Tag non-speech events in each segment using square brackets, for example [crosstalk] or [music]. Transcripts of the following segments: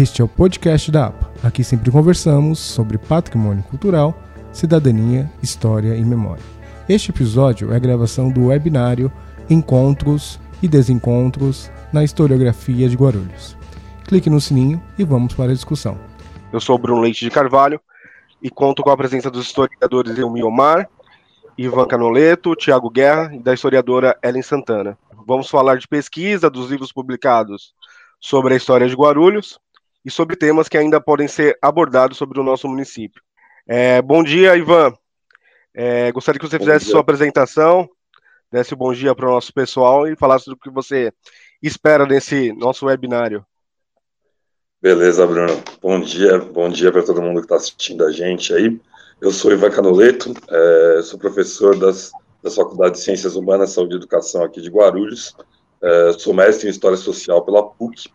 Este é o podcast da APA. Aqui sempre conversamos sobre patrimônio cultural, cidadania, história e memória. Este episódio é a gravação do webinário Encontros e Desencontros na Historiografia de Guarulhos. Clique no sininho e vamos para a discussão. Eu sou Bruno Leite de Carvalho e conto com a presença dos historiadores Elmi Omar, Ivan Canoleto, Tiago Guerra e da historiadora Ellen Santana. Vamos falar de pesquisa, dos livros publicados sobre a história de Guarulhos e sobre temas que ainda podem ser abordados sobre o nosso município. É, bom dia, Ivan. É, gostaria que você fizesse sua apresentação, desse um bom dia para o nosso pessoal e falasse do que você espera nesse nosso webinário. Beleza, Bruno. Bom dia, bom dia para todo mundo que está assistindo a gente aí. Eu sou Ivan Canoleto, é, sou professor das, da Faculdade de Ciências Humanas, Saúde e Educação aqui de Guarulhos. É, sou mestre em História Social pela PUC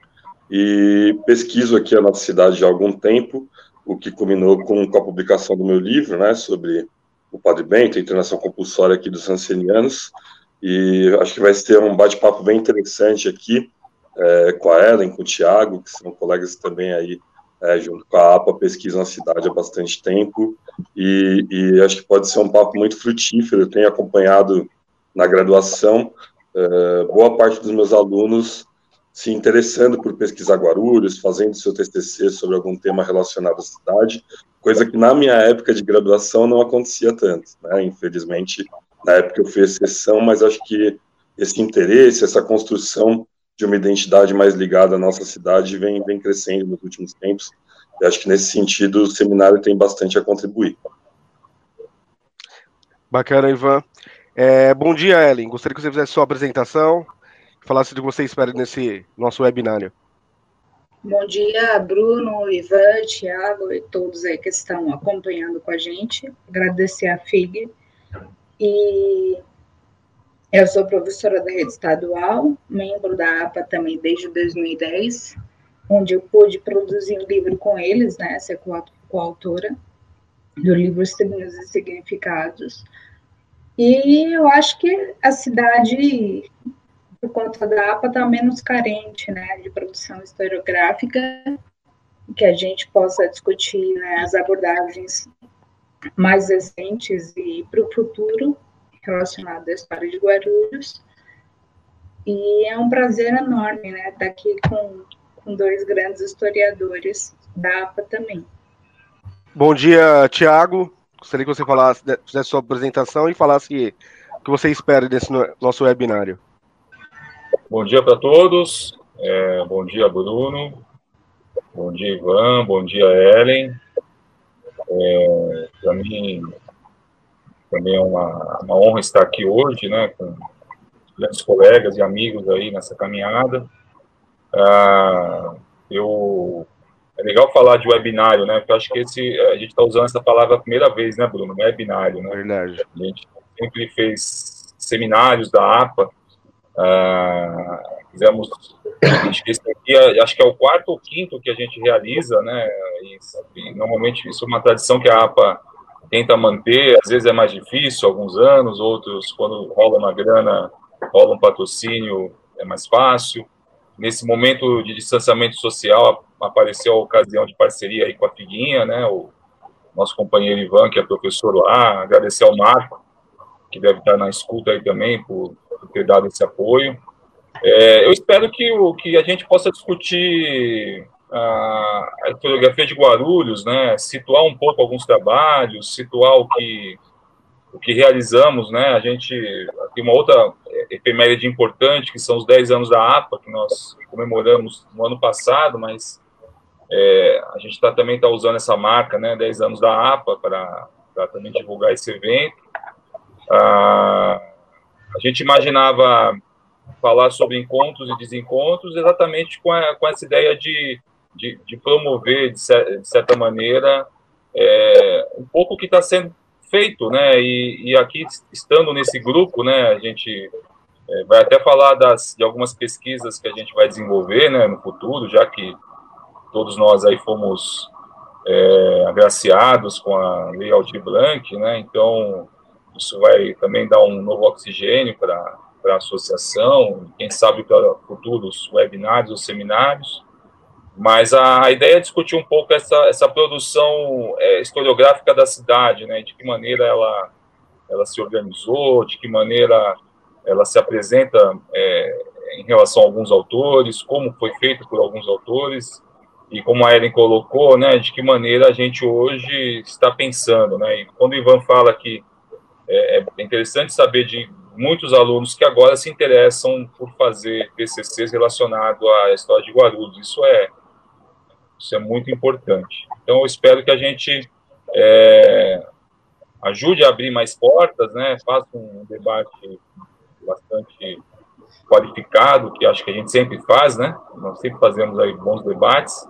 e pesquiso aqui a nossa cidade há algum tempo, o que culminou com, a publicação do meu livro, né, sobre o Padre Bento, a internação compulsória aqui dos ancenianos. E acho que vai ser um bate-papo bem interessante aqui, é, com a Ellen, com o Tiago, que são colegas também aí, é, junto com a APA, pesquisam a cidade há bastante tempo, e, e, acho que pode ser um papo muito frutífero. Eu tenho acompanhado na graduação é, boa parte dos meus alunos se interessando por pesquisar Guarulhos, fazendo seu TCC sobre algum tema relacionado à cidade, coisa que na minha época de graduação não acontecia tanto, né? Infelizmente, na época eu fiz exceção, mas acho que esse interesse, essa construção de uma identidade mais ligada à nossa cidade vem, vem crescendo nos últimos tempos. E acho que nesse sentido o seminário tem bastante a contribuir. Bacana, Ivan. É, bom dia, Ellen. Gostaria que você fizesse sua apresentação, falasse do que você espera nesse nosso webinário. Bom dia, Bruno, Ivan, Thiago e todos aí que estão acompanhando com a gente. Agradecer a FIG. E eu sou professora da rede estadual, membro da APA também desde 2010, onde eu pude produzir um livro com eles, né, ser coautora do livro Signos e Significados. E eu acho que a cidade, por conta da APA, está menos carente né, de produção historiográfica, que a gente possa discutir né, as abordagens mais recentes e para o futuro relacionado à história de Guarulhos. E é um prazer enorme, né, estar aqui com, com dois grandes historiadores da APA também. Bom dia, Tiago. Gostaria que você falasse, fizesse sua apresentação e falasse o que você espera desse nosso webinário. Bom dia para todos. É, bom dia, Bruno. Bom dia, Ivan. Bom dia, Ellen. É, para mim, também é uma, uma honra estar aqui hoje, né, com grandes colegas e amigos aí nessa caminhada. Ah, eu é legal falar de webinário, né? Porque eu acho que esse a gente está usando essa palavra a primeira vez, né, Bruno? Webinário, né? Verdade. A gente sempre fez seminários da APA. Ah, que, [coughs] aqui, acho que é o quarto ou quinto que a gente realiza, né? E normalmente isso é uma tradição que a APA tenta manter, às vezes é mais difícil, alguns anos, outros, quando rola uma grana, rola um patrocínio, é mais fácil. Nesse momento de distanciamento social, apareceu a ocasião de parceria aí com a Figuinha, né, o nosso companheiro Ivan, que é professor lá, agradecer ao Marco, que deve estar na escuta aí também, por, por ter dado esse apoio. É, eu espero que, o, que a gente possa discutir a historiografia de Guarulhos, né, situar um pouco alguns trabalhos, situar o que o que realizamos, né, a gente tem uma outra efeméride importante, que são os 10 anos da APA, que nós comemoramos no ano passado, mas é, a gente tá, também está usando essa marca, né, 10 anos da APA, para também divulgar esse evento. Ah, a gente imaginava falar sobre encontros e desencontros exatamente com, a, com essa ideia de de, de promover, de, de, certa maneira, é, um pouco o que está sendo feito, né? E, e, aqui, estando nesse grupo, né, a gente é, vai até falar das, de algumas pesquisas que a gente vai desenvolver né, no futuro, já que todos nós aí fomos é, agraciados com a Lei Aldir Blanc, né? Então, isso vai também dar um novo oxigênio para a associação, quem sabe para futuros webinários ou seminários. Mas a, a, ideia é discutir um pouco essa, essa produção é, historiográfica da cidade, né? De que maneira ela, ela se organizou, de que maneira ela se apresenta é, em relação a alguns autores, como foi feito por alguns autores, e como a Ellen colocou, né, de que maneira a gente hoje está pensando, né? E quando o Ivan fala que é, é interessante saber de muitos alunos que agora se interessam por fazer TCCs relacionados à história de Guarulhos, isso é isso é muito importante. Então, eu espero que a gente é, ajude a abrir mais portas, né? Faça um debate bastante qualificado, que acho que a gente sempre faz, né? Nós sempre fazemos aí bons debates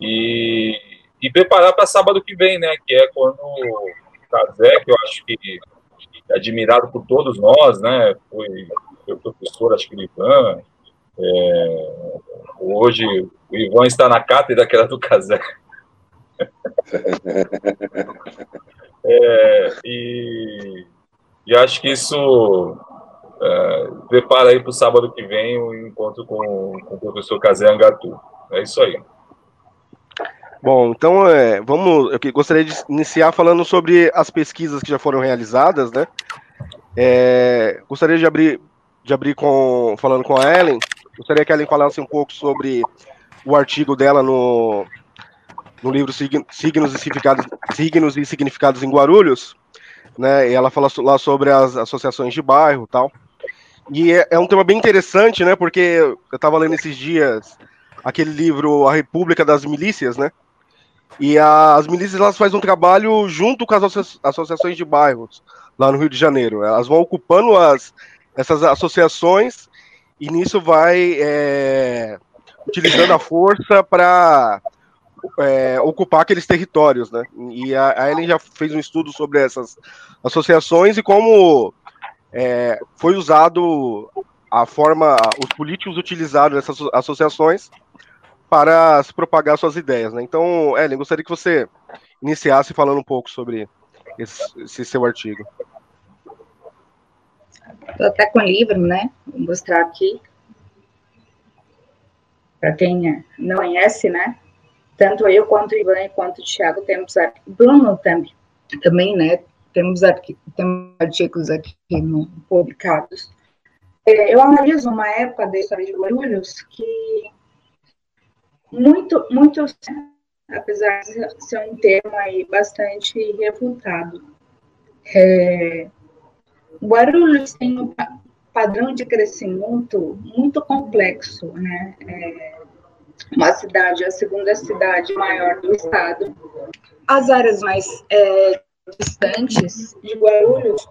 e, e preparar para sábado que vem, né? Que é quando o Kazé, que eu acho que admirado por todos nós, né? Foi, foi professor, acho que Ivan. É, hoje o Ivan está na cátedra que era do Kazé. [laughs] é, e, e acho que isso é, prepara aí para o sábado que vem o um encontro com, com o professor Kazé Angatu. É isso aí. Bom, então é, vamos. Eu gostaria de iniciar falando sobre as pesquisas que já foram realizadas, né? É, gostaria de abrir, de abrir com falando com a Ellen. Gostaria que a Ellen falasse um pouco sobre o artigo dela no, no livro Signos e Significados, Signos e Significados em Guarulhos, né? E ela fala lá sobre as associações de bairro, tal. E é, é um tema bem interessante, né? Porque eu estava lendo esses dias aquele livro A República das Milícias, né? E a, as milícias elas fazem um trabalho junto com as associa associações de bairros lá no Rio de Janeiro. Elas vão ocupando as, essas associações e nisso vai é, utilizando a força para é, ocupar aqueles territórios, né? E a, a, Ellen já fez um estudo sobre essas associações e como é, foi usado a forma, os políticos utilizaram essas associações para se propagar suas ideias. Né? Então, Ellen, gostaria que você iniciasse falando um pouco sobre esse, esse seu artigo. Estou até com o livro, né? Vou mostrar aqui. Para quem não conhece, né? Tanto eu quanto o Ivan quanto o Thiago temos Bruno também, também, né? Temos, aqui, temos artigos aqui no, publicados. É, eu analiso uma época da história de Guarulhos que muito, muito, apesar de ser um tema aí bastante refutado. É, Guarulhos tem um padrão de crescimento muito complexo, né? É uma cidade, a segunda cidade maior do estado. As áreas mais é, distantes de Guarulhos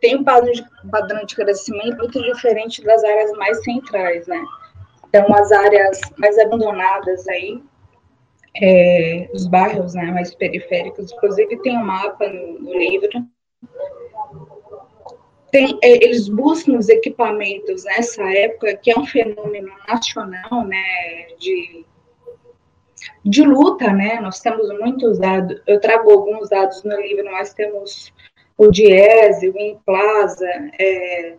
têm um padrão padrão de crescimento muito diferente das áreas mais centrais, né? Então, as áreas mais abandonadas aí, é, os bairros né, mais periféricos, inclusive tem um mapa no, no livro. Tem, é, eles buscam os equipamentos nessa época, que é um fenômeno nacional, né, de, de luta, né, nós temos muitos dados, eu trago alguns dados no livro, nós temos o Diese, o Implaza, é,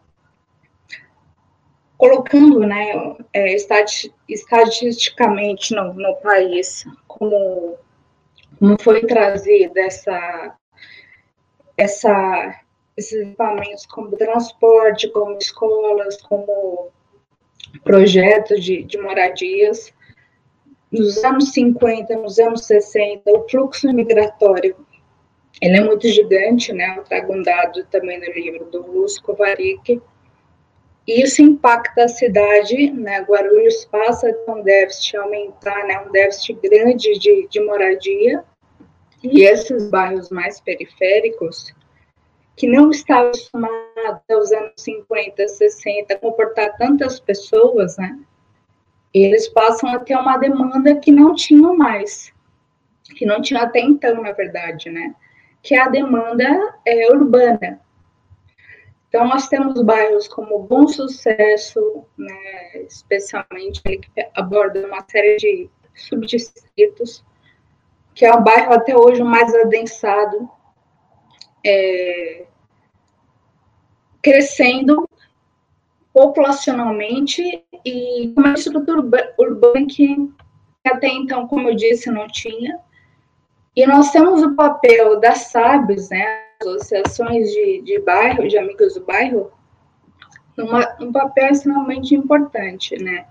colocando né, é, estatisticamente no, no país como, como foi trazida essa, essa, esses equipamentos como transporte, como escolas, como projetos de, de moradias. Nos anos 50, nos anos 60, o fluxo migratório ele é muito gigante, né? Eu trago um dado também no livro do Lúcio Kovarik, isso impacta a cidade, né? Guarulhos passa a um déficit aumentar, né? Um déficit grande de, de moradia. E esses bairros mais periféricos, que não estavam acostumados aos anos 50, 60 a comportar tantas pessoas, né? Eles passam a ter uma demanda que não tinham mais, que não tinham até então, na verdade, né? Que é a demanda é, urbana, então, nós temos bairros como Bom Sucesso, né, especialmente que aborda uma série de subdistritos, que é o bairro até hoje mais adensado, é, crescendo populacionalmente e uma estrutura urbana que até então, como eu disse, não tinha. E nós temos o papel das SABs, né, associações de, de bairro, de amigos do bairro, uma, um papel extremamente importante, né?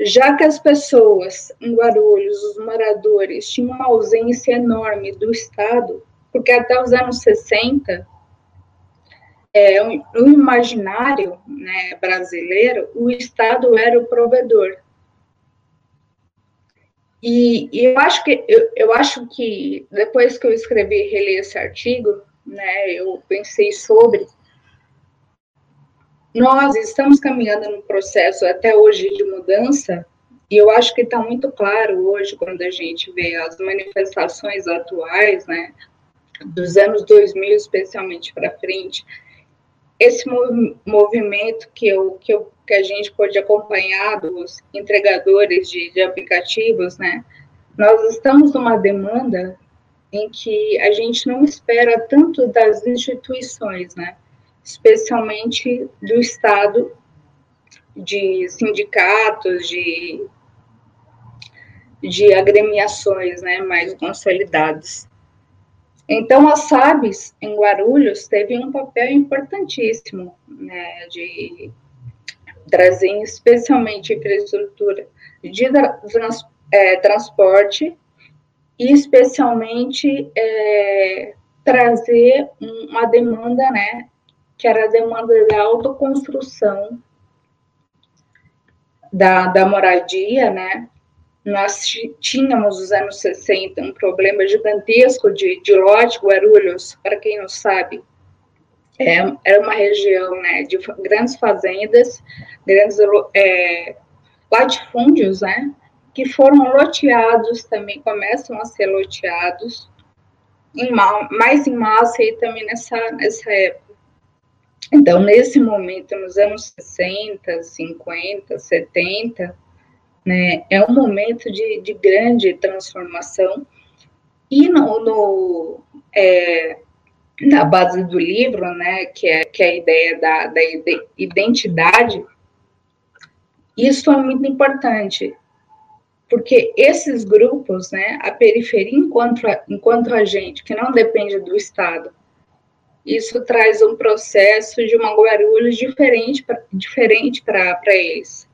Já que as pessoas em Guarulhos, os moradores, tinham uma ausência enorme do Estado, porque até os anos 60, é, no imaginário né, brasileiro, o Estado era o provedor. E, e, eu acho que eu, eu, acho que depois que eu escrevi e reli esse artigo, né, eu pensei sobre nós estamos caminhando no processo até hoje de mudança e eu acho que está muito claro hoje quando a gente vê as manifestações atuais, né, dos anos 2000 especialmente para frente, esse mov movimento que, eu, que, eu, que a gente pode acompanhar dos entregadores de, de aplicativos, né? Nós estamos numa demanda em que a gente não espera tanto das instituições, né? Especialmente do Estado, de sindicatos, de, de agremiações, né? Mais consolidadas. Então, a SABS, em Guarulhos, teve um papel importantíssimo, né, de trazer especialmente infraestrutura de trans, é, transporte e especialmente é, trazer uma demanda, né, que era a demanda da autoconstrução da, da moradia, né, nós tínhamos nos anos 60 um problema gigantesco de, de lote Guarulhos, para quem não sabe, é, era uma região né, de grandes fazendas, grandes é, latifúndios, né, que foram loteados, também começam a ser loteados, em, mais em massa e também nessa, nessa época. Então, nesse momento, nos anos 60, 50, 70, né? É um momento de, de grande transformação. E no, no é, na base do livro, né, que é, que é a ideia da, da identidade, isso é muito importante, porque esses grupos, né, a periferia enquanto, enquanto agente, que não depende do Estado, isso traz um processo de uma Guarulhos diferente para diferente eles.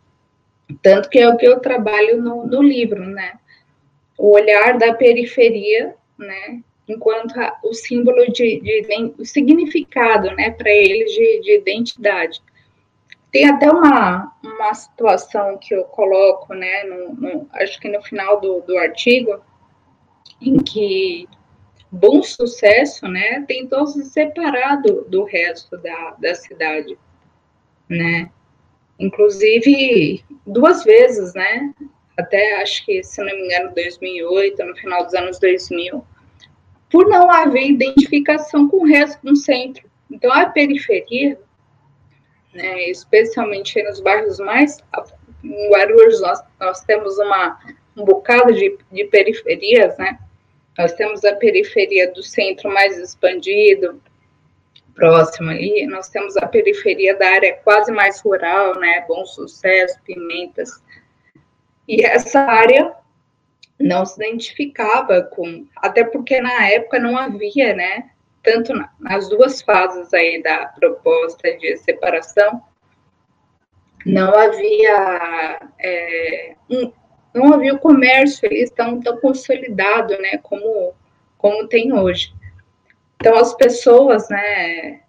Tanto que é o que eu trabalho no, no livro, né? O olhar da periferia, né? Enquanto a, o símbolo de, de, o significado, né, para eles de, de identidade. Tem até uma, uma situação que eu coloco, né, no, no, acho que no final do, do artigo, em que bom sucesso, né, tentou se separar do, do resto da, da cidade, né, inclusive duas vezes, né? Até acho que, se não me engano, 2008, no final dos anos 2000, por não haver identificação com o resto do centro. Então, a periferia, né, especialmente nos bairros mais. Em Guarulhos, nós, nós temos uma, um bocado de, de periferias, né? Nós temos a periferia do centro mais expandido, próximo ali, nós temos a periferia da área quase mais rural, né? Bom Sucesso, Pimentas. E essa área não se identificava com, até porque na época não havia, né? Tanto nas duas fases aí da proposta de separação, não havia é, um, não havia o comércio eles tão, tão consolidado, né? Como como tem hoje. Então, as pessoas, né,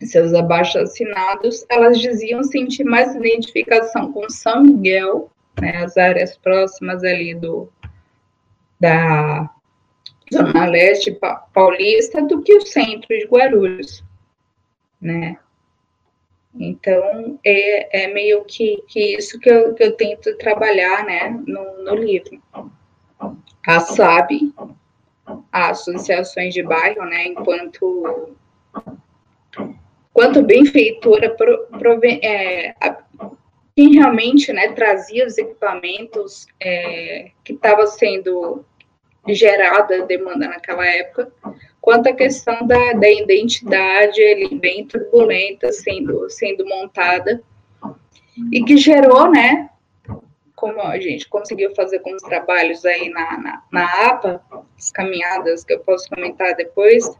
seus abaixo-assinados, elas diziam sentir mais identificação com São Miguel, né, as áreas próximas ali do, da Zona Leste paulista, do que o centro de Guarulhos, né. Então, é, é meio que, que isso que eu, que eu tento trabalhar, né, no, no livro. A SAB, as associações de bairro, né, enquanto quanto benfeitora pro, é, quem realmente né, trazia os equipamentos é, que estava sendo gerada demanda naquela época, quanto a questão da, da identidade ali, bem turbulenta sendo, sendo montada e que gerou, né, como a gente conseguiu fazer com os trabalhos aí na, na, na APA, as caminhadas que eu posso comentar depois,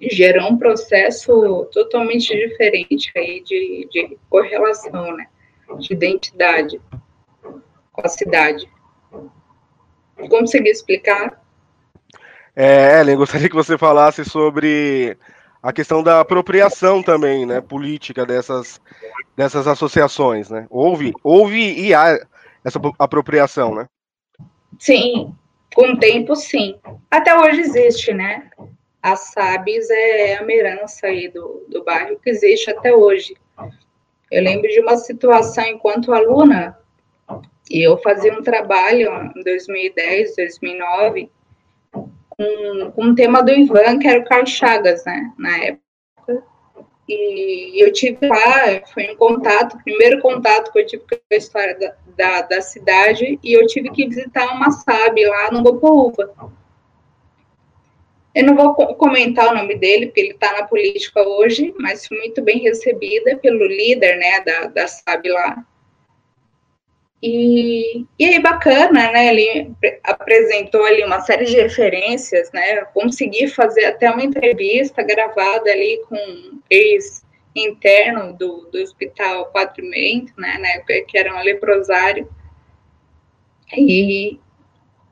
gerou um processo totalmente diferente aí de, de correlação, né, de identidade com a cidade. Consegui explicar? É, Ellen, gostaria que você falasse sobre a questão da apropriação também, né, política dessas, dessas associações, né? Houve, houve e há essa apropriação, né? Sim, com o tempo, sim. Até hoje existe, né? A SABs é a herança aí do, do bairro que existe até hoje. Eu lembro de uma situação enquanto aluna, e eu fazia um trabalho em 2010, 2009, com, com um tema do Ivan, que era o Carlos Chagas, né, na época. E eu tive lá, foi um contato, primeiro contato que eu tive com a história da, da, da cidade, e eu tive que visitar uma SAB lá no Gopoúva. Eu não vou comentar o nome dele, porque ele está na política hoje, mas fui muito bem recebida pelo líder né, da, da SAB lá. E, e aí, bacana, né? Ele apresentou ali uma série de referências, né? Consegui fazer até uma entrevista gravada ali com ex-interno do, do Hospital Quatrimento, né? Na época que era um leprosário. E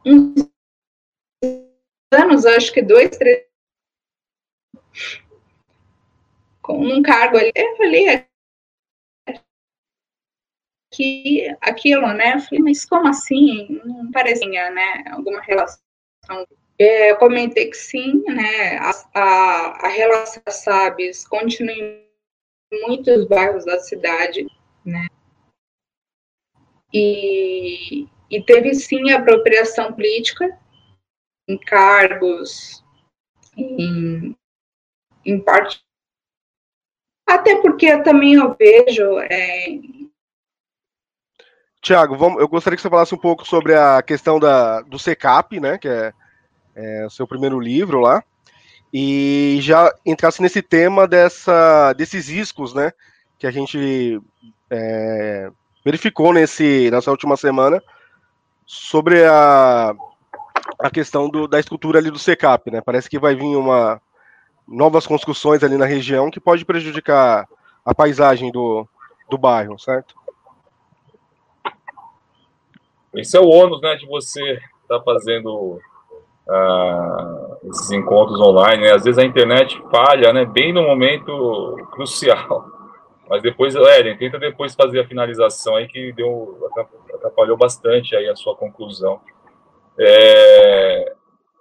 uns anos, acho que dois, três, com um cargo ali, eu falei, que aquilo, né? Eu falei, mas como assim? Não parecia, né? Alguma relação. É, eu comentei que sim, né? A, a, a relação SABs continua em muitos bairros da cidade, né? E, e teve sim apropriação política em cargos, em, em parte. Até porque também eu vejo é, Tiago, eu gostaria que você falasse um pouco sobre a questão da, do CECAP, né, que é, é, o seu primeiro livro lá, e já entrasse nesse tema dessa, desses riscos, né, que a gente é, verificou nesse, nessa última semana sobre a, a questão do, da estrutura ali do CECAP, né, parece que vai vir uma novas construções ali na região que pode prejudicar a paisagem do, do bairro, certo? Esse é o ônus, né, de você estar tá fazendo uh, esses encontros online. Né? Às vezes a internet falha, né, bem no momento crucial. Mas depois, Ellen, tenta depois fazer a finalização aí que deu atrapalhou bastante aí a sua conclusão. É,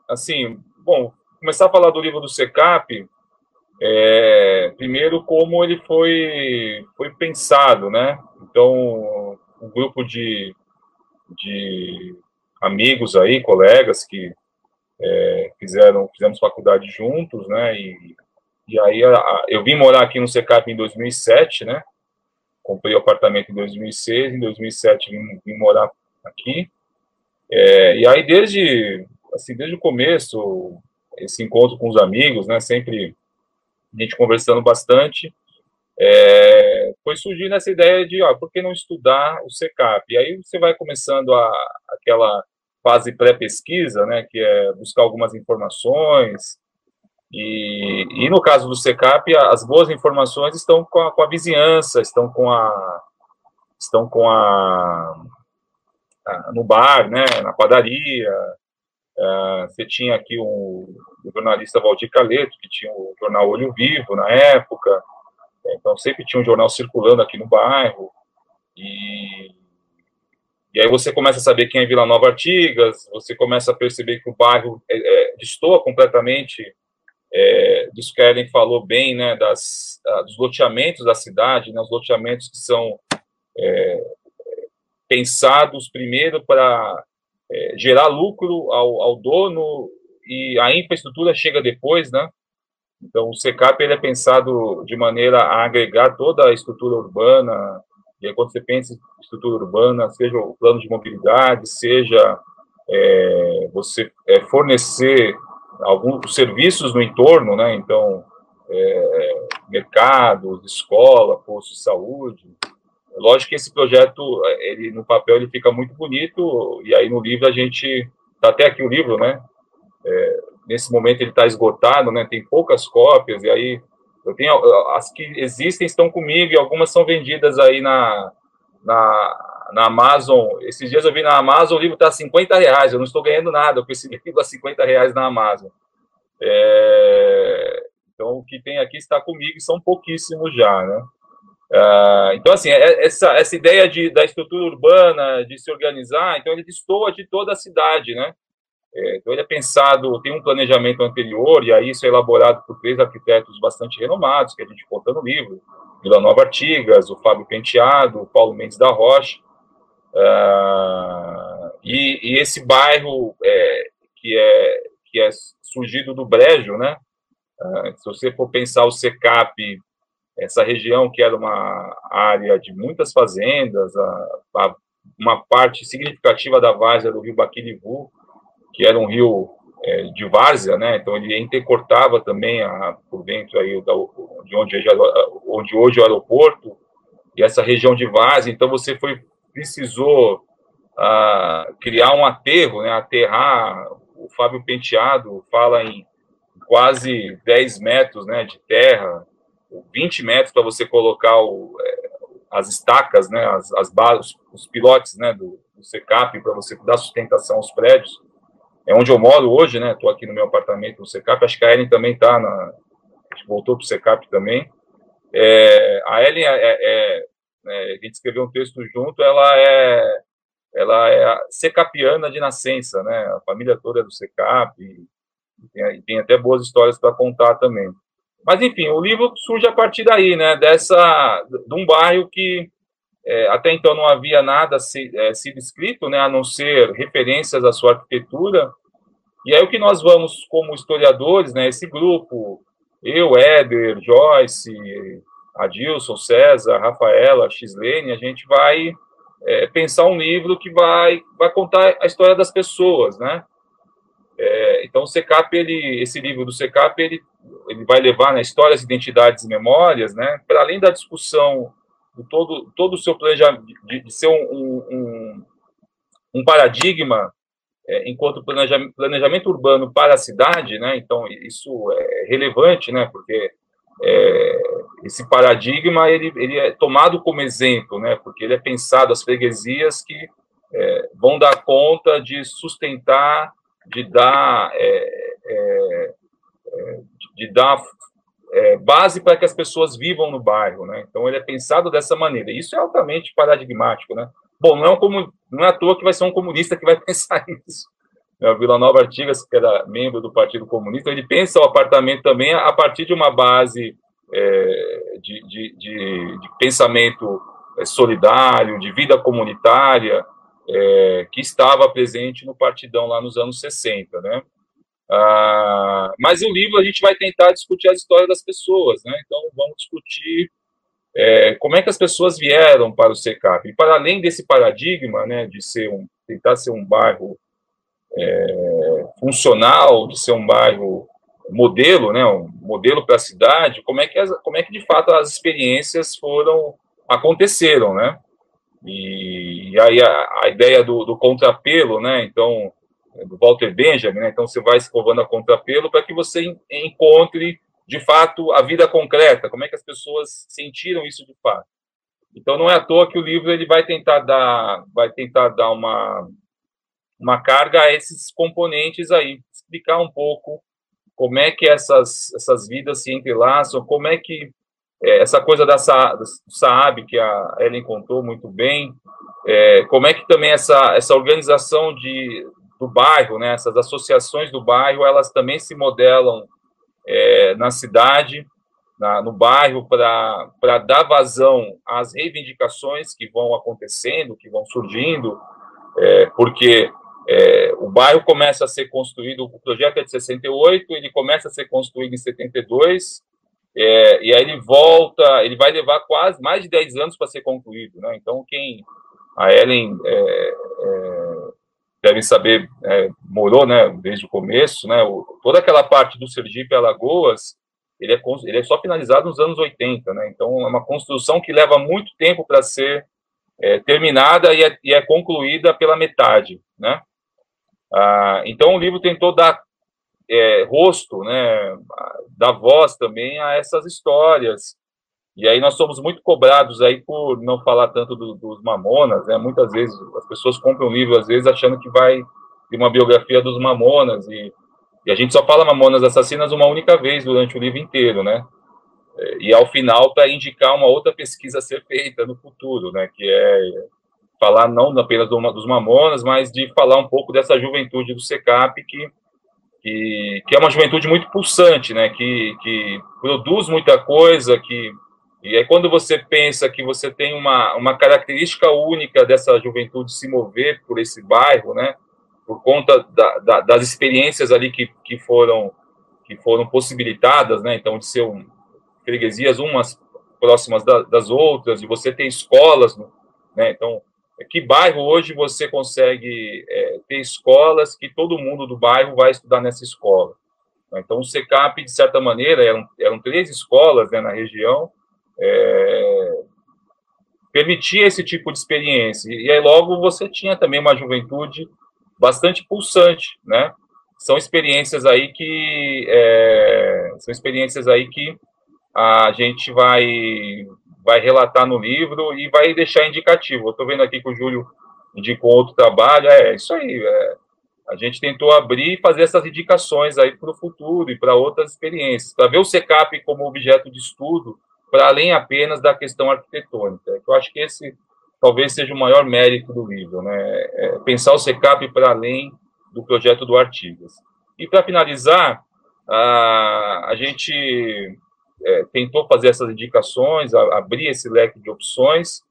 assim, bom, começar a falar do livro do SECAP, é, primeiro como ele foi foi pensado, né? Então, um grupo de de amigos aí, colegas que é, fizeram, fizemos faculdade juntos, né, e, e aí a, a, eu vim morar aqui no Secap em 2007, né, comprei o apartamento em 2006, em 2007 vim, vim morar aqui, é, e aí desde, assim, desde o começo, esse encontro com os amigos, né, sempre a gente conversando bastante, é, foi surgindo essa ideia de, ó, por que não estudar o SECAP? E aí você vai começando a, aquela fase pré-pesquisa, né, que é buscar algumas informações, e, e, no caso do SECAP, as boas informações estão com a, com a vizinhança, estão com a estão com a, a no bar, né, na padaria. Uh, você tinha aqui um, o jornalista Valdir Caleto, que tinha o jornal Olho Vivo na época. Então, sempre tinha um jornal circulando aqui no bairro. E, e aí você começa a saber quem é Vila Nova Artigas, você começa a perceber que o bairro é, é, destoa completamente é, disso que a Ellen falou bem, né, das, dos loteamentos da cidade, né, os loteamentos que são é, pensados primeiro para é, gerar lucro ao, ao dono e a infraestrutura chega depois, né? Então, o SECAP ele é pensado de maneira a agregar toda a estrutura urbana, e aí, quando você pensa em estrutura urbana, seja o plano de mobilidade, seja é, você é, fornecer alguns serviços no entorno, né? Então, é, mercados, escola, posto de saúde, lógico que esse projeto, ele no papel ele fica muito bonito e aí no livro a gente tá até aqui o livro, né? É, nesse momento ele está esgotado, né? Tem poucas cópias e aí eu tenho as que existem estão comigo e algumas são vendidas aí na na, na Amazon. Esses dias eu vi na Amazon o livro está a 50 reais. Eu não estou ganhando nada com esse livro a 50 reais na Amazon. É, então o que tem aqui está comigo e são pouquíssimos já, né? Uh, então, assim, é, essa, essa ideia de, da estrutura urbana, de se organizar, então ele destoa de toda a cidade, né? É, então ele é pensado, tem um planejamento anterior, e aí isso é elaborado por três arquitetos bastante renomados, que a gente conta no livro, Vila Nova Artigas, o Fábio Penteado, o Paulo Mendes da Rocha, uh, e, e, esse bairro é, que, é, que é surgido do Brejo, né? Uh, se você for pensar o SECAP essa região que era uma área de muitas fazendas, a, a, uma parte significativa da várzea do rio Baquilivu, que era um rio é, de várzea, né? Então ele intercortava também a, por dentro aí da, de onde, onde hoje é o aeroporto e essa região de várzea. Então você foi precisou criar um aterro, né? Aterrar. O Fábio Penteado fala em quase 10 metros, né? De terra 20 metros para você colocar o, é, as estacas, né, as, as os pilotes né, do, do SECAP para você dar sustentação aos prédios. É onde eu moro hoje, né? Estou aqui no meu apartamento no SECAP. Acho que a Ellen também está na. voltou para o SECAP também. É, a Ellen é, é, é, a gente escreveu um texto junto. Ela é ela é secapiana de nascença, né? A família toda é do SECAP e tem, tem até boas histórias para contar também. Mas, enfim, o livro surge a partir daí, né? Dessa, de um bairro que é, até então não havia nada se, é, sido escrito, né? A não ser referências à sua arquitetura. E aí o que nós vamos, como historiadores, né? Esse grupo, eu, Éder, Joyce, Adilson, César, Rafaela, Xlene, a gente vai é, pensar um livro que vai, vai contar a história das pessoas, né? É, então, o SECAP, ele, esse livro do SECAP, ele, ele vai levar né, histórias, identidades e memórias, né, para além da discussão todo, todo o seu planejamento, de, de ser um, um, um paradigma é, enquanto planejamento, planejamento, urbano para a cidade, né, então isso é relevante, né, porque é, esse paradigma ele, ele é tomado como exemplo, né, porque ele é pensado as freguesias que é, vão dar conta de sustentar de dar, é, é, é, de dar é, base para que as pessoas vivam no bairro, né? Então ele é pensado dessa maneira. Isso é altamente paradigmático, né? Bom, não é, um não é à toa que vai ser um comunista que vai [laughs] pensar isso. O Vila Nova Artigas, que era membro do Partido Comunista, ele pensa o apartamento também a partir de uma base é, de, de, de, de pensamento é, solidário, de vida comunitária, é, que estava presente no Partidão lá nos anos 60, né? Ah, mas o livro a gente vai tentar discutir a história das pessoas, né? Então vamos discutir é, como é que as pessoas vieram para o SECAP. E para além desse paradigma, né, de ser um, tentar ser um bairro é, funcional, de ser um bairro modelo, né, um modelo para a cidade, como é que as, como é que de fato as experiências foram aconteceram, né? E, e aí a, a, ideia do, do, contrapelo, né? Então, Walter Benjamin, né? Então você vai escovando a contrapelo para que você encontre de fato a vida concreta, como é que as pessoas sentiram isso de fato. Então não é à toa que o livro ele vai tentar dar, vai tentar dar uma uma carga a esses componentes aí, explicar um pouco como é que essas essas vidas se entrelaçam, como é que é, essa coisa da Saab, que a Ellen contou muito bem, é, como é que também essa, essa organização de, do bairro, né, essas associações do bairro, elas também se modelam é, na cidade, na, no bairro, para dar vazão às reivindicações que vão acontecendo, que vão surgindo, é, porque é, o bairro começa a ser construído, o projeto é de 68, ele começa a ser construído em 72, é, e aí ele volta, ele vai levar quase mais de 10 anos para ser concluído. Né? Então, quem a Ellen é, é, deve saber, é, morou né, desde o começo, né, o, toda aquela parte do Sergipe Alagoas, ele é, ele é só finalizado nos anos 80, né? Então, é uma construção que leva muito tempo para ser é, terminada e é, e é, concluída pela metade, né? Ah, então, o livro tentou dar é, rosto, né, dar voz também a essas histórias. E aí nós somos muito cobrados aí por não falar tanto do, dos Mamonas, né? Muitas vezes as pessoas compram o livro às vezes achando que vai ter uma biografia dos Mamonas e, e a gente só fala Mamonas Assassinas uma única vez durante o livro inteiro, né? E ao final para indicar uma outra pesquisa a ser feita no futuro, né? Que é falar não apenas do, dos Mamonas, mas de falar um pouco dessa juventude do SECAP que que, que é uma juventude muito pulsante, né? Que, que produz muita coisa, que e aí quando você pensa que você tem uma, uma característica única dessa juventude se mover por esse bairro, né? Por conta da, da, das experiências ali que, que foram que foram possibilitadas, né? Então de ser um, freguesias umas próximas da, das outras, de você ter escolas, né? Então que bairro hoje você consegue é, ter escolas que todo mundo do bairro vai estudar nessa escola? Então, o SECAP, de certa maneira, eram, eram três escolas né, na região, é, permitia esse tipo de experiência. E aí, logo, você tinha também uma juventude bastante pulsante, né? São experiências aí que é, são experiências aí que a gente vai vai relatar no livro e vai deixar indicativo. Estou vendo aqui que o Júlio indicou outro trabalho, é isso aí. É, a gente tentou abrir e fazer essas indicações aí para o futuro e para outras experiências, para ver o SECAP como objeto de estudo, para além apenas da questão arquitetônica. Eu acho que esse talvez seja o maior mérito do livro, né? É pensar o SECAP para além do projeto do Artigas. E para finalizar, a, a gente é, tentou fazer essas indicações, a, abrir esse leque de opções,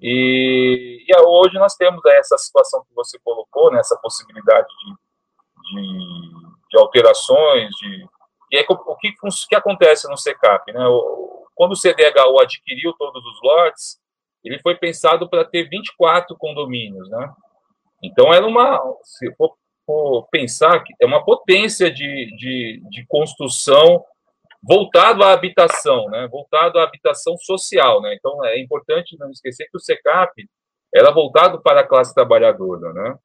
e, e, hoje nós temos essa situação que você colocou, né, essa possibilidade de, de, de alterações, de, e é o que, que acontece no SECAP? Né? Quando o CDHU adquiriu todos os lotes, ele foi pensado para ter 24 condomínios. Né? Então, era uma, se for, for pensar, é uma potência de, de, de construção voltado à habitação, né? voltado à habitação social. Né? Então, é importante não esquecer que o SECAP era voltado para a classe trabalhadora. Né?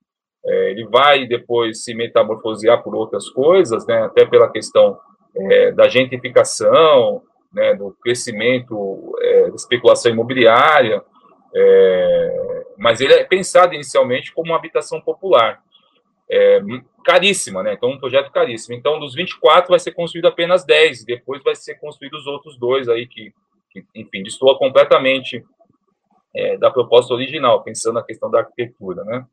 É, ele vai depois se metamorfosear por outras coisas, né? até pela questão é, da gentrificação, né? do crescimento é, da especulação imobiliária, é, mas ele é pensado inicialmente como uma habitação popular é, caríssima, né? Então, um projeto caríssimo. Então, dos 24 vai ser construído apenas 10, depois vai ser construído os outros dois aí que, que enfim, destoa completamente é, da proposta original, pensando na questão da arquitetura, né?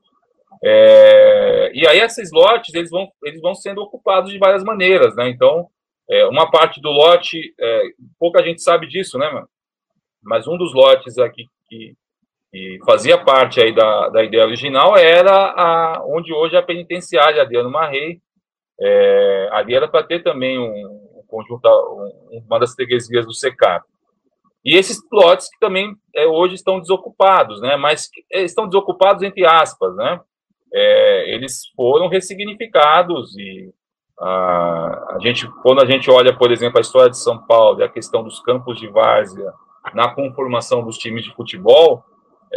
É, e aí esses lotes eles vão eles vão sendo ocupados de várias maneiras, né? Então, é, uma parte do lote, é, pouca gente sabe disso, né, mano? Mas um dos lotes aqui que que fazia parte aí da, da ideia original, era a, onde hoje é a penitenciária Adriano Marrei. É, ali era para ter também um, um conjunto, um, uma das freguesias do SECAP. E esses plots que também é, hoje estão desocupados, né? Mas é, estão desocupados entre aspas, né? É, eles foram ressignificados e a, gente, quando a gente olha, por exemplo, a história de São Paulo e a questão dos campos de várzea na conformação dos times de futebol,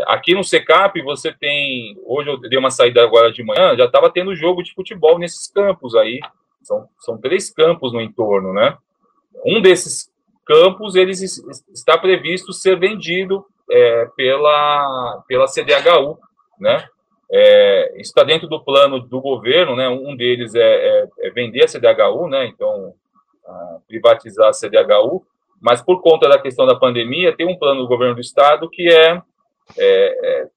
Aqui no Secap você tem. Hoje eu dei uma saída agora de manhã, já estava tendo jogo de futebol nesses campos aí. São, são três campos no entorno, né? Um desses campos eles está previsto ser vendido é, pela, pela CDHU, né? É, está dentro do plano do governo, né? Um deles é, é, é vender a CDHU, né? Então, a, privatizar a CDHU, mas por conta da questão da pandemia, tem um plano do governo do estado que é é, é,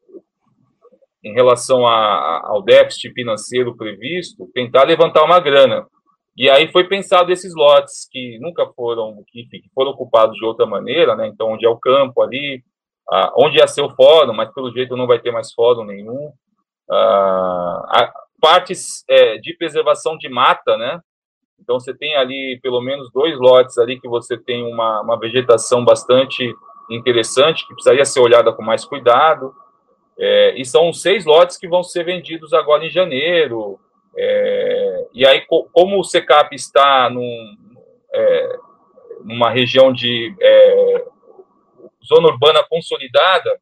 em relação a, ao déficit financeiro previsto, tentar levantar uma grana. E aí foi pensado esses lotes que nunca foram, que, que foram ocupados de outra maneira, né? Então, onde é o campo ali, ah, onde ia ser o fórum, mas pelo jeito não vai ter mais fórum nenhum. Ah, partes é, de preservação de mata, né? Então, você tem ali pelo menos dois lotes ali que você tem uma, uma vegetação bastante interessante, que precisaria ser olhada com mais cuidado. É, e são seis lotes que vão ser vendidos agora em janeiro. É, e aí, co como o SECAP está num, é, numa região de é, zona urbana consolidada,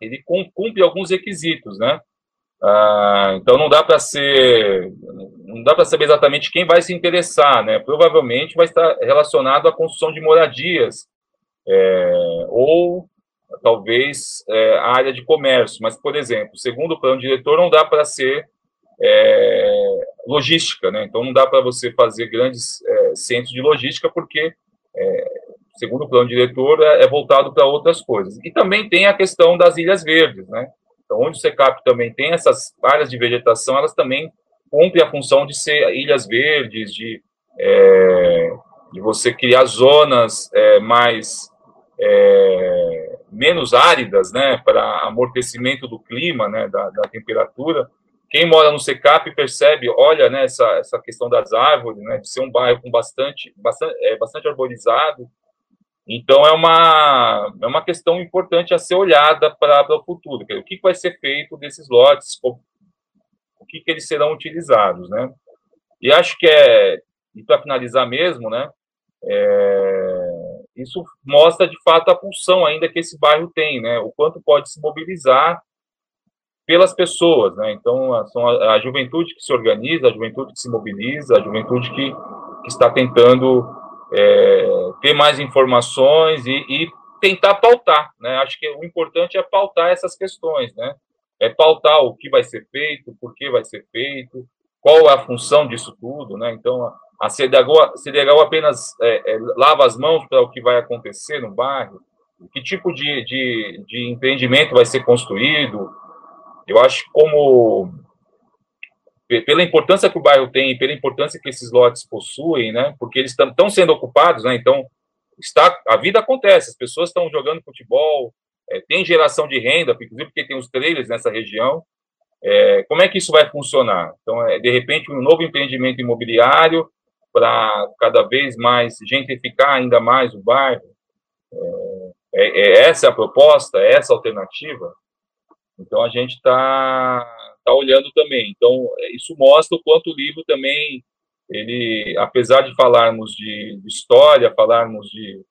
ele cumpre alguns requisitos, né? Ah, então não dá para ser, não dá para saber exatamente quem vai se interessar, né? Provavelmente vai estar relacionado à construção de moradias é, ou talvez é, a área de comércio. Mas, por exemplo, segundo o plano diretor, não dá para ser é, logística, né? Então não dá para você fazer grandes é, centros de logística porque é, segundo o plano diretor, é, é voltado para outras coisas. E também tem a questão das ilhas verdes, né? Então, onde o SECAP também tem essas áreas de vegetação, elas também cumprem a função de ser ilhas verdes, de, é, de você criar zonas é, mais é, menos áridas, né, para amortecimento do clima, né, da, da, temperatura. Quem mora no SECAP percebe, olha, né, essa, essa questão das árvores, né, de ser um bairro com bastante, bastante, é, bastante arborizado, então, é uma, é uma questão importante a ser olhada para o futuro. O que vai ser feito desses lotes, o que, que eles serão utilizados, né? E acho que é, e para finalizar mesmo, né, é, isso mostra de fato a função ainda que esse bairro tem, né, o quanto pode se mobilizar pelas pessoas, né, então são a, a juventude que se organiza, a juventude que se mobiliza, a juventude que, que está tentando é, ter mais informações e, e, tentar pautar, né? Acho que o importante é pautar essas questões, né? É pautar o que vai ser feito, por que vai ser feito, qual é a função disso tudo, né? Então, a CDHU, apenas é, é, lava as mãos para o que vai acontecer no bairro, que tipo de, de, de empreendimento vai ser construído. Eu acho que como pela importância que o bairro tem, pela importância que esses lotes possuem, né? Porque eles estão sendo ocupados, né? Então, está, a vida acontece, as pessoas estão jogando futebol, é, tem geração de renda, inclusive porque tem os trailers nessa região. É, como é que isso vai funcionar? Então, é, de repente, um novo empreendimento imobiliário para cada vez mais gentrificar ainda mais o bairro. É, é, é essa a proposta, é essa a alternativa. Então, a gente está tá olhando também. Então, isso mostra o quanto o livro também, ele, apesar de falarmos de, história, falarmos de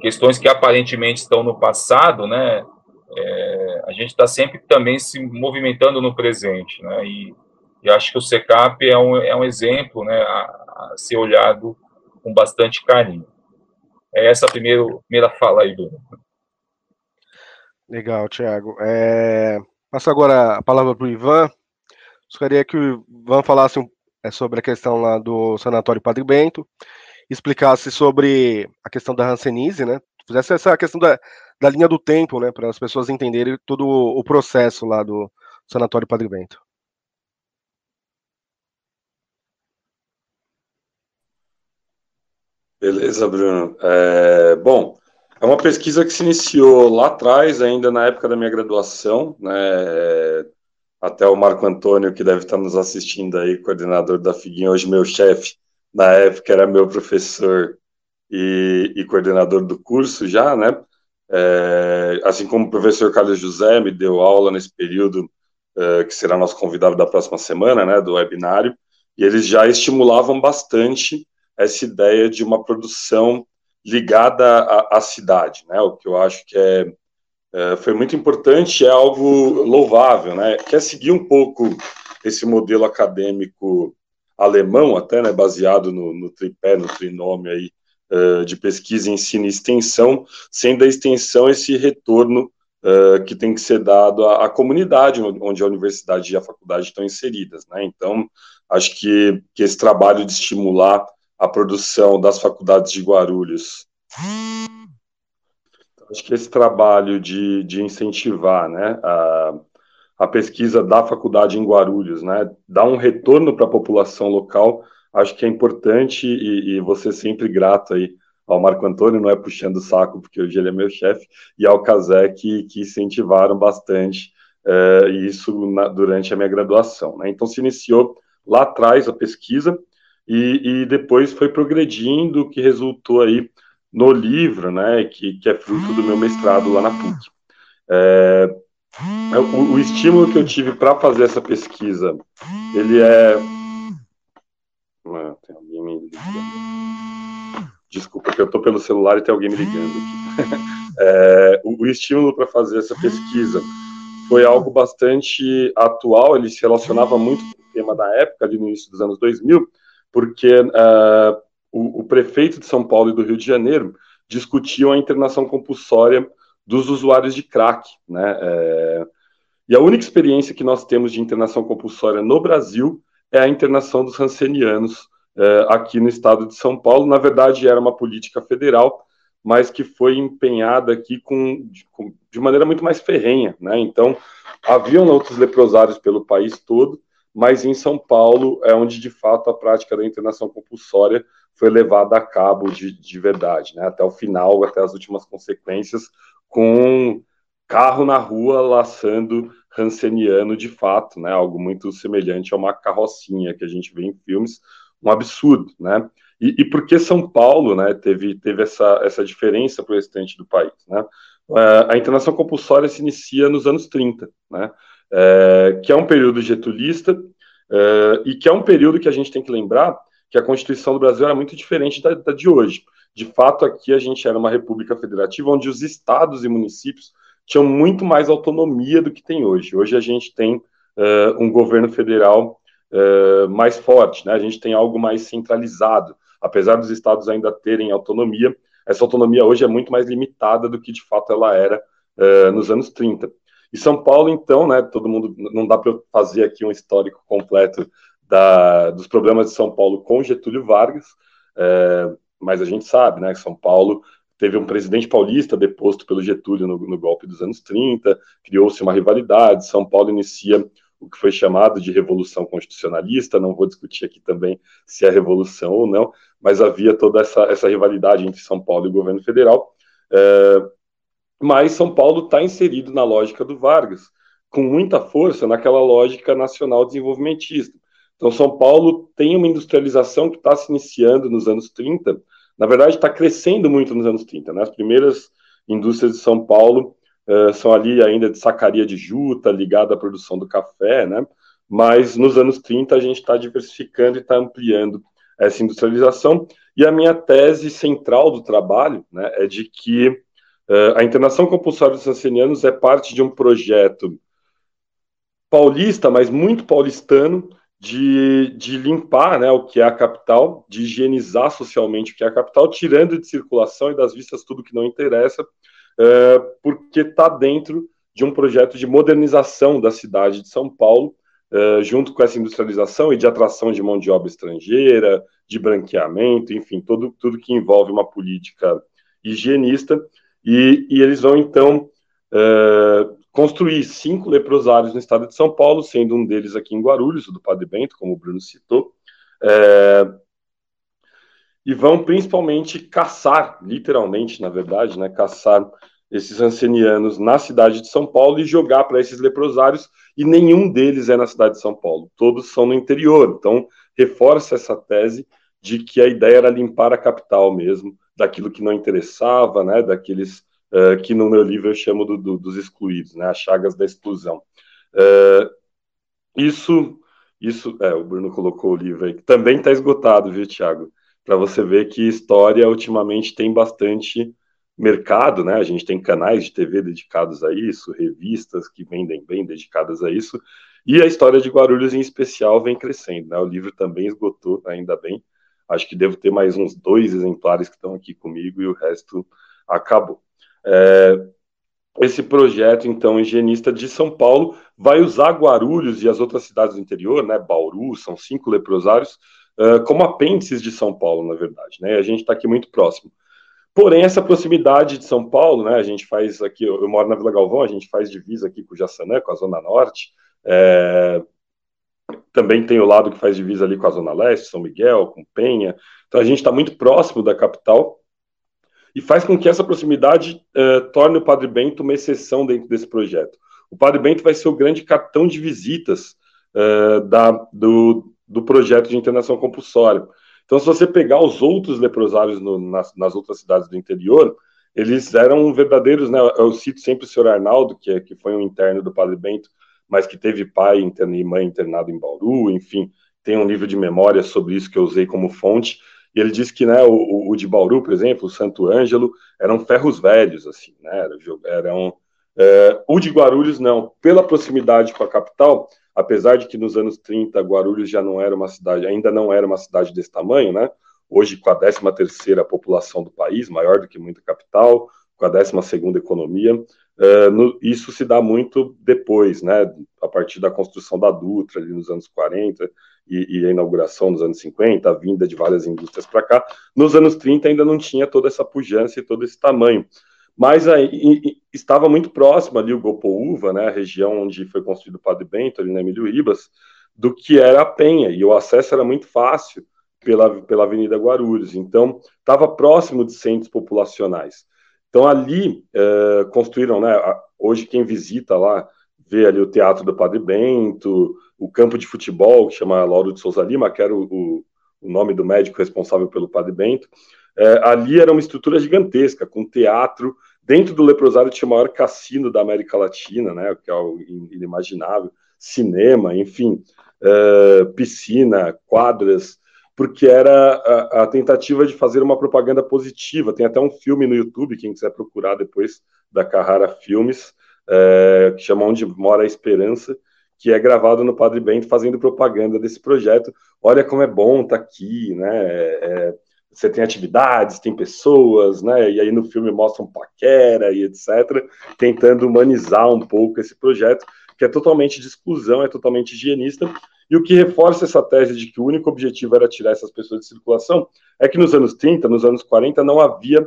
questões que aparentemente estão no passado, né, é, a gente está sempre também se movimentando no presente, né, e, e acho que o SECAP é um, é um exemplo, né, a, a ser olhado com bastante carinho. É essa a primeira, primeira fala aí, Bruno. Legal, Tiago. É... Passo agora a palavra para o Ivan. Gostaria que o Ivan falasse é, sobre a questão lá do Sanatório Padre Bento, explicasse sobre a questão da Hanseníase, né? Fizesse essa questão da, da linha do tempo, né? Para as pessoas entenderem todo o processo lá do Sanatório Padre Bento. Beleza, Bruno. É, bom, é uma pesquisa que se iniciou lá atrás, ainda na época da minha graduação, né? Até o Marco Antônio, que deve estar nos assistindo aí, coordenador da Figuinha, hoje meu chefe, na época era meu professor e, e coordenador do curso já, né? É, assim como o professor Carlos José me deu aula nesse período, é, que será nosso convidado da próxima semana, né, do webinário, e eles já estimulavam bastante essa ideia de uma produção ligada à, à cidade, né, o que eu acho que é é, foi muito importante, é algo louvável, né? Quer seguir um pouco esse modelo acadêmico alemão, até, né, baseado no, no tripé, no trinômio aí, uh, de pesquisa, ensino e extensão, sendo a extensão esse retorno uh, que tem que ser dado à, à, comunidade onde a universidade e a faculdade estão inseridas, né? Então, acho que, que esse trabalho de estimular a produção das faculdades de Guarulhos acho que esse trabalho de, de incentivar né, a, a pesquisa da faculdade em Guarulhos, né, dar um retorno para a população local, acho que é importante e, e você sempre grato aí ao Marco Antônio, não é puxando o saco, porque hoje ele é meu chefe, e ao Casé, que, que incentivaram bastante é, isso na, durante a minha graduação. Né? Então, se iniciou lá atrás a pesquisa, e, e depois foi progredindo, que resultou aí no livro, né, que, que é fruto do meu mestrado lá na PUC. É, é o, o, estímulo que eu tive para fazer essa pesquisa, ele é... Ah, tem alguém me ligando. Desculpa, que eu estou pelo celular e tem alguém me ligando aqui. [laughs] é, o, o estímulo para fazer essa pesquisa foi algo bastante atual, ele se relacionava muito com o tema da época, ali no início dos anos 2000, porque uh, o, o, prefeito de São Paulo e do Rio de Janeiro discutiam a internação compulsória dos usuários de crack, né? É, e a única experiência que nós temos de internação compulsória no Brasil é a internação dos rancenianos é, aqui no estado de São Paulo. Na verdade, era uma política federal, mas que foi empenhada aqui com, de, com, de maneira muito mais ferrenha. Né? Então, haviam outros leprosários pelo país todo, mas em São Paulo é onde, de fato, a prática da internação compulsória foi levada a cabo de, de verdade, né? até o final, até as últimas consequências, com carro na rua laçando Hanseniano de fato, né? Algo muito semelhante a uma carrocinha que a gente vê em filmes, um absurdo, né? E, e por que São Paulo, né, teve, teve essa, essa diferença para o restante do país, né? É, a internação compulsória se inicia nos anos 30, né? É, que é um período getulista é, e que é um período que a gente tem que lembrar que a Constituição do Brasil era muito diferente da, da de hoje. De fato, aqui a gente era uma república federativa onde os estados e municípios tinham muito mais autonomia do que tem hoje. Hoje a gente tem uh, um governo federal uh, mais forte, né? a gente tem algo mais centralizado. Apesar dos estados ainda terem autonomia, essa autonomia hoje é muito mais limitada do que de fato ela era uh, nos anos 30. E São Paulo, então, né, todo mundo, não dá para fazer aqui um histórico completo da, dos problemas de São Paulo com Getúlio Vargas, mas a gente sabe, né, que São Paulo teve um presidente paulista deposto pelo Getúlio no, no golpe dos anos 30, criou-se uma rivalidade, São Paulo inicia o que foi chamado de Revolução Constitucionalista, não vou discutir aqui também se é revolução ou não, mas havia toda essa, essa rivalidade entre São Paulo e o governo federal, é, mas São Paulo está inserido na lógica do Vargas, com muita força naquela lógica nacional desenvolvimentista. Então, São Paulo tem uma industrialização que está se iniciando nos anos 30, na verdade, está crescendo muito nos anos 30. Né? As primeiras indústrias de São Paulo uh, são ali ainda de sacaria de juta, ligada à produção do café, né? mas nos anos 30 a gente está diversificando e está ampliando essa industrialização. E a minha tese central do trabalho né, é de que uh, a internação compulsória dos ancenianos é parte de um projeto paulista, mas muito paulistano, de, de limpar né, o que é a capital, de higienizar socialmente o que é a capital, tirando de circulação e das vistas tudo que não interessa, é, porque está dentro de um projeto de modernização da cidade de São Paulo, é, junto com essa industrialização e de atração de mão de obra estrangeira, de branqueamento, enfim, todo, tudo que envolve uma política higienista, e, e eles vão então é, construir cinco leprosários no estado de São Paulo, sendo um deles aqui em Guarulhos, o do Padre Bento, como o Bruno citou, é, e vão principalmente caçar, literalmente, na verdade, né, caçar esses ancenianos na cidade de São Paulo e jogar para esses leprosários, e nenhum deles é na cidade de São Paulo, todos são no interior. Então, reforça essa tese de que a ideia era limpar a capital mesmo, daquilo que não interessava, né, daqueles uh, que no meu livro eu chamo do, do, dos excluídos, né, as chagas da exclusão. Uh, isso, isso, é, o Bruno colocou o livro aí, também está esgotado, viu, Tiago? Para você ver que história ultimamente tem bastante mercado, né? A gente tem canais de TV dedicados a isso, revistas que vendem bem dedicadas a isso, e a história de Guarulhos em especial vem crescendo, né? O livro também esgotou, ainda bem. Acho que devo ter mais uns dois exemplares que estão aqui comigo e o resto acabou. É, esse projeto, então, higienista de São Paulo, vai usar Guarulhos e as outras cidades do interior, né, Bauru, são cinco leprosários, uh, como apêndices de São Paulo, na verdade, né, a gente está aqui muito próximo. Porém, essa proximidade de São Paulo, né, a gente faz aqui, eu, moro na Vila Galvão, a gente faz divisa aqui com o Jaçanã, com a Zona Norte, é, também tem o lado que faz divisa ali com a Zona Leste, São Miguel, com Penha, então a gente está muito próximo da capital, e faz com que essa proximidade uh, torne o Padre Bento uma exceção dentro desse projeto. O Padre Bento vai ser o grande cartão de visitas uh, da, do, do projeto de internação compulsória. Então, se você pegar os outros leprosários no, nas, nas, outras cidades do interior, eles eram verdadeiros, né? Eu cito sempre o senhor Arnaldo, que, é, que foi um interno do Padre Bento, mas que teve pai interno, e mãe internado em Bauru, enfim, tem um livro de memória sobre isso que eu usei como fonte, e ele disse que né, o, o de Bauru, por exemplo, o Santo Ângelo, eram ferros velhos, assim, né, eram, é, o de Guarulhos não, pela proximidade com a capital, apesar de que nos anos 30 Guarulhos já não era uma cidade, ainda não era uma cidade desse tamanho, né, hoje com a 13 terceira população do país, maior do que muita capital, com a 12 segunda economia, Uh, no, isso se dá muito depois, né, a partir da construção da Dutra, ali nos anos 40, e, e a inauguração nos anos 50, a vinda de várias indústrias para cá. Nos anos 30 ainda não tinha toda essa pujança e todo esse tamanho. Mas aí, e, estava muito próximo ali o Gopoúva, né, a região onde foi construído o Padre Bento, ali na Emílio Ribas, do que era a Penha, e o acesso era muito fácil pela, pela Avenida Guarulhos. Então, estava próximo de centros populacionais. Então ali é, construíram, né? Hoje quem visita lá vê ali o Teatro do Padre Bento, o campo de futebol que chama Lauro de Souza Lima, que era o, o, o nome do médico responsável pelo Padre Bento. É, ali era uma estrutura gigantesca, com teatro. Dentro do leprosário tinha o maior cassino da América Latina, né? Que é o inimaginável. Cinema, enfim, é, piscina, quadras porque era a, a, tentativa de fazer uma propaganda positiva. Tem até um filme no YouTube, quem quiser procurar depois, da Carrara Filmes, é, que chama Onde Mora a Esperança, que é gravado no Padre Bento fazendo propaganda desse projeto. Olha como é bom estar tá aqui, né? É, você tem atividades, tem pessoas, né? E aí no filme mostram paquera e etc., tentando humanizar um pouco esse projeto, que é totalmente de exclusão, é totalmente higienista, e o que reforça essa tese de que o único objetivo era tirar essas pessoas de circulação é que nos anos 30, nos anos 40, não havia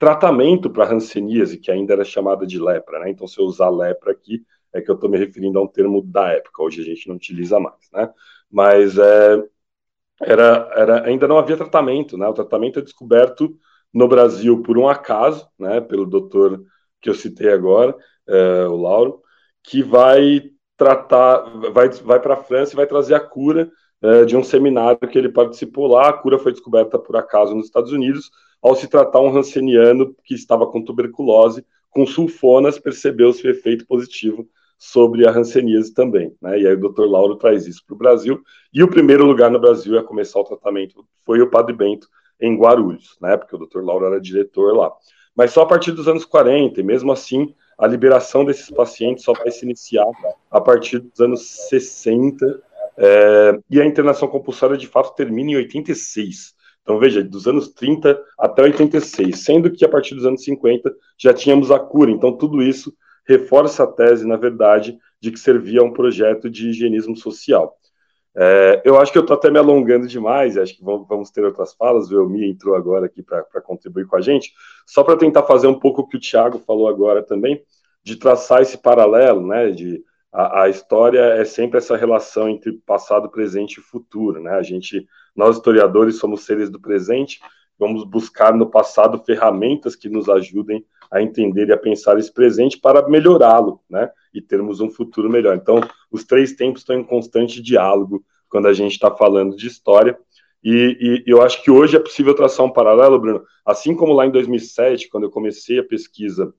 tratamento para hanseníase, que ainda era chamada de lepra, né? Então, se eu usar lepra aqui, é que eu estou me referindo a um termo da época, hoje a gente não utiliza mais, né? Mas é, era, era, ainda não havia tratamento, né? O tratamento é descoberto no Brasil por um acaso, né? Pelo doutor que eu citei agora, é, o Lauro, que vai tratar, vai, vai para a França e vai trazer a cura é, de um seminário que ele participou lá. A cura foi descoberta por acaso nos Estados Unidos, ao se tratar um ranceniano que estava com tuberculose, com sulfonas, percebeu-se o efeito positivo sobre a ranceníase também. Né? E aí o Dr. Lauro traz isso para o Brasil. E o primeiro lugar no Brasil a começar o tratamento foi o Padre Bento, em Guarulhos, né? porque o Dr. Lauro era diretor lá. Mas só a partir dos anos 40, e mesmo assim a liberação desses pacientes só vai se iniciar a partir dos anos 60, é, e a internação compulsória de fato termina em 86. Então, veja, dos anos 30 até 86, sendo que a partir dos anos 50 já tínhamos a cura. Então, tudo isso reforça a tese, na verdade, de que servia a um projeto de higienismo social. É, eu acho que eu estou até me alongando demais, acho que vamos ter outras falas, o Elmi entrou agora aqui para contribuir com a gente, só para tentar fazer um pouco o que o Tiago falou agora também, de traçar esse paralelo, né, de a, a, história é sempre essa relação entre passado, presente e futuro, né, a gente, nós historiadores somos seres do presente, vamos buscar no passado ferramentas que nos ajudem a entender e a pensar esse presente para melhorá-lo, né, e termos um futuro melhor. Então, os três tempos estão em constante diálogo quando a gente está falando de história. E, e, eu acho que hoje é possível traçar um paralelo, Bruno. Assim como lá em 2007, quando eu comecei a pesquisa,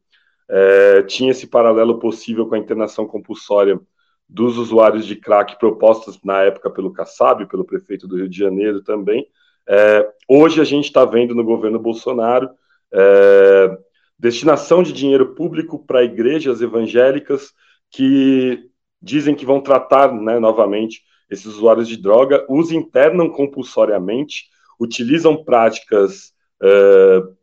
é, tinha esse paralelo possível com a internação compulsória dos usuários de crack propostas na época pelo Kassab, pelo prefeito do Rio de Janeiro também. É, hoje a gente está vendo no governo Bolsonaro é, destinação de dinheiro público para igrejas evangélicas que dizem que vão tratar né, novamente esses usuários de droga, os internam compulsoriamente, utilizam práticas uh,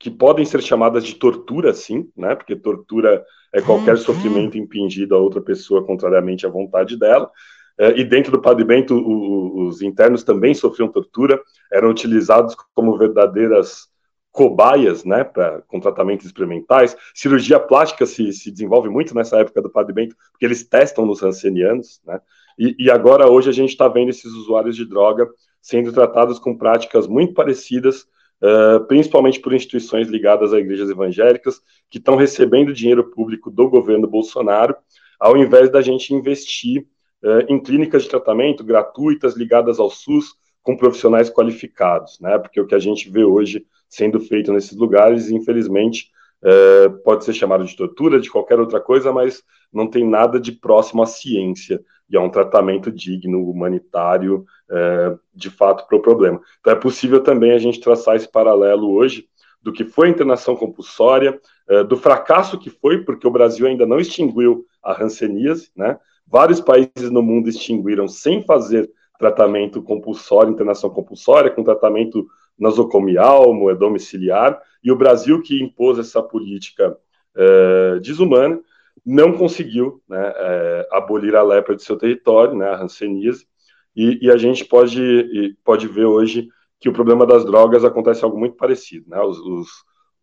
que podem ser chamadas de tortura, sim, né, porque tortura é qualquer uhum. sofrimento impingido a outra pessoa contrariamente à vontade dela. Uh, e dentro do Padre Bento, o, os internos também sofriam tortura, eram utilizados como verdadeiras cobaias, né, pra, com tratamentos experimentais. Cirurgia plástica se, se desenvolve muito nessa época do Padre Bento, porque eles testam nos ancenianos, né, e, e agora, hoje, a gente está vendo esses usuários de droga sendo tratados com práticas muito parecidas, uh, principalmente por instituições ligadas a igrejas evangélicas, que estão recebendo dinheiro público do governo Bolsonaro, ao invés da gente investir uh, em clínicas de tratamento gratuitas ligadas ao SUS, com profissionais qualificados, né? Porque o que a gente vê hoje sendo feito nesses lugares, infelizmente, é, pode ser chamado de tortura, de qualquer outra coisa, mas não tem nada de próximo à ciência e a um tratamento digno, humanitário, é, de fato, para o problema. Então, é possível também a gente traçar esse paralelo hoje do que foi a internação compulsória, é, do fracasso que foi, porque o Brasil ainda não extinguiu a hanseníase, né? Vários países no mundo extinguiram sem fazer tratamento compulsório, internação compulsória, com tratamento nosocomial, moeda domiciliar, e o Brasil que impôs essa política é, desumana não conseguiu né, é, abolir a lepra de seu território, né, a hanseníase, e, e, a gente pode, pode ver hoje que o problema das drogas acontece algo muito parecido, né, os, os,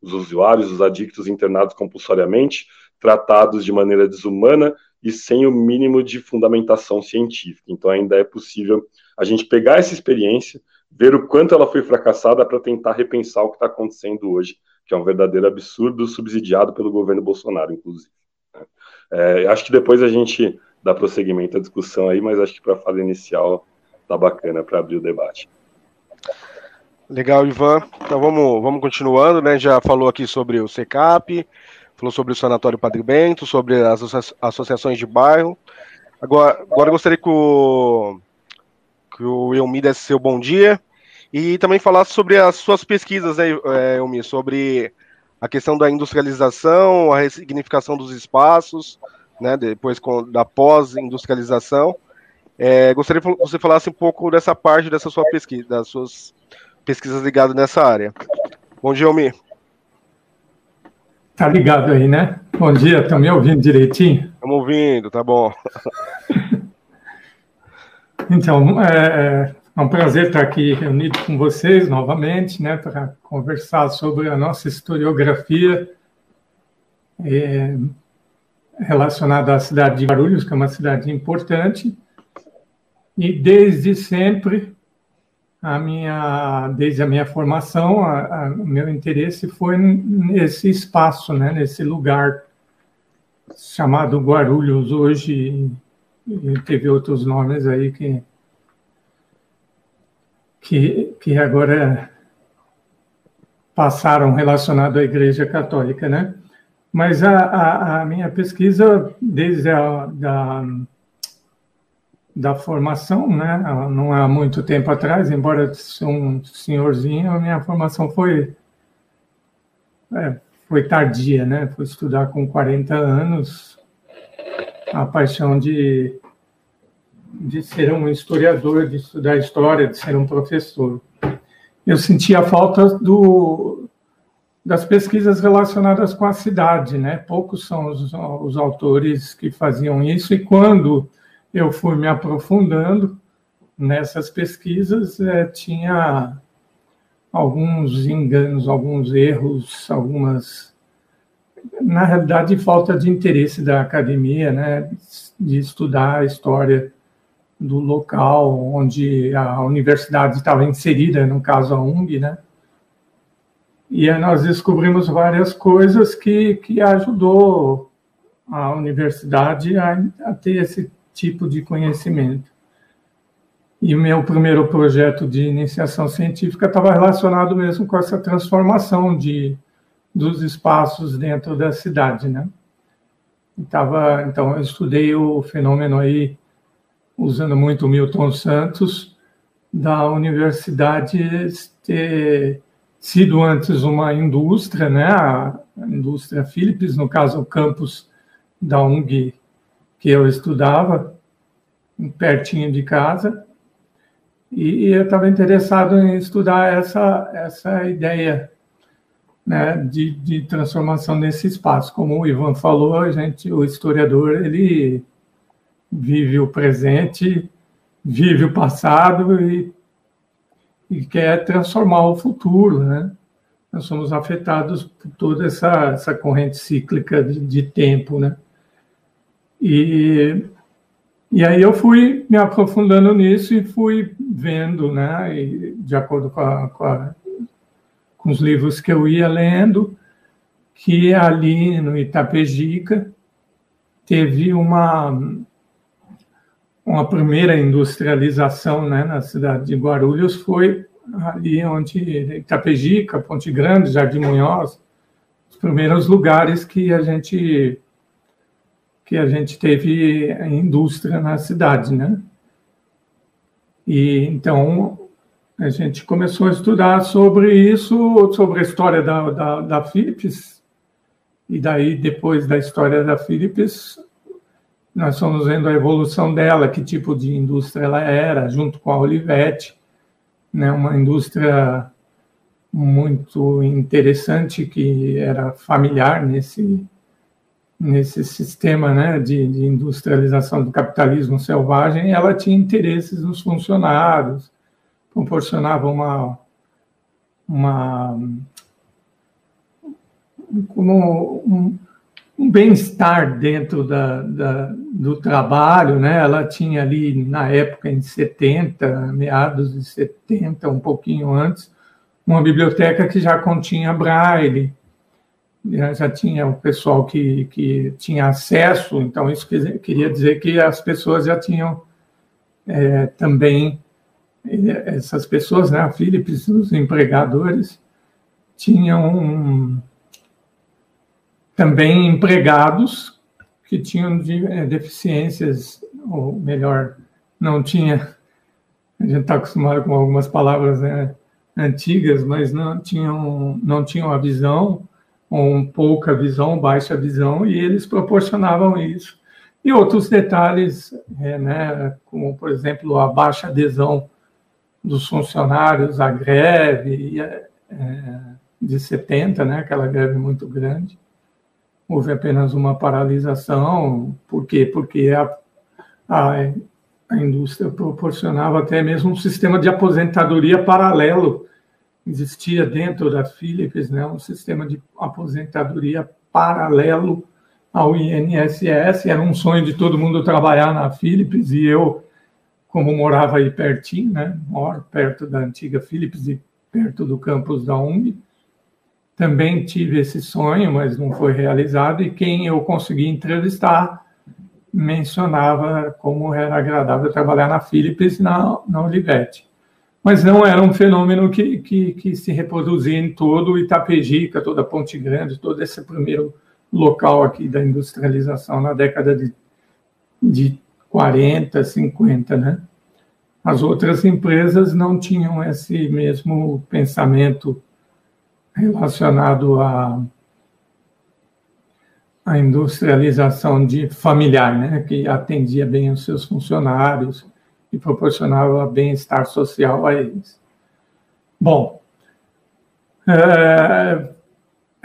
os usuários, os adictos internados compulsoriamente, tratados de maneira desumana e sem o mínimo de fundamentação científica. Então ainda é possível a gente pegar essa experiência, ver o quanto ela foi fracassada para tentar repensar o que está acontecendo hoje, que é um verdadeiro absurdo, subsidiado pelo governo Bolsonaro, inclusive. É, acho que depois a gente dá prosseguimento à discussão aí, mas acho que para a fase inicial tá bacana para abrir o debate. Legal, Ivan. Então vamos, vamos continuando, né? Já falou aqui sobre o SECAP, falou sobre o Sanatório Padre Bento, sobre as associações de bairro. Agora, agora eu gostaria que o, que o Elmi desse seu bom dia e também falar sobre as suas pesquisas, né, é, Elmi, sobre a questão da industrialização, a ressignificação dos espaços, né, depois da pós-industrialização. É, gostaria que você falasse um pouco dessa parte dessa sua pesquisa, das suas pesquisas ligadas nessa área. Bom dia, Elmi. Tá ligado aí, né? Bom dia, estão me ouvindo direitinho? Estamos ouvindo, tá bom. [laughs] então, é, é um prazer estar aqui reunido com vocês novamente, né, para conversar sobre a nossa historiografia é, relacionada à cidade de Guarulhos, que é uma cidade importante, e desde sempre a minha, desde a minha formação, o meu interesse foi nesse espaço, né, nesse lugar chamado Guarulhos hoje, e teve outros nomes aí que, que, que agora passaram relacionado à Igreja Católica, né? Mas a, a, a minha pesquisa, desde a da, da formação, né? Não há muito tempo atrás, embora sou um senhorzinho, a minha formação foi é, foi tardia, né? Fui estudar com 40 anos, a paixão de de ser um historiador, de estudar história, de ser um professor. Eu sentia falta do das pesquisas relacionadas com a cidade, né? Poucos são os, os autores que faziam isso e quando eu fui me aprofundando nessas pesquisas, é, tinha alguns enganos, alguns erros, algumas. Na realidade, falta de interesse da academia, né, de estudar a história do local onde a universidade estava inserida, no caso a UNG, né? E aí nós descobrimos várias coisas que, que ajudou a universidade a, a ter esse tipo de conhecimento. E o meu primeiro projeto de iniciação científica estava relacionado mesmo com essa transformação de, dos espaços dentro da cidade, né? Tava, então, eu estudei o fenômeno aí, usando muito Milton Santos, da universidade ter sido antes uma indústria, né? A indústria Philips, no caso, o campus da UNG que eu estudava, pertinho de casa, e, eu estava interessado em estudar essa, essa ideia né, de, de transformação nesse espaço. Como o Ivan falou, a gente, o historiador, ele vive o presente, vive o passado e, e quer transformar o futuro, né? Nós somos afetados por toda essa, essa corrente cíclica de, de tempo, né? E, e aí eu fui me aprofundando nisso e fui vendo, né, e, de acordo com, a, com, a, com os livros que eu ia lendo, que ali no Itapejica teve uma, uma primeira industrialização né, na cidade de Guarulhos, foi ali onde Itapejica, Ponte Grande, Jardim Munhoz, os primeiros lugares que a gente que a gente teve indústria na cidade, né? E então a gente começou a estudar sobre isso, sobre a história da, da, da Philips, e daí, depois da história da Philips, nós fomos vendo a evolução dela, que tipo de indústria ela era, junto com a Olivetti, né, uma indústria muito interessante que era familiar nesse nesse sistema né, de, de industrialização do capitalismo selvagem, ela tinha interesses nos funcionários, proporcionava uma, uma como um, um bem-estar dentro da, da, do trabalho, né? Ela tinha ali na época em 70, meados de 70, um pouquinho antes, uma biblioteca que já continha braille, já tinha o pessoal que, que tinha acesso, então isso queria dizer que as pessoas já tinham é, também essas pessoas, né, a Philips, os empregadores, tinham também empregados que tinham eh, deficiências, ou melhor, não tinha, a gente está acostumado com algumas palavras né, antigas, mas não tinham, não tinham a visão, ou pouca visão, baixa visão, e eles proporcionavam isso. E outros detalhes, é, né, como, por exemplo, a baixa adesão dos funcionários à greve é, de 70, né, aquela greve muito grande. Houve apenas uma paralisação. Por quê? Porque a, a, a indústria proporcionava até mesmo um sistema de aposentadoria paralelo. Existia dentro da Philips né, um sistema de aposentadoria paralelo ao INSS. Era um sonho de todo mundo trabalhar na Philips e eu como morava aí pertinho, né, moro perto da antiga Philips e perto do campus da UNG, também tive esse sonho, mas não foi realizado, e quem eu consegui entrevistar mencionava como era agradável trabalhar na Philips e na, na Olivetti. Mas não era um fenômeno que, que, que se reproduzia em todo Itapejica, toda Ponte Grande, todo esse primeiro local aqui da industrialização na década de, de 40, 50, né? As outras empresas não tinham esse mesmo pensamento relacionado à, à industrialização de familiar, né? Que atendia bem os seus funcionários e proporcionava bem-estar social a eles. Bom, é,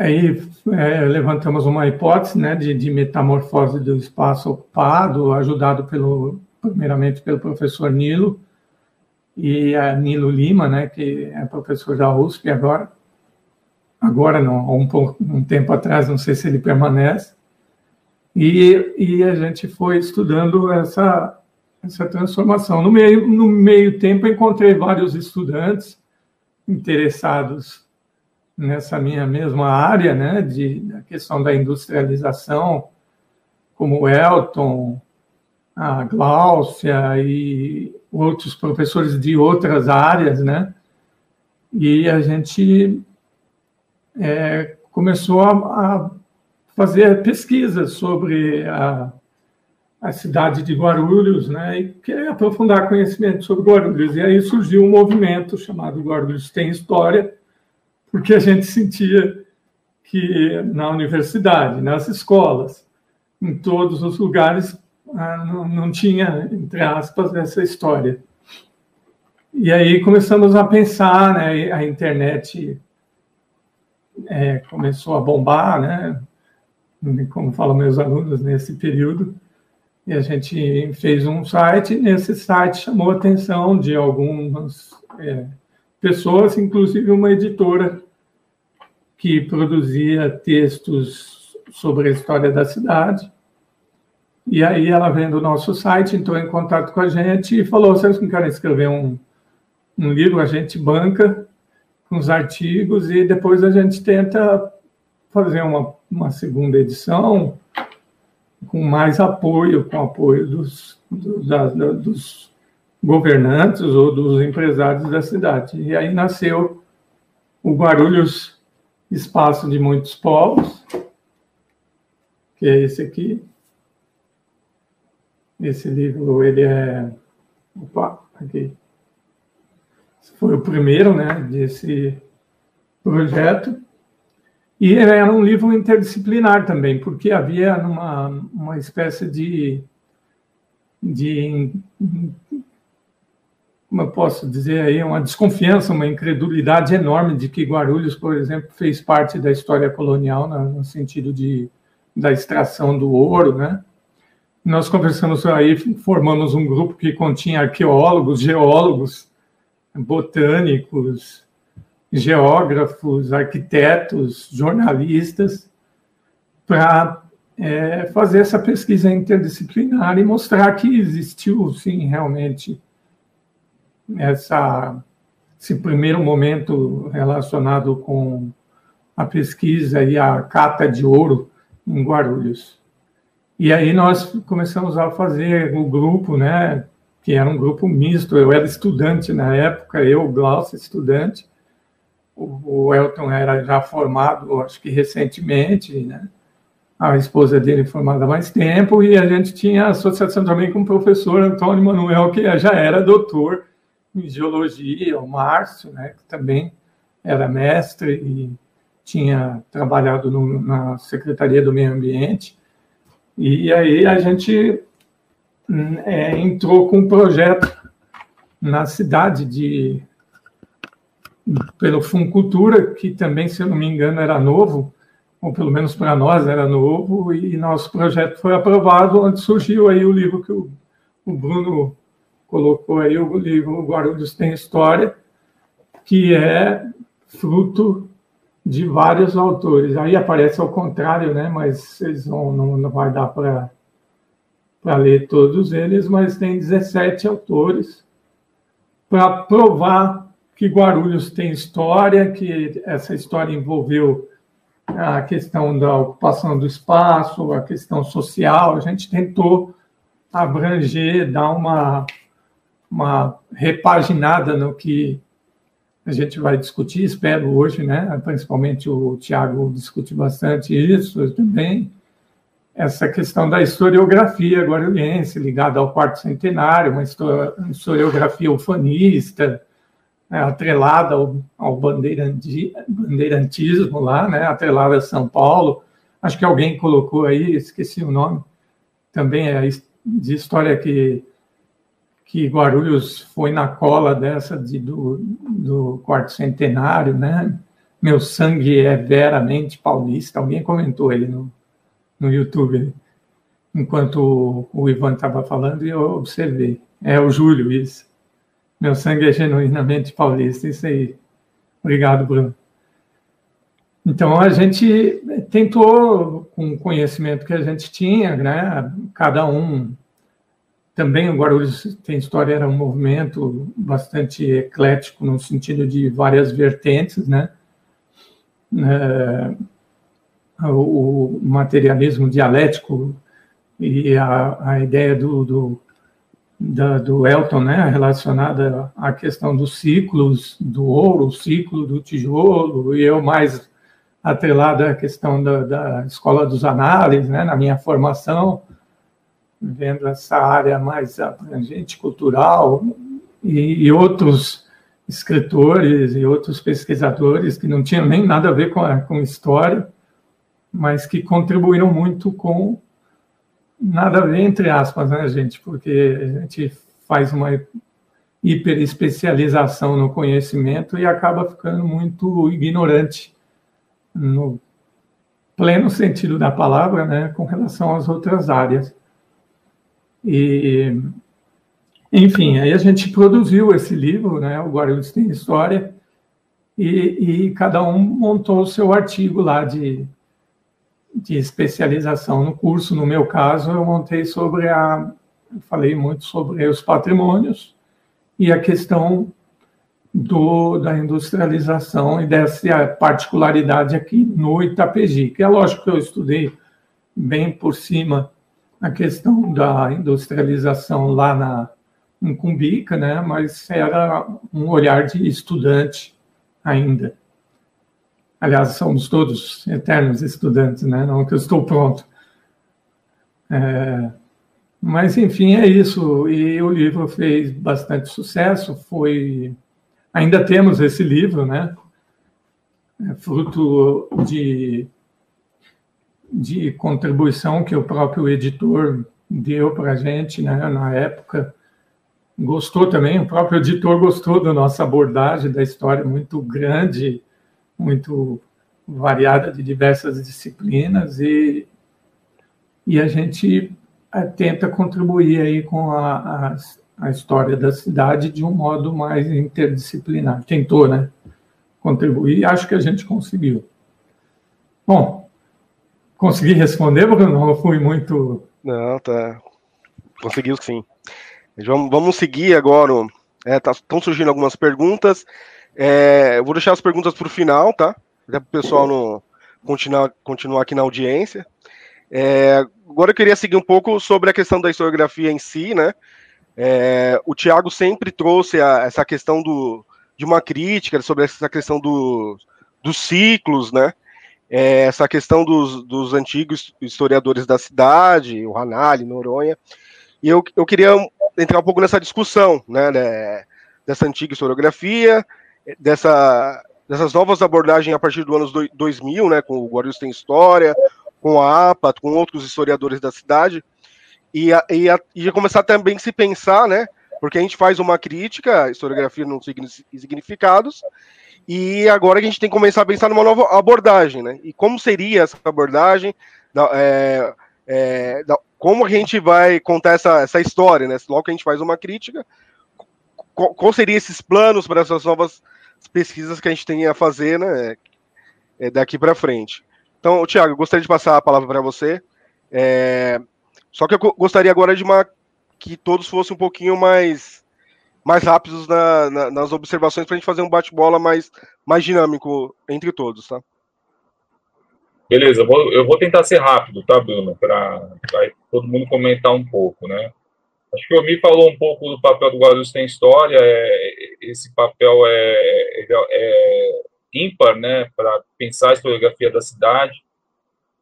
Aí é, levantamos uma hipótese né, de, de, metamorfose do espaço ocupado, ajudado pelo, primeiramente pelo professor Nilo e a Nilo Lima, né, que é professor da USP agora, agora não, há um, um tempo atrás, não sei se ele permanece, e, e a gente foi estudando essa, essa transformação. No meio, no meio tempo, encontrei vários estudantes interessados nessa minha mesma área, né, de da questão da industrialização, como o Elton, a Gláucia e outros professores de outras áreas, né, e a gente é, começou a, a, fazer pesquisas sobre a, a cidade de Guarulhos, né, e querer aprofundar conhecimento sobre Guarulhos. E aí surgiu um movimento chamado Guarulhos Tem História, porque a gente sentia que na universidade, nas escolas, em todos os lugares, ah, não, não tinha, entre aspas, essa história. E aí começamos a pensar, né, a internet é, começou a bombar, né, como falam meus alunos nesse período, e a gente fez um site, e nesse site chamou a atenção de algumas é, pessoas, inclusive uma editora que produzia textos sobre a história da cidade. E aí ela vendo o nosso site, entrou em contato com a gente e falou: vocês não querem escrever um, um livro? A gente banca os artigos e depois a gente tenta fazer uma, uma segunda edição com mais apoio, com apoio dos, dos, da, dos governantes ou dos empresários da cidade. E aí nasceu o Guarulhos Espaço de Muitos Povos, que é esse aqui, Esse livro, ele é... Opa, aqui. Foi o primeiro, né, desse projeto. E era um livro interdisciplinar também, porque havia uma, uma espécie de, de como eu posso dizer aí, uma desconfiança, uma incredulidade enorme de que Guarulhos, por exemplo, fez parte da história colonial no sentido de da extração do ouro, né? Nós conversamos aí, formamos um grupo que continha arqueólogos, geólogos, botânicos, geógrafos, arquitetos, jornalistas, para é, fazer essa pesquisa interdisciplinar e mostrar que existiu, sim, realmente, essa, esse primeiro momento relacionado com a pesquisa e a cata de ouro em Guarulhos. E aí nós começamos a fazer o grupo, né, que era um grupo misto. Eu era estudante na época, eu, Glaucio, estudante. O, Elton era já formado, acho que recentemente, né? A esposa dele formada há mais tempo, e a gente tinha associação também com o professor Antônio Manuel, que já era doutor em geologia, o Márcio, né, que também era mestre e tinha trabalhado no, na Secretaria do Meio Ambiente. E aí a gente é, entrou com um projeto na cidade de pelo Funcultura, que também, se eu não me engano, era novo, ou pelo menos para nós era novo, e nosso projeto foi aprovado, onde surgiu aí o livro que o, o Bruno colocou aí, o livro Guarulhos tem História, que é fruto de vários autores. Aí aparece ao contrário, né? Mas vocês vão, não, não vai dar para para ler todos eles, mas tem 17 autores para provar que Guarulhos tem história, que essa história envolveu a questão da ocupação do espaço, a questão social. A gente tentou abranger, dar uma, uma repaginada no que a gente vai discutir, espero hoje, né? Principalmente o Tiago discute bastante isso também essa questão da historiografia guarulhense, ligada ao quarto centenário, uma historiografia ufanista, né, atrelada ao, ao bandeirantismo lá, né, atrelada a São Paulo. Acho que alguém colocou aí, esqueci o nome, também é de história que, que Guarulhos foi na cola dessa de, do, do quarto centenário, né? Meu sangue é veramente paulista. Alguém comentou aí no, no YouTube, enquanto o Ivan estava falando, e eu observei. É o Júlio, isso. Meu sangue é genuinamente paulista, isso aí. Obrigado, Bruno. Então, a gente tentou, com o conhecimento que a gente tinha, né, cada um. Também o Guarulhos Tem História era um movimento bastante eclético, no sentido de várias vertentes, né? É, o materialismo dialético e a, a ideia do, do, da, do Elton, né, relacionada à questão dos ciclos do ouro, o ciclo do tijolo, e eu mais atrelada à questão da, da escola dos análises, né, na minha formação, vendo essa área mais abrangente, cultural, e, e outros escritores e outros pesquisadores que não tinham nem nada a ver com, a, com história, mas que contribuíram muito com nada a ver, entre aspas, né, gente? Porque a gente faz uma hiperespecialização no conhecimento e acaba ficando muito ignorante no pleno sentido da palavra, né, com relação às outras áreas. E, enfim, aí a gente produziu esse livro, né, o Guarulhos tem História, e, e cada um montou o seu artigo lá de de especialização no curso. No meu caso, eu montei sobre a. Falei muito sobre os patrimônios e a questão do, da industrialização e dessa particularidade aqui no Itapeji, que é lógico que eu estudei bem por cima a questão da industrialização lá na, em Cumbica, né? mas era um olhar de estudante ainda. Aliás, somos todos eternos estudantes, né? Não que eu estou pronto. É, Mas, enfim, é isso. E o livro fez bastante sucesso. Foi. Ainda temos esse livro, né? É fruto de, de contribuição que o próprio editor deu para a gente né, na época. Gostou também, o próprio editor gostou da nossa abordagem da história, muito grande, muito variada de diversas disciplinas, e, e a gente é, tenta contribuir aí com a, a, a, história da cidade de um modo mais interdisciplinar. Tentou, né? Contribuir e acho que a gente conseguiu. Bom, consegui responder, porque não fui muito. Não, tá. Conseguiu sim. Vamos, vamos seguir agora. Estão é, tá, surgindo algumas perguntas. É, eu vou deixar as perguntas para o final, tá? Para o pessoal não continuar, continuar aqui na audiência. É, agora eu queria seguir um pouco sobre a questão da historiografia em si, né? É, o Tiago sempre trouxe a, essa questão do, de uma crítica sobre essa questão do, dos ciclos, né? É, essa questão dos, dos, antigos historiadores da cidade, o Hanali, Noronha. E eu, eu queria entrar um pouco nessa discussão, né? né dessa antiga historiografia, dessa, dessas novas abordagens a partir do ano 2000, né? Com o Guarulhos tem História, com a APA, com outros historiadores da cidade, e, a, e, a, e começar também a se pensar, né? Porque a gente faz uma crítica, historiografia não significados, e agora a gente tem que começar a pensar numa nova abordagem, né? E como seria essa abordagem? É, é, como a gente vai contar essa, essa história, né? Logo que a gente faz uma crítica, qual, qual seriam esses planos para essas novas pesquisas que a gente tem a fazer, né? É, daqui para frente. Então, Tiago, gostaria de passar a palavra para você. É... Só que eu gostaria agora de uma que todos fossem um pouquinho mais mais rápidos na, na, nas observações para a gente fazer um bate-bola mais, mais dinâmico entre todos, tá? Beleza, eu vou, eu vou tentar ser rápido, tá, Bruno? Para todo mundo comentar um pouco, né? Acho que o Mi falou um pouco do papel do Guarulhos tem história. É, esse papel é, é, é ímpar, né, para pensar a historiografia da cidade,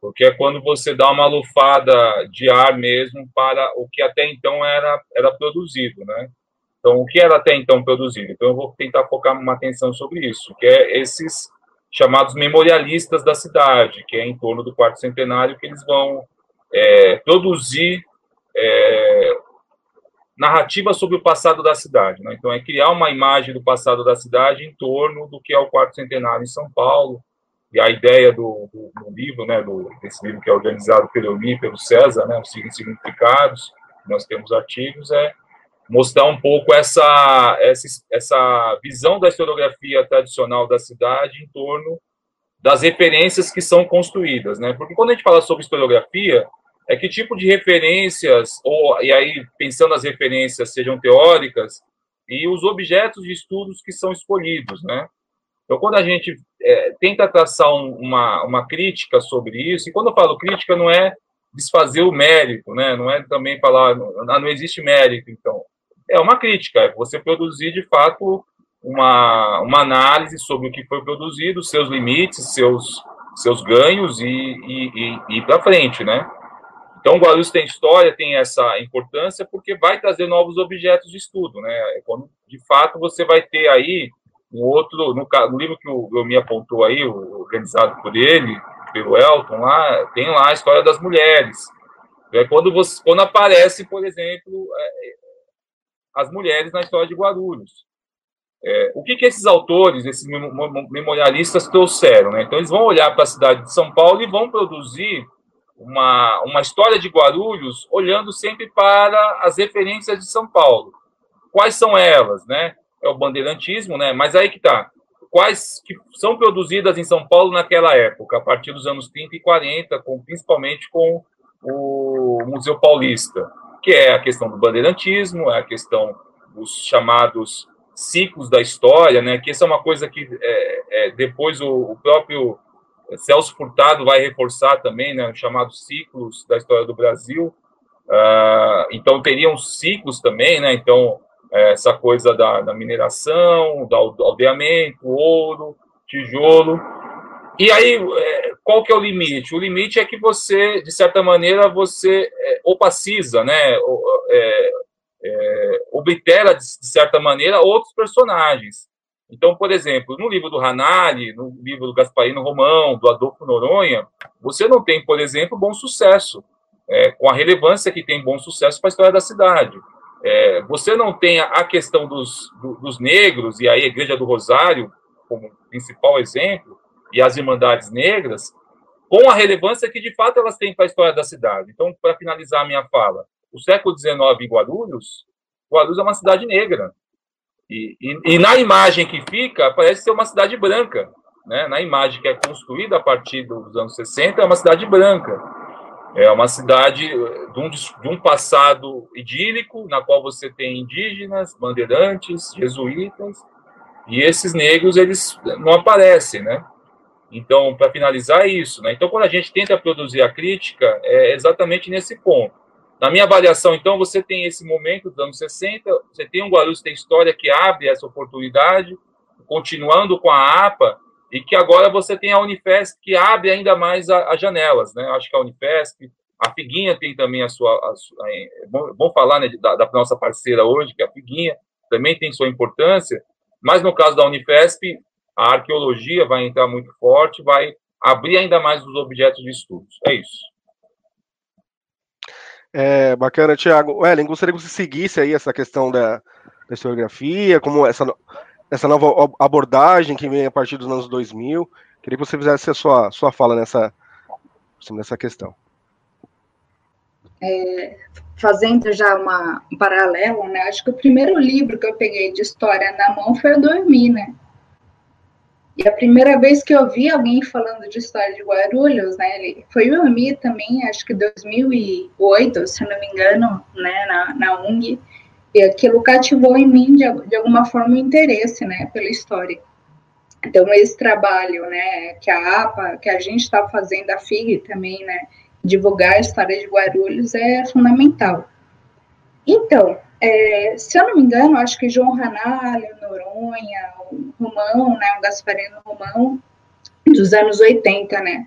porque é quando você dá uma lufada de ar mesmo para o que até então era, era produzido, né? Então, o que era até então produzido? Então, eu vou tentar focar uma atenção sobre isso, que é esses chamados memorialistas da cidade, que é em torno do quarto centenário que eles vão é, produzir é, narrativa sobre o passado da cidade. Né? Então, é criar uma imagem do passado da cidade em torno do que é o quarto centenário em São Paulo. E a ideia do, do, do livro, né, do, desse livro que é organizado pelo Euni, pelo César, né, os significados, nós temos artigos, é mostrar um pouco essa, essa, essa visão da historiografia tradicional da cidade em torno das referências que são construídas, né? Porque quando a gente fala sobre historiografia, é que tipo de referências, ou e aí pensando as referências sejam teóricas, e os objetos de estudos que são escolhidos, né? Então, quando a gente é, tenta traçar um, uma, uma crítica sobre isso, e quando eu falo crítica, não é desfazer o mérito, né? Não é também falar, não, não existe mérito, então. É uma crítica, é você produzir, de fato, uma, uma análise sobre o que foi produzido, seus limites, seus, seus ganhos e, e, e, e para frente, né? Então, o Guarulhos tem história, tem essa importância, porque vai trazer novos objetos de estudo, né? É quando, de fato, você vai ter aí um outro, no, no livro que o me apontou aí, organizado por ele, pelo Elton, lá, tem lá a história das mulheres. É quando, você, quando aparece, por exemplo, é, as mulheres na história de Guarulhos. É, o que, que esses autores, esses memorialistas trouxeram? Né? Então, eles vão olhar para a cidade de São Paulo e vão produzir uma, uma história de Guarulhos olhando sempre para as referências de São Paulo. Quais são elas, né? É o bandeirantismo, né? Mas aí que tá. Quais que são produzidas em São Paulo naquela época, a partir dos anos 30 e 40, com, principalmente com o Museu Paulista, que é a questão do bandeirantismo, é a questão dos chamados ciclos da história, né? Que essa é uma coisa que é, é, depois o, o próprio Celso Furtado vai reforçar também, né, chamados ciclos da história do Brasil. Uh, então, teriam ciclos também, né? Então, é, essa coisa da, da mineração, do aldeamento, ouro, tijolo. E aí, é, qual que é o limite? O limite é que você, de certa maneira, você é, opaciza, né? É, é, de certa maneira, outros personagens. Então, por exemplo, no livro do Hanali, no livro do Gasparino Romão, do Adolfo Noronha, você não tem, por exemplo, bom sucesso, é, com a relevância que tem bom sucesso para a história da cidade. É, você não tem a questão dos, dos negros, e aí a Igreja do Rosário, como principal exemplo, e as Irmandades Negras, com a relevância que de fato elas têm para a história da cidade. Então, para finalizar a minha fala, o século XIX em Guarulhos, Guarulhos é uma cidade negra. E, e, e, na imagem que fica, parece ser uma cidade branca. Né? Na imagem que é construída a partir dos anos 60, é uma cidade branca. É uma cidade eh, de um, de um passado idílico, na qual você tem indígenas, bandeirantes, jesuítas, e esses negros eles não aparecem, né? Então, para finalizar é isso, né? Então, quando a gente tenta produzir a crítica, é exatamente nesse ponto. Na minha avaliação, então, você tem esse momento dos anos 60, você tem um Guarulhos tem história que abre essa oportunidade, continuando com a APA, e que agora você tem a Unifesp que abre ainda mais as janelas, né? Acho que a Unifesp, a Figuinha tem também a sua, a sua é bom, falar né, da, da, nossa parceira hoje, que é a Figuinha, também tem sua importância, mas no caso da Unifesp, a arqueologia vai entrar muito forte, vai abrir ainda mais os objetos de estudos. É isso. É, bacana, Tiago. Ellen, gostaria que você seguisse aí essa questão da, da historiografia, como essa, essa nova abordagem que vem a partir dos anos 2000. Queria que você fizesse a sua, sua fala nessa, nessa questão. É, fazendo já uma, um paralelo, né? Acho que o primeiro livro que eu peguei de história na mão foi o Dormir, né? E a primeira vez que eu vi alguém falando de história de Guarulhos, né, foi o Ami também, acho que 2008, se não me engano, né, na, na UNG, e aquilo cativou em mim, de, de alguma forma, o interesse, né, pela história. Então, esse trabalho, né, que a APA, que a gente está fazendo, a FIG também, né, divulgar a história de Guarulhos é fundamental. Então, é, se eu não me engano, acho que João Ranalho, Noronha, Romão, né, o Gasparino Romão, dos anos 80, né?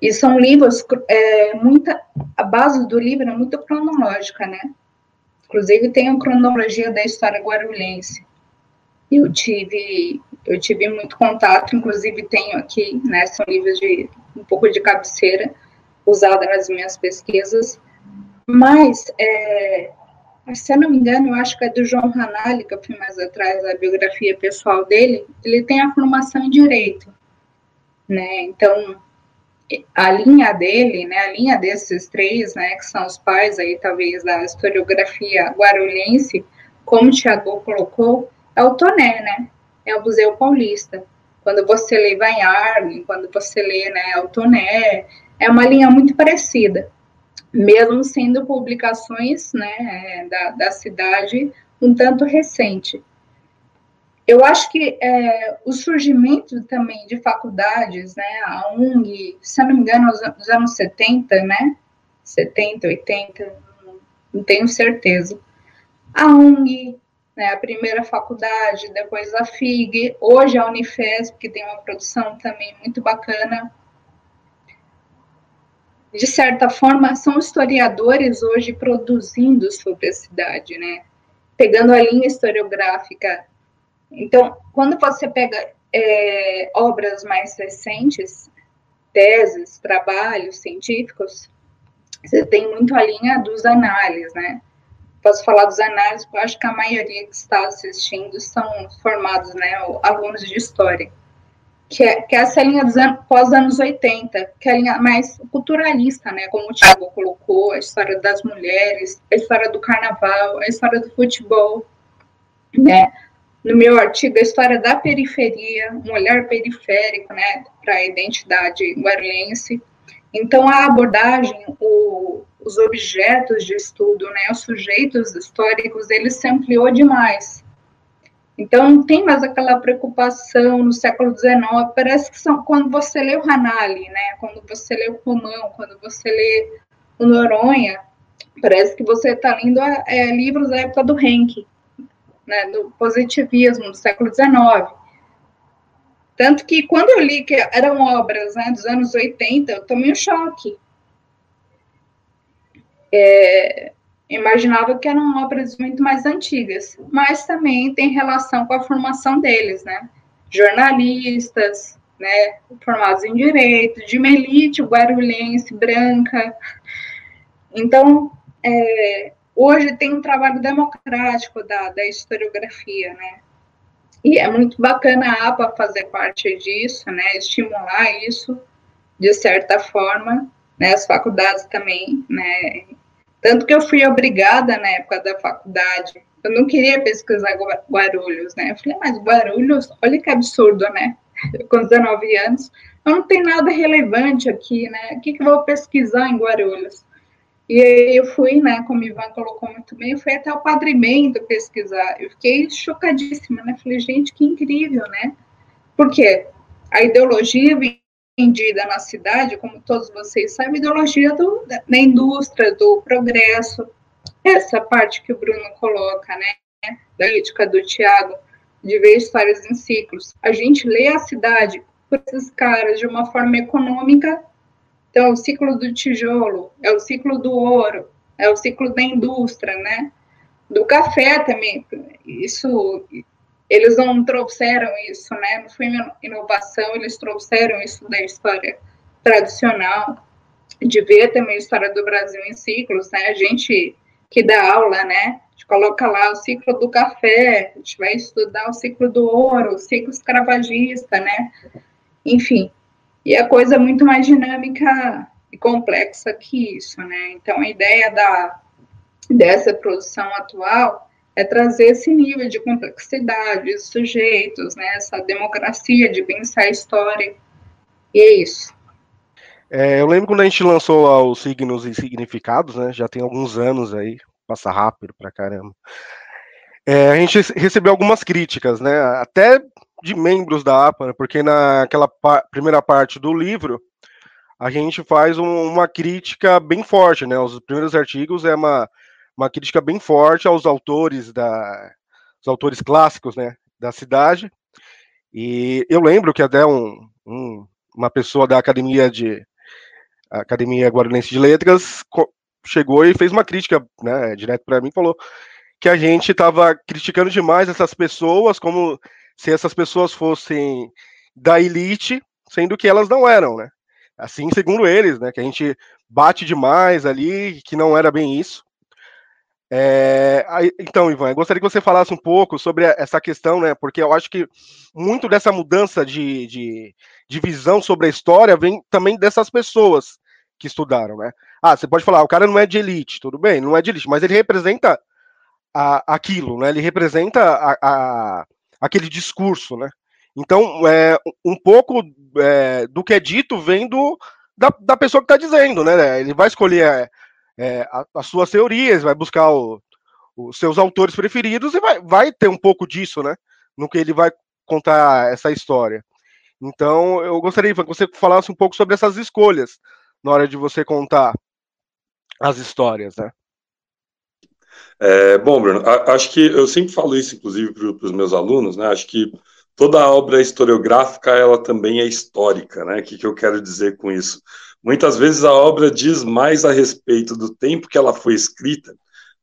E são livros, é, muita, a base do livro é muito cronológica, né? Inclusive tem a cronologia da história guarulhense. Eu tive, eu tive muito contato, inclusive tenho aqui, né, são livros de um pouco de cabeceira, usada nas minhas pesquisas, mas é, se eu não me engano, eu acho que é do João Ranalli, que eu fui mais atrás, a biografia pessoal dele, ele tem a formação em Direito, né, então, a linha dele, né, a linha desses três, né, que são os pais aí, talvez, da historiografia guarulhense, como o Tiago colocou, é o Toné, né, é o Museu Paulista. Quando você lê Van Arlen, quando você lê, né, o Toné, é uma linha muito parecida mesmo sendo publicações né, da, da cidade um tanto recente. Eu acho que é, o surgimento também de faculdades, né, a UNG, se não me engano, nos anos 70, né, 70, 80, não tenho certeza. A UNG, né, a primeira faculdade, depois a FIG, hoje a Unifesp, que tem uma produção também muito bacana, de certa forma, são historiadores hoje produzindo sobre a cidade, né? Pegando a linha historiográfica. Então, quando você pega é, obras mais recentes, teses, trabalhos científicos, você tem muito a linha dos análises, né? Posso falar dos análises, porque eu acho que a maioria que está assistindo são formados, né, alunos de história que é, que é essa linha dos pós-anos 80, que é a linha mais culturalista, né? Como o Thiago colocou, a história das mulheres, a história do carnaval, a história do futebol, né? No meu artigo, a história da periferia, um olhar periférico, né? Para a identidade guarulhense. Então, a abordagem, o, os objetos de estudo, né? Os sujeitos históricos, ele se ampliou demais então, não tem mais aquela preocupação no século XIX. Parece que são, quando você lê o Hanali, né? quando você lê o Romão, quando você lê o Noronha, parece que você está lendo é, livros da época do Henke, né? do positivismo, do século XIX. Tanto que quando eu li que eram obras né, dos anos 80, eu tomei um choque. É, imaginava que eram obras muito mais antigas, mas também tem relação com a formação deles, né? Jornalistas, né, formados em direito, de uma elite guarulhense, branca. Então, é, hoje tem um trabalho democrático da, da historiografia, né? E é muito bacana a APA fazer parte disso, né? Estimular isso de certa forma, né? As faculdades também, né? Tanto que eu fui obrigada na época da faculdade, eu não queria pesquisar Guarulhos, né? Eu falei, mas Guarulhos, olha que absurdo, né? [laughs] Com 19 anos, não tem nada relevante aqui, né? O que, que eu vou pesquisar em Guarulhos? E aí eu fui, né, como o Ivan colocou muito bem, eu fui até o Padre Bento pesquisar. Eu fiquei chocadíssima, né? Falei, gente, que incrível, né? Porque a ideologia vendida na cidade, como todos vocês sabem, ideologia do, da indústria, do progresso. Essa parte que o Bruno coloca, né? Da crítica do Tiago, de ver histórias em ciclos. A gente lê a cidade por esses caras de uma forma econômica então, o ciclo do tijolo, é o ciclo do ouro, é o ciclo da indústria, né? Do café também. Isso, eles não trouxeram isso, né? Não foi inovação, eles trouxeram isso da história tradicional, de ver também a história do Brasil em ciclos, né? A gente que dá aula, né? A gente coloca lá o ciclo do café, a gente vai estudar o ciclo do ouro, o ciclo escravagista, né? Enfim, e a coisa é muito mais dinâmica e complexa que isso, né? Então, a ideia da, dessa produção atual é trazer esse nível de complexidade de sujeitos, né? Essa democracia de pensar a história. E é isso. É, eu lembro quando a gente lançou lá os signos e significados, né? Já tem alguns anos aí, passa rápido pra caramba. É, a gente recebeu algumas críticas, né? Até de membros da APA, porque naquela pa primeira parte do livro a gente faz um, uma crítica bem forte, né? Os primeiros artigos é uma, uma crítica bem forte aos autores da os autores clássicos, né, da cidade. E eu lembro que até um, um uma pessoa da academia de Academia de Letras chegou e fez uma crítica, né, direto para mim, falou que a gente estava criticando demais essas pessoas como se essas pessoas fossem da elite, sendo que elas não eram, né? Assim, segundo eles, né? Que a gente bate demais ali, que não era bem isso. É, então, Ivan, gostaria que você falasse um pouco sobre essa questão, né? Porque eu acho que muito dessa mudança de, de, de visão sobre a história vem também dessas pessoas que estudaram, né? Ah, você pode falar, o cara não é de elite, tudo bem, não é de elite, mas ele representa a, aquilo, né? Ele representa a, a, aquele discurso, né? Então, é, um pouco é, do que é dito vem do, da, da pessoa que está dizendo, né? Ele vai escolher é, as suas teorias, vai buscar os seus autores preferidos e vai, vai ter um pouco disso, né? No que ele vai contar essa história. Então, eu gostaria que você falasse um pouco sobre essas escolhas na hora de você contar as histórias, né? É, bom, Bruno, acho que eu sempre falo isso, inclusive, para os meus alunos, né? Acho que toda obra historiográfica, ela também é histórica, né? O que, que eu quero dizer com isso? Muitas vezes a obra diz mais a respeito do tempo que ela foi escrita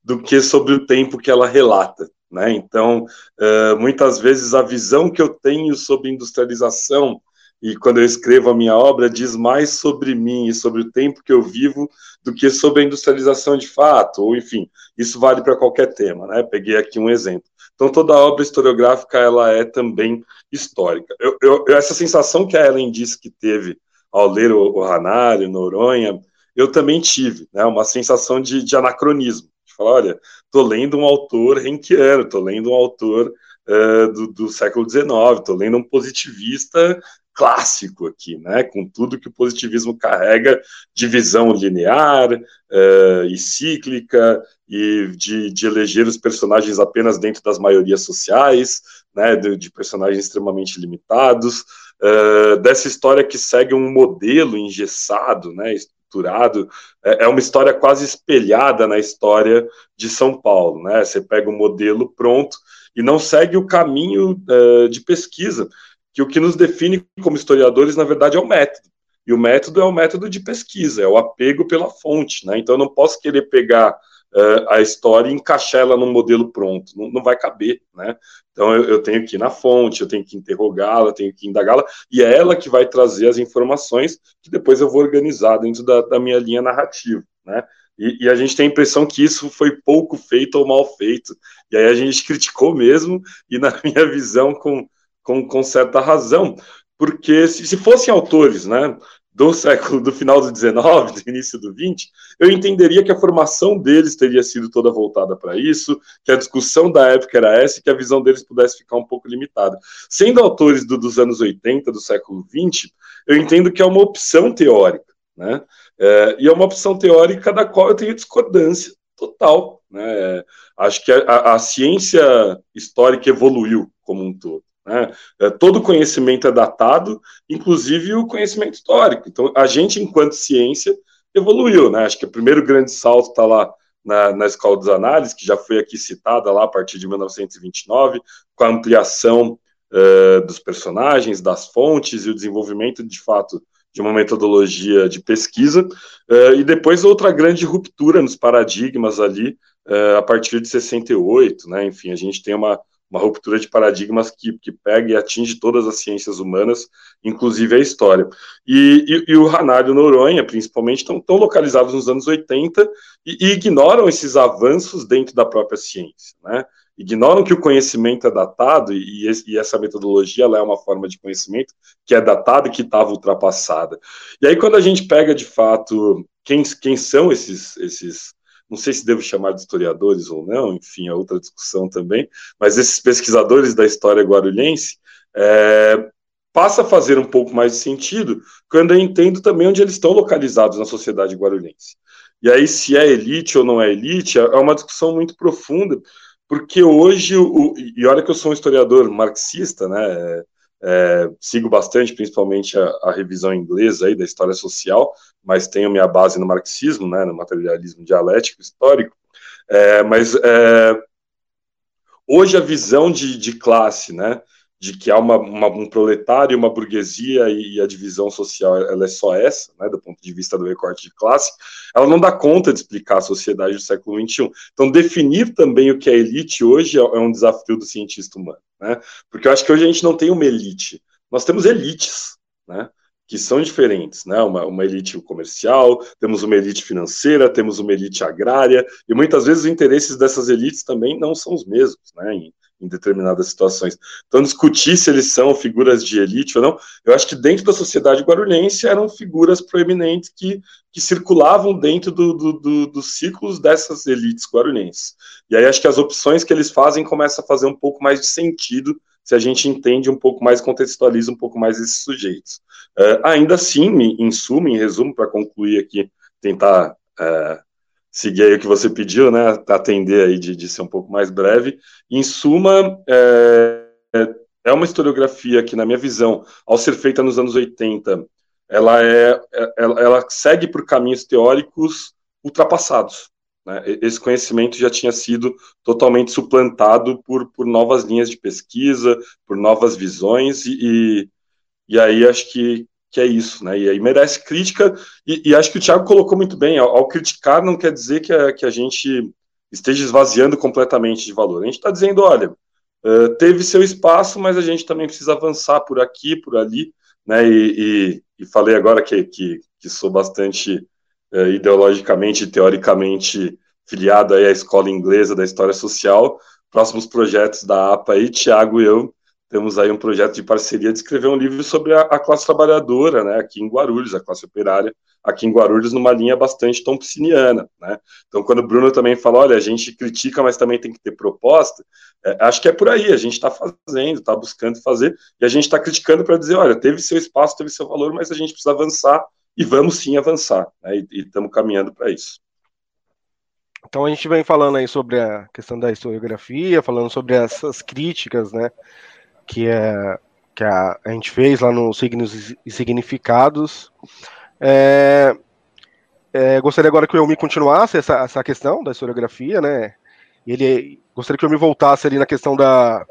do que sobre o tempo que ela relata. Né? Então, uh, muitas vezes a visão que eu tenho sobre industrialização e quando eu escrevo a minha obra diz mais sobre mim e sobre o tempo que eu vivo do que sobre a industrialização de fato, ou enfim, isso vale para qualquer tema, né? Peguei aqui um exemplo. Então toda obra historiográfica ela é também histórica. Eu, eu, essa sensação que a Ellen disse que teve ao ler o, o Noronha, eu também tive, né? Uma sensação de, de anacronismo. De falar, olha, estou lendo um autor renquiano, estou lendo um autor uh, do, do século XIX, estou lendo um positivista clássico aqui, né? Com tudo que o positivismo carrega de visão linear uh, e cíclica e de, de, eleger os personagens apenas dentro das maiorias sociais, né? De, de personagens extremamente limitados, uh, dessa história que segue um modelo engessado, né? Estruturado, é, é uma história quase espelhada na história de São Paulo, né? Você pega o um modelo pronto e não segue o caminho uh, de pesquisa que o que nos define como historiadores, na verdade, é o método. E o método é o método de pesquisa, é o apego pela fonte, né? Então eu não posso querer pegar uh, a história e encaixar ela num modelo pronto, não, não vai caber, né? Então eu, eu, tenho que ir na fonte, eu tenho que interrogá-la, tenho que indagá-la, e é ela que vai trazer as informações que depois eu vou organizar dentro da, da minha linha narrativa, né? E, e, a gente tem a impressão que isso foi pouco feito ou mal feito. E aí a gente [laughs] criticou mesmo, e na minha visão, com, com, com certa razão, porque se, se fossem autores, né, do século, do final do 19, do início do 20, eu entenderia que a formação deles teria sido toda voltada para isso, que a discussão da época era essa e que a visão deles pudesse ficar um pouco limitada. Sendo autores do, dos anos 80, do século 20, eu entendo que é uma opção teórica, né? É, e é uma opção teórica da qual eu tenho discordância total. Né? Acho que a, a ciência histórica evoluiu como um todo. Né? É, todo conhecimento é datado, inclusive o conhecimento histórico. Então, a gente, enquanto ciência, evoluiu. Né? Acho que o primeiro grande salto está lá na, na Escola dos Análises, que já foi aqui citada lá a partir de 1929, com a ampliação uh, dos personagens, das fontes e o desenvolvimento, de fato, de uma metodologia de pesquisa, uh, e depois outra grande ruptura nos paradigmas ali, uh, a partir de 68, né? Enfim, a gente tem uma, uma ruptura de paradigmas que, que pega e atinge todas as ciências humanas, inclusive a história. E, e, e o Hanari e o Noronha, principalmente, estão, estão localizados nos anos 80 e, e, ignoram esses avanços dentro da própria ciência, né? Ignoram que o conhecimento é datado e, e essa metodologia é uma forma de conhecimento que é datada e que estava ultrapassada. E aí, quando a gente pega de fato quem, quem são esses, esses não sei se devo chamar de historiadores ou não, enfim, é outra discussão também, mas esses pesquisadores da história guarulhense, é, passa a fazer um pouco mais de sentido quando eu entendo também onde eles estão localizados na sociedade guarulhense. E aí, se é elite ou não é elite, é uma discussão muito profunda, porque hoje, o, e olha que eu sou um historiador marxista, né, é, sigo bastante, principalmente a, a, revisão inglesa aí da história social, mas tenho minha base no marxismo, né, no materialismo dialético histórico. É, mas é, hoje a visão de, de classe, né, de que há uma, uma, um proletário, uma burguesia e, e, a divisão social ela é só essa, né, do ponto de vista do recorte de classe, ela não dá conta de explicar a sociedade do século XXI. Então, definir também o que é elite hoje é, é um desafio do cientista humano, né, porque eu acho que hoje a gente não tem uma elite, nós temos elites, né, que são diferentes, né? Uma, uma, elite comercial, temos uma elite financeira, temos uma elite agrária, e muitas vezes os interesses dessas elites também não são os mesmos, né? Em, em determinadas situações. Então, discutir se eles são figuras de elite ou não, eu acho que dentro da sociedade guarulhense eram figuras proeminentes que, que circulavam dentro do, do, do, dos ciclos dessas elites guarulhenses. E aí acho que as opções que eles fazem começam a fazer um pouco mais de sentido se a gente entende um pouco mais, contextualiza um pouco mais esses sujeitos. Uh, ainda assim, em suma, em resumo, para concluir aqui, tentar uh, seguir aí o que você pediu, né, atender aí de, de ser um pouco mais breve. Em suma, é, é uma historiografia que, na minha visão, ao ser feita nos anos 80, ela, é, ela, ela segue por caminhos teóricos ultrapassados. Né? Esse conhecimento já tinha sido totalmente suplantado por, por novas linhas de pesquisa, por novas visões, e, e, e aí acho que, que é isso, né? E aí merece crítica, e, e acho que o Thiago colocou muito bem, ao, ao, criticar não quer dizer que a, que a gente esteja esvaziando completamente de valor. A gente está dizendo, olha, uh, teve seu espaço, mas a gente também precisa avançar por aqui, por ali, né? E, e, e falei agora que, que, que sou bastante uh, ideologicamente e teoricamente filiado aí à escola inglesa da história social. Próximos projetos da APA aí, Thiago e eu temos aí um projeto de parceria de escrever um livro sobre a, a, classe trabalhadora, né, aqui em Guarulhos, a classe operária, aqui em Guarulhos, numa linha bastante thompsoniana, né. Então, quando o Bruno também fala, olha, a gente critica, mas também tem que ter proposta, é, acho que é por aí, a gente está fazendo, está buscando fazer, e a gente está criticando para dizer, olha, teve seu espaço, teve seu valor, mas a gente precisa avançar, e vamos sim avançar, né, e estamos caminhando para isso. Então a gente vem falando aí sobre a questão da historiografia, falando sobre essas críticas, né, que, é, que a, a gente fez lá no Signos e Significados. É, é, gostaria agora que o Elmi continuasse essa, essa questão da historiografia, né? Ele gostaria que eu me voltasse ali na questão da,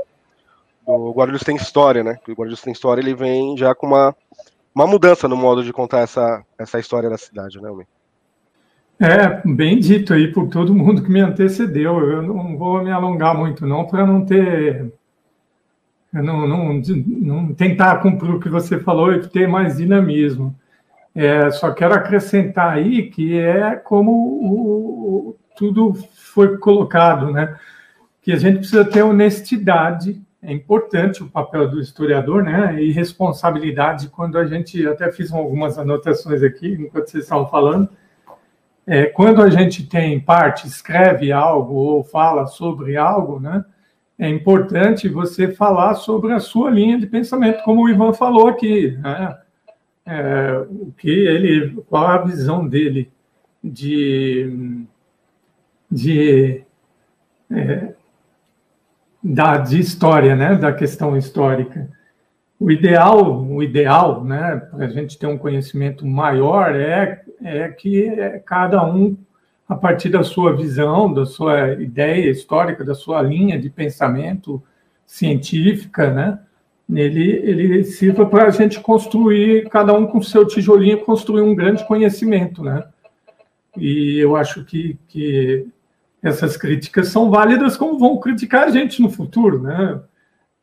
do Guarulhos tem história, né? O Guarulhos tem história, ele vem já com uma, uma mudança no modo de contar essa, essa história da cidade, né, Almir? É, bem dito aí por todo mundo que me antecedeu. Eu não vou me alongar muito, não, para não ter. Não, não, não tentar cumprir o que você falou e ter mais dinamismo. É, só quero acrescentar aí que é como o, o, tudo foi colocado, né? Que a gente precisa ter honestidade, é importante o papel do historiador, né? E responsabilidade, quando a gente, até fiz algumas anotações aqui, enquanto vocês estavam falando, é, quando a gente tem parte, escreve algo ou fala sobre algo, né? É importante você falar sobre a sua linha de pensamento, como o Ivan falou aqui, né? É, o que ele, qual a visão dele de de, é, da, de história, né, da questão histórica. O ideal, o ideal, né, para a gente ter um conhecimento maior é, é que cada um, a partir da sua visão, da sua ideia histórica, da sua linha de pensamento científica, né, ele, ele sirva para a gente construir, cada um com seu tijolinho, construir um grande conhecimento, né? E eu acho que, que essas críticas são válidas como vão criticar a gente no futuro, né?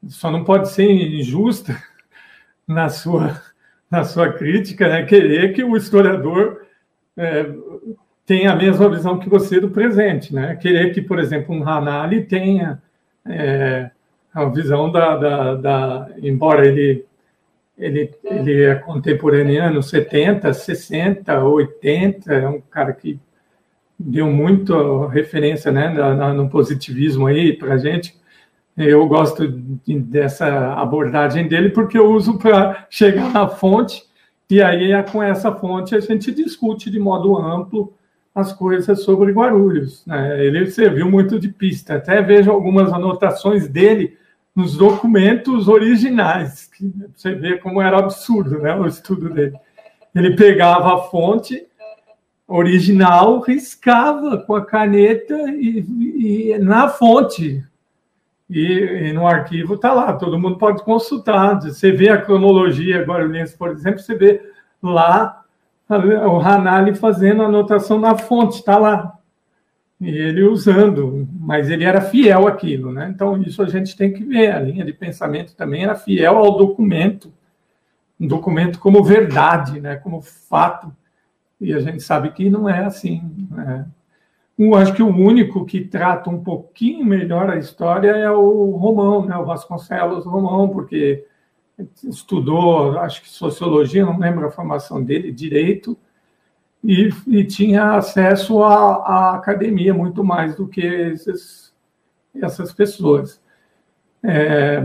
Só não pode ser injusta [laughs] na sua, na sua crítica, né? Querer que o historiador é, tenha a mesma visão que você do presente, né? Querer que, por exemplo, um Hanali tenha é, a visão da, da, da, embora ele ele, ele é contemporâneo, 70, 60, 80, é um cara que deu muito referência né, no positivismo aí para gente. Eu gosto de, dessa abordagem dele porque eu uso para chegar na fonte e aí com essa fonte a gente discute de modo amplo as coisas sobre Guarulhos. Né? Ele serviu muito de pista. Até vejo algumas anotações dele nos documentos originais, você vê como era absurdo né, o estudo dele. Ele pegava a fonte original riscava com a caneta e, e na fonte. E, e no arquivo está lá, todo mundo pode consultar. Você vê a cronologia guarulhense, por exemplo, você vê lá o Hanali fazendo anotação na fonte, está lá. E ele usando, mas ele era fiel àquilo, né? Então, isso a gente tem que ver. A linha de pensamento também era fiel ao documento, um documento como verdade, né? como fato e a gente sabe que não é assim. Né? Eu acho que o único que trata um pouquinho melhor a história é o Romão, né? o Vasconcelos Romão, porque estudou, acho que sociologia, não lembro a formação dele, direito, e, e tinha acesso à, à, academia muito mais do que esses, essas pessoas. É,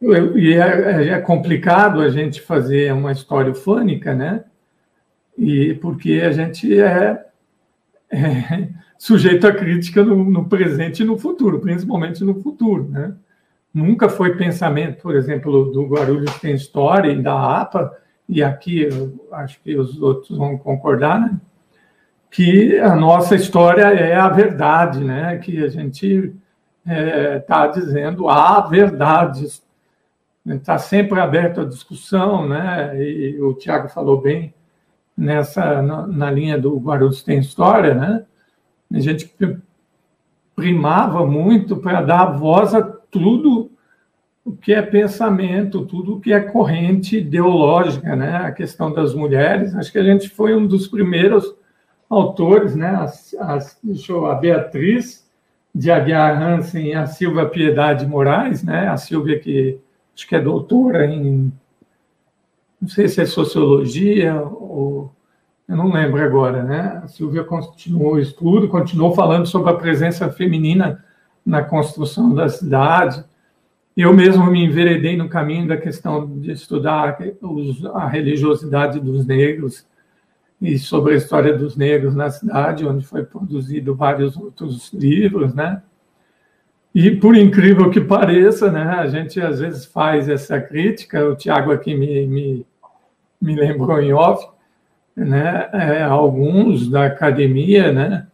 e é, é, complicado a gente fazer uma história ufânica, né? e porque a gente é, é [laughs] sujeito a crítica no, no, presente e no futuro, principalmente no futuro, né? Nunca foi pensamento, por exemplo, do Guarulhos tem história e da APA, e aqui acho que os outros vão concordar, né? que a nossa história é a verdade, né? Que a gente está é, tá dizendo a verdade, está sempre aberto à discussão, né? E o Tiago falou bem nessa na, na, linha do Guarulhos tem história, né? A gente primava muito para dar voz a tudo o que é pensamento, tudo o que é corrente ideológica, né? A questão das mulheres, acho que a gente foi um dos primeiros autores, né? A, a, deixa a Beatriz de Aguiar Hansen e a Silvia Piedade Moraes, né? A Silvia que acho que é doutora em não sei se é sociologia ou eu não lembro agora, né? A Silvia continuou o estudo, continuou falando sobre a presença feminina na construção da cidade. Eu mesmo me enveredei no caminho da questão de estudar a religiosidade dos negros e sobre a história dos negros na cidade, onde foi produzido vários outros livros, né? E por incrível que pareça, né, a gente às vezes faz essa crítica, o Tiago aqui me, me me lembrou em off, né, é, alguns da academia, né,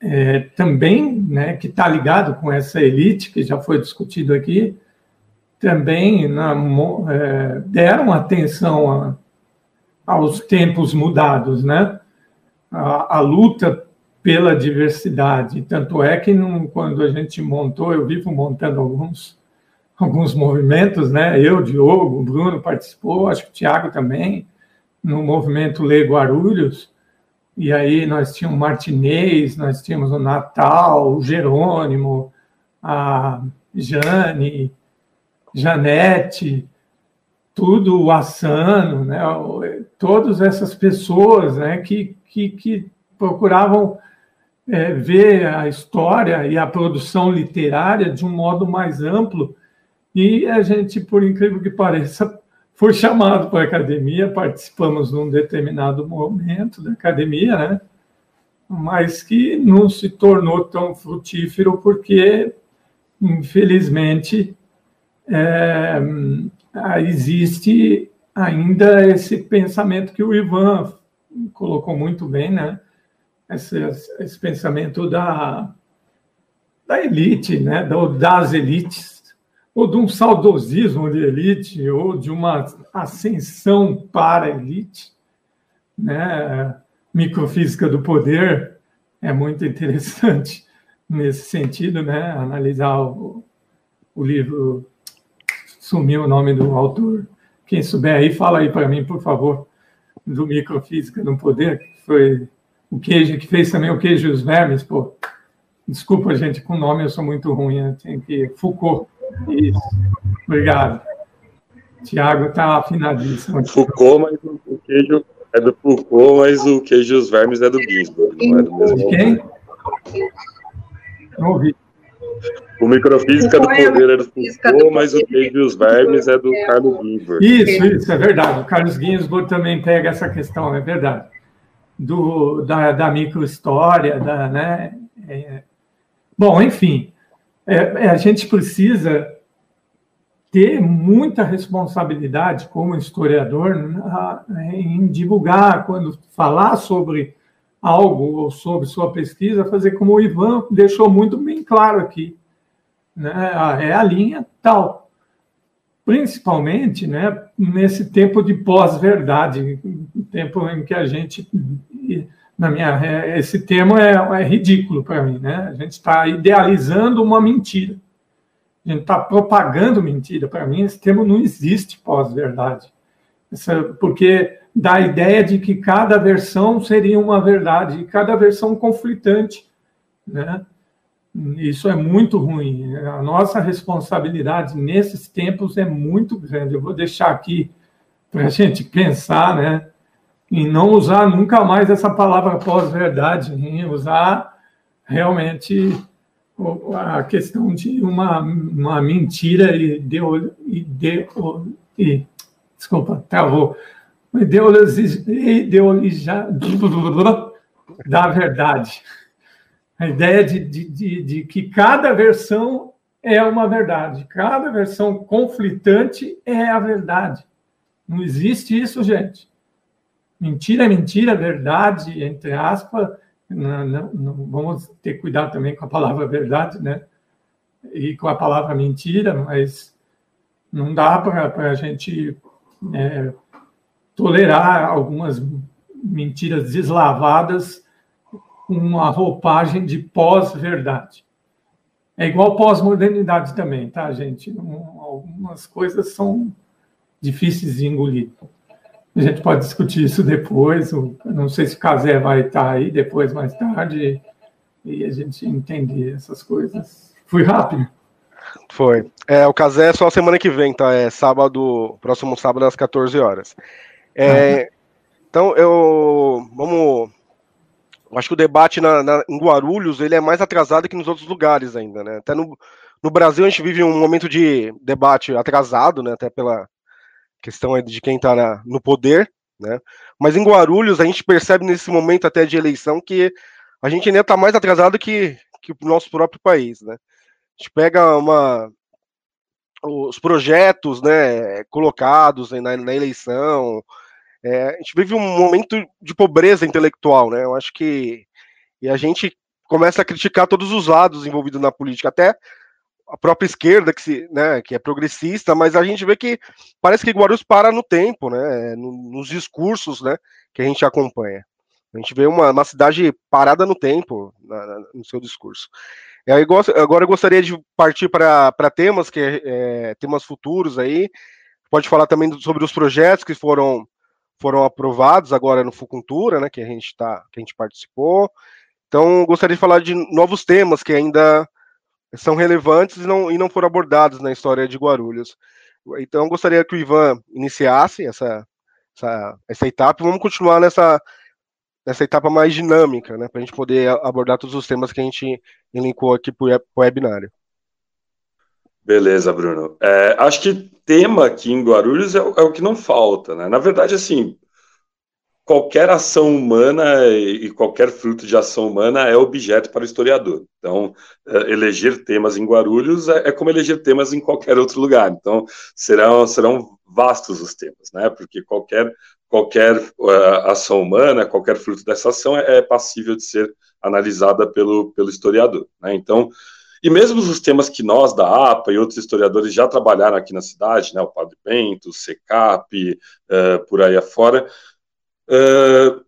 é, também, né, que está ligado com essa elite que já foi discutido aqui, também na, é, deram atenção a, aos tempos mudados, né? A, a, luta pela diversidade. Tanto é que quando a gente montou, eu vivo montando alguns alguns movimentos, né? Eu, Diogo, Bruno participou, acho que o Tiago também, no movimento Lê Guarulhos. E aí nós tínhamos Martinez, nós tínhamos o Natal, o Jerônimo, a Jane, Janete, tudo o Assano, né? Todas essas pessoas, né? Que, que, que procuravam é, ver a história e a produção literária de um modo mais amplo e a gente, por incrível que pareça, foi chamado para a academia, participamos num determinado momento da academia, né? mas que não se tornou tão frutífero porque, infelizmente, é, existe ainda esse pensamento que o Ivan colocou muito bem, né? Esse, esse pensamento da, da elite, né? das elites, ou de um saudosismo de elite, ou de uma ascensão para a elite. Né? Microfísica do poder é muito interessante [laughs] nesse sentido, né? analisar o, o livro. Sumiu o nome do autor. Quem souber aí, fala aí para mim, por favor, do Microfísica do Poder, que foi o queijo, que fez também o queijo e os vermes, pô. Desculpa, gente, com o nome eu sou muito ruim, tenho que. Foucault. Isso. Obrigado. Tiago está afinadíssimo. Foucault, mas o queijo é do Foucault, mas o queijo e os vermes é do Ginsburg, não é do mesmo. De quem? Não ouvi. O Microfísica do Poder é do Foucault, mas o queijo e os vermes é do Carlos Ginsburg. Isso, isso, é verdade. O Carlos Ginsburg também pega essa questão, é verdade. Do, da, da microhistória, da, né? É, bom, enfim, é, é, a gente precisa ter muita responsabilidade como historiador em divulgar, quando falar sobre algo ou sobre sua pesquisa, fazer como o Ivan deixou muito bem claro aqui. Né? É a linha tal. Principalmente né, nesse tempo de pós-verdade, tempo em que a gente na minha é, esse termo é, é ridículo para mim, né? A gente está idealizando uma mentira, a gente está propagando mentira. Para mim, esse termo não existe pós-verdade, porque dá a ideia de que cada versão seria uma verdade cada versão conflitante, né? Isso é muito ruim. A nossa responsabilidade nesses tempos é muito grande. Eu vou deixar aqui para a gente pensar, né? Em não usar nunca mais essa palavra pós-verdade, usar realmente a questão de uma, uma mentira ideo, ideo, e, desculpa, travou, ideologia da verdade. A ideia de, de, de, de que cada versão é uma verdade, cada versão conflitante é a verdade. Não existe isso, gente mentira é mentira, verdade, entre aspas, não, não, não, vamos ter cuidado também com a palavra verdade, né? E com a palavra mentira, mas não dá para a gente é, tolerar algumas mentiras deslavadas com uma roupagem de pós-verdade. É igual pós-modernidade também, tá, gente? Algumas coisas são difíceis de engolir. A gente pode discutir isso depois. Não sei se o Casé vai estar aí depois, mais tarde, e a gente entender essas coisas. Fui rápido. Foi. É, o Casé é só semana que vem, tá? É sábado, próximo sábado às 14 horas. É, uhum. Então, eu. Vamos. Eu acho que o debate na, na, em Guarulhos ele é mais atrasado que nos outros lugares ainda, né? Até no, no Brasil a gente vive um momento de debate atrasado, né? Até pela, questão é de quem está no poder, né? Mas em Guarulhos a gente percebe nesse momento até de eleição que a gente ainda está mais atrasado que, que o nosso próprio país, né? A gente pega uma os projetos, né, colocados na, na eleição, é, a gente vive um momento de pobreza intelectual, né? Eu acho que e a gente começa a criticar todos os lados envolvidos na política, até a própria esquerda que, se, né, que é progressista, mas a gente vê que parece que Guarulhos para no tempo, né, nos discursos, né, que a gente acompanha. A gente vê uma, uma cidade parada no tempo na, no seu discurso. E aí, agora eu gostaria de partir para temas que é, temas futuros aí. Pode falar também sobre os projetos que foram foram aprovados agora no Fucultura, né, que a gente tá, que a gente participou. Então, gostaria de falar de novos temas que ainda são relevantes e não, e não foram abordados na história de Guarulhos. Então, gostaria que o Ivan iniciasse essa, essa, essa etapa. Vamos continuar nessa, nessa etapa mais dinâmica, né, para a gente poder abordar todos os temas que a gente elencou aqui para o webinário. Beleza, Bruno. É, acho que tema aqui em Guarulhos é, é, o que não falta, né? Na verdade, assim, qualquer ação humana e qualquer fruto de ação humana é objeto para o historiador. Então, é, eleger temas em Guarulhos é, é, como eleger temas em qualquer outro lugar. Então, serão, serão vastos os temas, né? Porque qualquer, qualquer uh, ação humana, qualquer fruto dessa ação é, é, passível de ser analisada pelo, pelo historiador. Né? Então, e mesmo os temas que nós, da APA e outros historiadores já trabalharam aqui na cidade, né, o Padre Bento, o SECAP, uh, por aí afora, uh,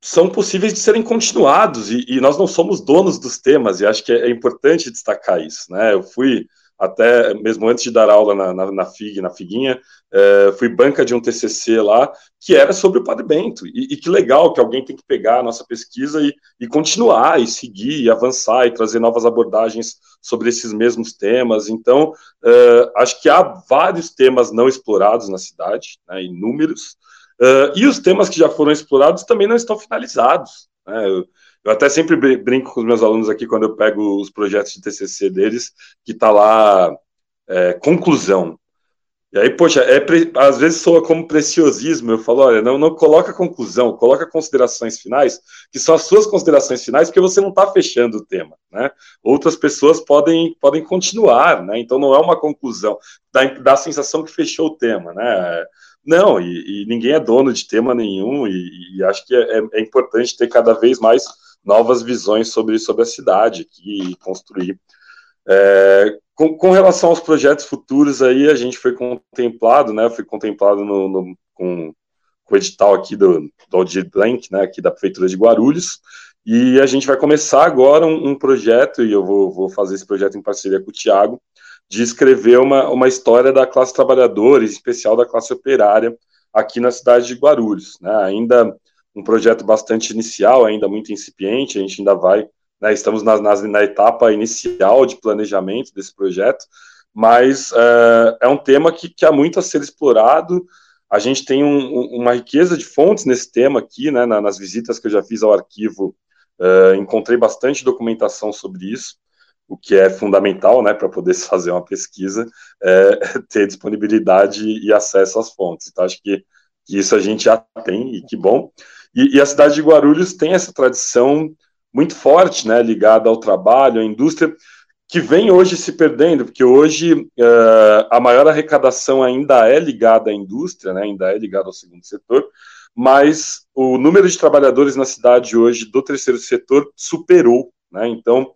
são possíveis de serem continuados, e, e, nós não somos donos dos temas, e acho que é, é importante destacar isso. Né? Eu fui até mesmo antes de dar aula na, na, na FIG, na Figuinha, é, fui banca de um TCC lá, que era sobre o Padre Bento, e, e, que legal que alguém tem que pegar a nossa pesquisa e, e, continuar, e seguir, e avançar, e trazer novas abordagens sobre esses mesmos temas, então, é, acho que há vários temas não explorados na cidade, né, inúmeros, é, e os temas que já foram explorados também não estão finalizados, né, eu, eu até sempre brinco com os meus alunos aqui quando eu pego os projetos de TCC deles, que está lá é, conclusão. E aí, poxa, é, às vezes soa como preciosismo. Eu falo, olha, não, não coloca conclusão, coloca considerações finais, que são as suas considerações finais, porque você não está fechando o tema, né? Outras pessoas podem, podem continuar, né? Então não é uma conclusão, dá, dá a sensação que fechou o tema, né? Não, e, e ninguém é dono de tema nenhum, e, e acho que é, é, é importante ter cada vez mais novas visões sobre, sobre a cidade e construir. É, com, com, relação aos projetos futuros aí, a gente foi contemplado, né, foi contemplado no, no com, com, o edital aqui do, do Aldir Blank, né, aqui da Prefeitura de Guarulhos, e a gente vai começar agora um, um projeto, e eu vou, vou, fazer esse projeto em parceria com o Tiago, de escrever uma, uma história da classe trabalhadora, em especial da classe operária, aqui na cidade de Guarulhos. Né? Ainda um projeto bastante inicial, ainda muito incipiente, a gente ainda vai, né, estamos na, na, na, etapa inicial de planejamento desse projeto, mas é, é um tema que, que, há muito a ser explorado, a gente tem um, uma riqueza de fontes nesse tema aqui, né, nas visitas que eu já fiz ao arquivo, é, encontrei bastante documentação sobre isso, o que é fundamental, né, para poder fazer uma pesquisa, é [laughs] ter disponibilidade e acesso às fontes. Então, acho que, que isso a gente já tem, e que bom. E, e, a cidade de Guarulhos tem essa tradição muito forte, né, ligada ao trabalho, à indústria, que vem hoje se perdendo, porque hoje uh, a maior arrecadação ainda é ligada à indústria, né, ainda é ligada ao segundo setor, mas o número de trabalhadores na cidade hoje do terceiro setor superou, né, então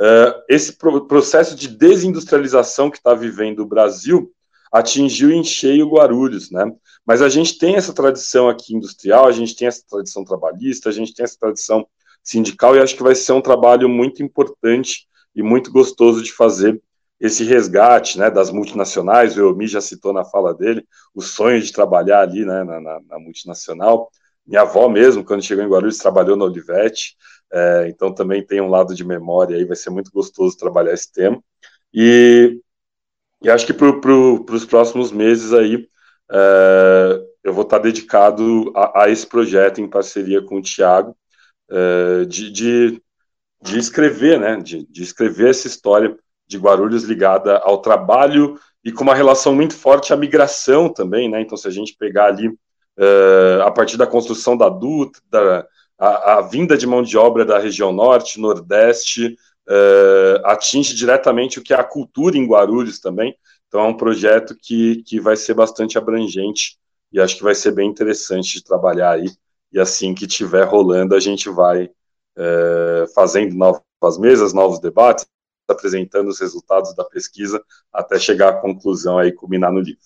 uh, esse pro processo de desindustrialização que está vivendo o Brasil atingiu em cheio Guarulhos, né? Mas a gente tem essa tradição aqui industrial, a gente tem essa tradição trabalhista, a gente tem essa tradição sindical e acho que vai ser um trabalho muito importante e muito gostoso de fazer esse resgate, né, das multinacionais. O Elmi já citou na fala dele o sonho de trabalhar ali, né, na, na, na multinacional. Minha avó mesmo, quando chegou em Guarulhos, trabalhou na Olivetti, é, então também tem um lado de memória aí, vai ser muito gostoso trabalhar esse tema. E e acho que para pro, os próximos meses aí, é, eu vou estar dedicado a, a, esse projeto em parceria com o Tiago, é, de, de, de, escrever, né, de, de, escrever essa história de Guarulhos ligada ao trabalho e com uma relação muito forte à migração também, né, então se a gente pegar ali, é, a partir da construção da Dutra, a, a vinda de mão de obra da região norte, nordeste, uh, atinge diretamente o que é a cultura em Guarulhos também. Então é um projeto que, que vai ser bastante abrangente e acho que vai ser bem interessante de trabalhar aí. E assim que estiver rolando, a gente vai é, fazendo novas mesas, novos debates, apresentando os resultados da pesquisa até chegar à conclusão aí, culminar no livro.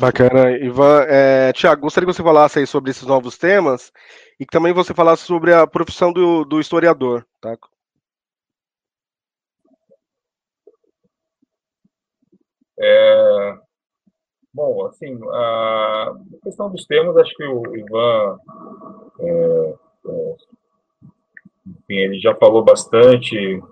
Bacana, Ivan. É, Tiago, gostaria que você falasse aí sobre esses novos temas e que também você falasse sobre a profissão do, do historiador, tá? É, bom, assim, a questão dos temas, acho que o Ivan, é, é, enfim, ele já falou bastante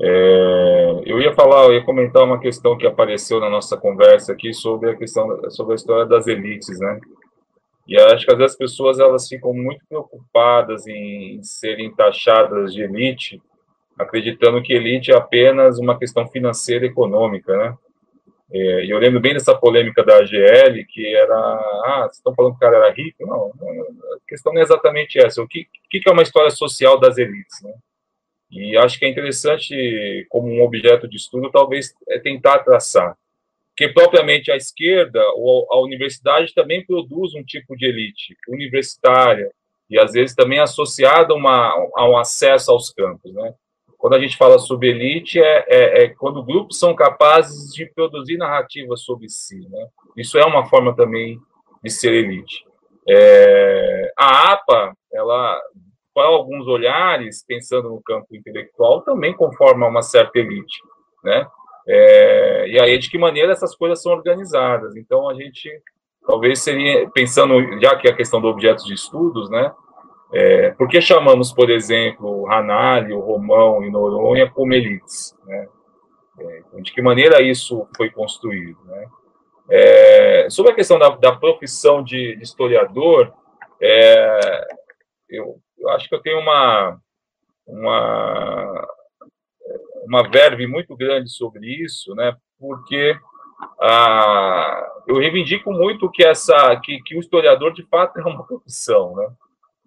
é, eu ia falar, eu ia comentar uma questão que apareceu na nossa conversa aqui sobre a questão, sobre a história das elites, né? E acho que às vezes as pessoas elas ficam muito preocupadas em, em serem taxadas de elite, acreditando que elite é apenas uma questão financeira e econômica, né? É, e eu lembro bem dessa polêmica da AGL, que era, ah, vocês estão falando que o cara era rico? Não, a questão não é exatamente essa. O que, que é uma história social das elites, né? E acho que é interessante, como um objeto de estudo, talvez é tentar traçar. Porque, propriamente, a esquerda ou a universidade também produz um tipo de elite universitária, e às vezes também associada a, uma, a um acesso aos campos. Né? Quando a gente fala sobre elite, é, é, é, quando grupos são capazes de produzir narrativas sobre si. Né? Isso é uma forma também de ser elite. É, a APA, ela para alguns olhares, pensando no campo intelectual, também conforma uma certa elite, né? É, e aí, de que maneira essas coisas são organizadas? Então, a gente talvez seria, pensando, já que é a questão do objeto de estudos, né? É, por que chamamos, por exemplo, Ranalho, Romão e Noronha como elites? Né? É, de que maneira isso foi construído? Né? É, sobre a questão da, da profissão de, de historiador, é, eu eu acho que eu tenho uma, uma, uma verve muito grande sobre isso, né? Porque ah, eu reivindico muito que essa que, que o historiador de fato [laughs] é uma profissão, né?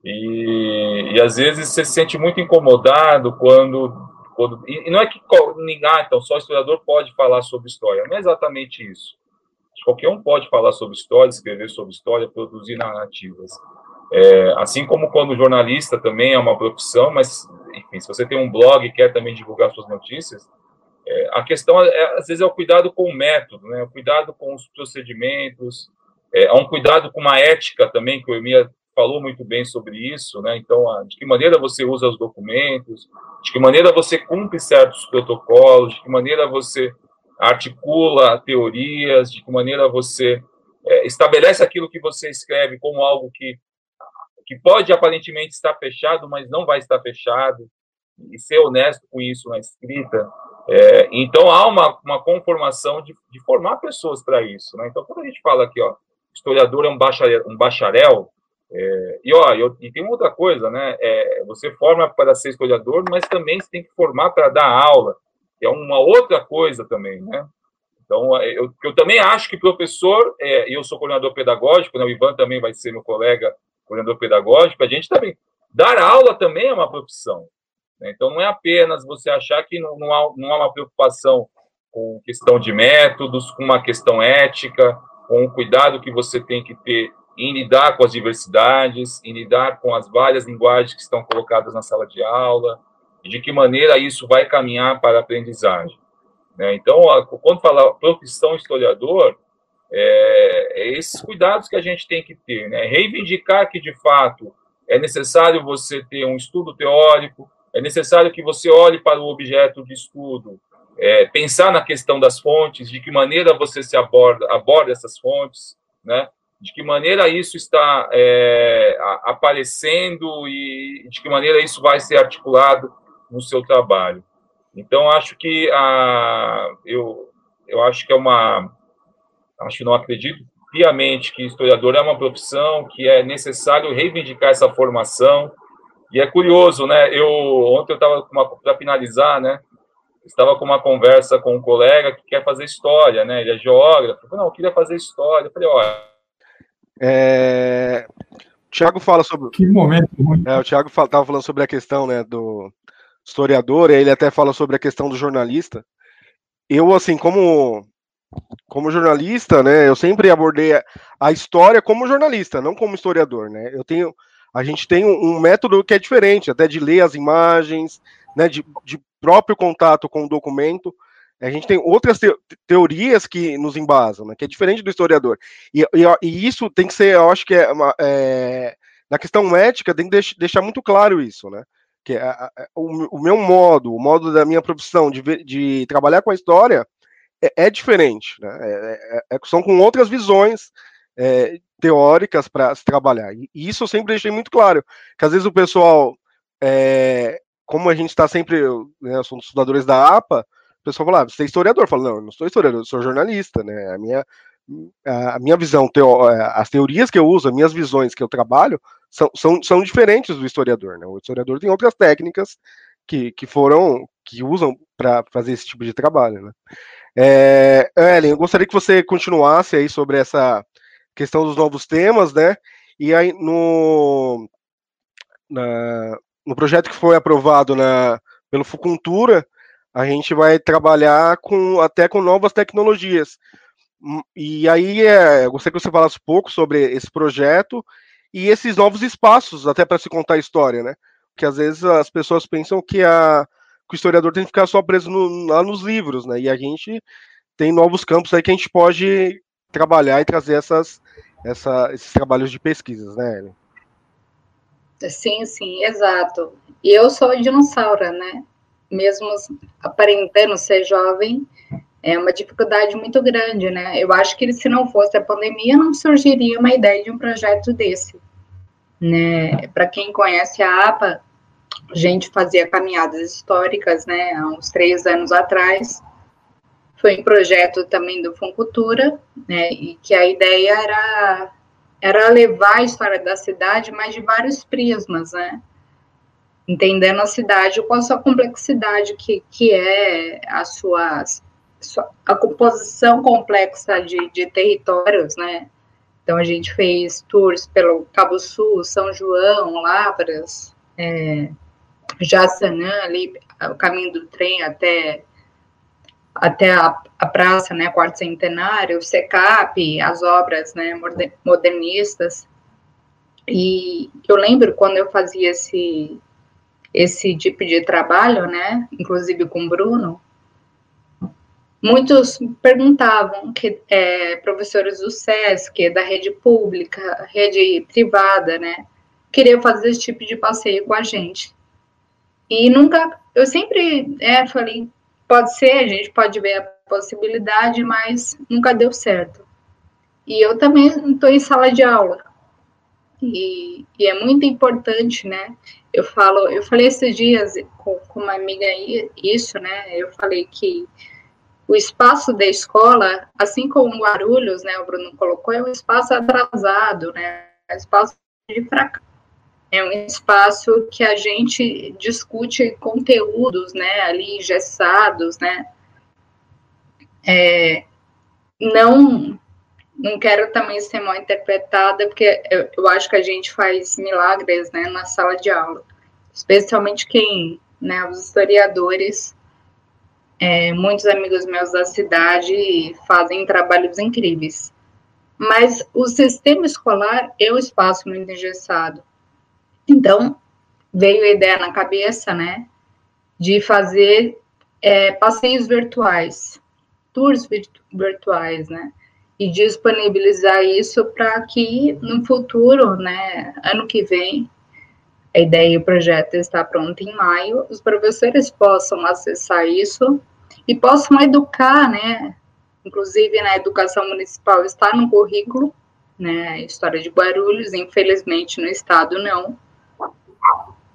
E, e às vezes você se sente muito incomodado quando quando e não é que ah, então só o historiador pode falar sobre história, não é exatamente isso. Qualquer um pode falar sobre história, escrever sobre história, produzir narrativas. É, assim como quando jornalista também é uma profissão, mas, enfim, se você tem um blog e quer também divulgar suas notícias, é, a questão, é, às vezes, é o cuidado com o método, né? o cuidado com os procedimentos, é, há um cuidado com uma ética também, que o Emia falou muito bem sobre isso, né? Então, de que maneira você usa os documentos, de que maneira você cumpre certos protocolos, de que maneira você articula teorias, de que maneira você é, estabelece aquilo que você escreve como algo que que pode aparentemente estar fechado, mas não vai estar fechado, e ser honesto com isso na escrita. É, então, há uma, uma conformação de, de formar pessoas para isso. Né? Então, quando a gente fala aqui, ó, historiador é um bacharel, um bacharel é, e, ó, eu, e tem outra coisa, né? É, você forma para ser historiador, mas também você tem que formar para dar aula, que é uma outra coisa também, né? Então, eu, eu também acho que professor, é, eu sou coordenador pedagógico, né, o Ivan também vai ser meu colega coordenador pedagógico, a gente também. Dar aula também é uma profissão. Né? Então, não é apenas você achar que não, não, há, não há uma preocupação com questão de métodos, com uma questão ética, com o cuidado que você tem que ter em lidar com as diversidades, em lidar com as várias linguagens que estão colocadas na sala de aula, e de que maneira isso vai caminhar para a aprendizagem. Né? Então, quando fala profissão historiador, é, é, esses cuidados que a gente tem que ter, né? Reivindicar que, de fato, é necessário você ter um estudo teórico, é necessário que você olhe para o objeto de estudo, é, pensar na questão das fontes, de que maneira você se aborda, aborda essas fontes, né? de que maneira isso está é, aparecendo e de que maneira isso vai ser articulado no seu trabalho. Então, acho que a, eu, eu acho que é uma, acho que não acredito piamente que historiador é uma profissão, que é necessário reivindicar essa formação. E é curioso, né? Eu ontem eu estava para finalizar, né? Estava com uma conversa com um colega que quer fazer história, né? Ele é geógrafo. Falei, não, eu queria fazer história. Eu falei, olha. É... O Tiago fala sobre. Que momento. É, o Tiago estava falando sobre a questão, né, do historiador. E ele até fala sobre a questão do jornalista. Eu, assim, como como jornalista, né, eu sempre abordei a, história como jornalista, não como historiador, né? Eu tenho a gente tem um, método que é diferente, até de ler as imagens, né, de, de próprio contato com o documento. A gente tem outras te teorias que nos embasam, né, que é diferente do historiador. E, e, e, isso tem que ser, eu acho que é, uma, é na questão ética, tem que deixar muito claro isso, né? Que a, o, o, meu modo, o modo da minha profissão de, ver, de trabalhar com a história é, é diferente, né? É, é, é são com outras visões é, teóricas para se trabalhar. E, isso eu sempre deixei muito claro, que às vezes o pessoal, como a gente está sempre, né, são estudadores da APA, o pessoal fala, ah, você é historiador? Fala, não, eu não sou historiador, eu sou jornalista, né? A minha, a minha visão, teo, as teorias que eu uso, as minhas visões que eu trabalho, são, são, são diferentes do historiador, né? O historiador tem outras técnicas que, que foram, que usam para fazer esse tipo de trabalho, né? É, Ellen, eu gostaria que você continuasse aí sobre essa questão dos novos temas, né? E aí no, na, no projeto que foi aprovado na, pelo Fucultura, a gente vai trabalhar com até com novas tecnologias. Hum, e aí é, eu gostaria que você falasse um pouco sobre esse projeto e esses novos espaços, até para se contar a história, né? Porque às vezes as pessoas pensam que, a, que o historiador tem que ficar só preso no, lá nos livros, né? E a gente tem novos campos aí que a gente pode trabalhar e trazer essas, essa, esses trabalhos de pesquisas, né, Ellen? Sim, sim, exato. E eu sou dinossauro, né? Mesmo aparentando ser jovem, é uma dificuldade muito grande, né? Eu acho que se não fosse a pandemia, não surgiria uma ideia de um projeto desse, né? Para quem conhece a APA, gente fazia caminhadas históricas, né? Há uns três anos atrás, foi um projeto também do Funcultura, né, e que a ideia era, era levar a história da cidade, mas de vários prismas, né, entendendo a cidade com a sua complexidade, que, que é a sua, a composição complexa de, de territórios, né, então a gente fez tours pelo Cabo Sul, São João, Lavras, é, Jaçanã, ali, o caminho do trem até até a, a praça, né, quarto centenário, o SECAP, as obras, né, modernistas. E eu lembro quando eu fazia esse esse tipo de trabalho, né, inclusive com o Bruno, muitos perguntavam que é, professores do SESC, da rede pública, rede privada, né, queriam fazer esse tipo de passeio com a gente. E nunca, eu sempre é, falei, Pode ser, a gente pode ver a possibilidade, mas nunca deu certo. E eu também estou em sala de aula. E, e, é muito importante, né? Eu falo, eu falei esses dias com, com uma amiga isso, né? Eu falei que o espaço da escola, assim como Guarulhos, né? O Bruno colocou, é um espaço atrasado, né? É um espaço de fracasso é um espaço que a gente discute conteúdos, né, ali gessados, né, é, não, não quero também ser mal interpretada, porque eu, eu, acho que a gente faz milagres, né, na sala de aula, especialmente quem, né, os historiadores, é, muitos amigos meus da cidade fazem trabalhos incríveis, mas o sistema escolar é um espaço muito engessado, então, veio a ideia na cabeça, né, de fazer é, passeios virtuais, tours virtuais, né, e disponibilizar isso para que no futuro, né, ano que vem, a ideia e o projeto está pronto em maio, os professores possam acessar isso e possam educar, né, inclusive na educação municipal está no currículo, né, história de Guarulhos, infelizmente no estado não,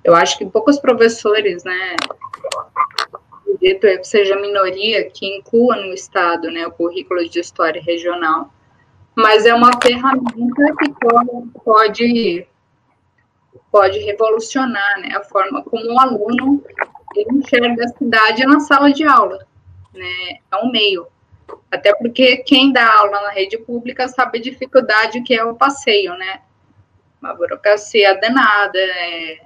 eu acho que poucos professores, né, acredito que seja minoria que inclua no Estado, né, o currículo de História Regional, mas é uma ferramenta que pode, pode revolucionar, né, a forma como o aluno enxerga a cidade na sala de aula, né, é um meio. Até porque quem dá aula na rede pública sabe a dificuldade que é o passeio, né, uma burocracia danada, é,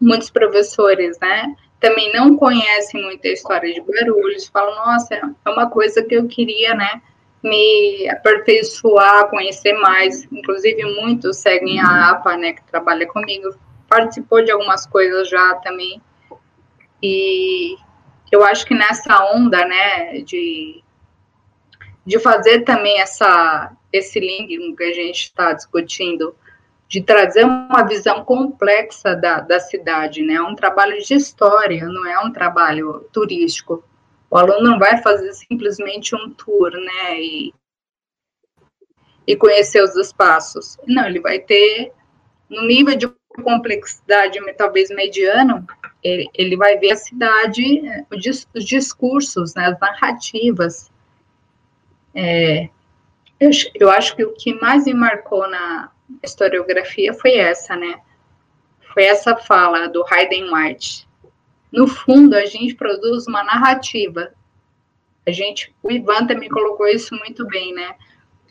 muitos professores, né, também não conhecem muito a história de Guarulhos, falam, nossa, é uma coisa que eu queria, né, me aperfeiçoar, conhecer mais. Inclusive, muitos seguem a APA, né, que trabalha comigo. Participou de algumas coisas já também. E eu acho que nessa onda, né, de, de fazer também essa, esse link que a gente está discutindo, de trazer uma visão complexa da, da cidade, né, é um trabalho de história, não é um trabalho turístico. O aluno não vai fazer simplesmente um tour, né, e, e conhecer os espaços. Não, ele vai ter, no nível de complexidade talvez mediano, ele, ele vai ver a cidade, os discursos, né, as narrativas. É, eu, eu acho que o que mais me marcou na historiografia foi essa, né? Foi essa fala do Hayden White no fundo, a gente produz uma narrativa. A gente, o Ivan também colocou isso muito bem, né?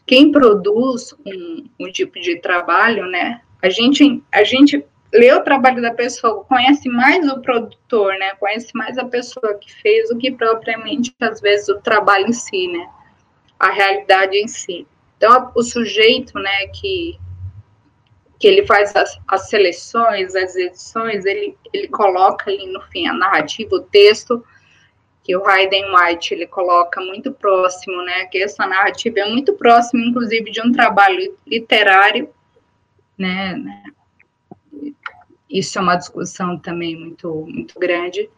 Quem produz um, um tipo de trabalho, né? A gente, a gente lê o trabalho da pessoa, conhece mais o produtor, né? Conhece mais a pessoa que fez do que propriamente, às vezes, o trabalho em si, né? A realidade em si. Então, o sujeito, né, que que ele faz as, as, seleções, as edições, ele, ele coloca ali no fim a narrativa, o texto, que o Hayden White ele coloca muito próximo, né? Que essa narrativa é muito próxima, inclusive, de um trabalho literário, né? Isso é uma discussão também muito, muito grande.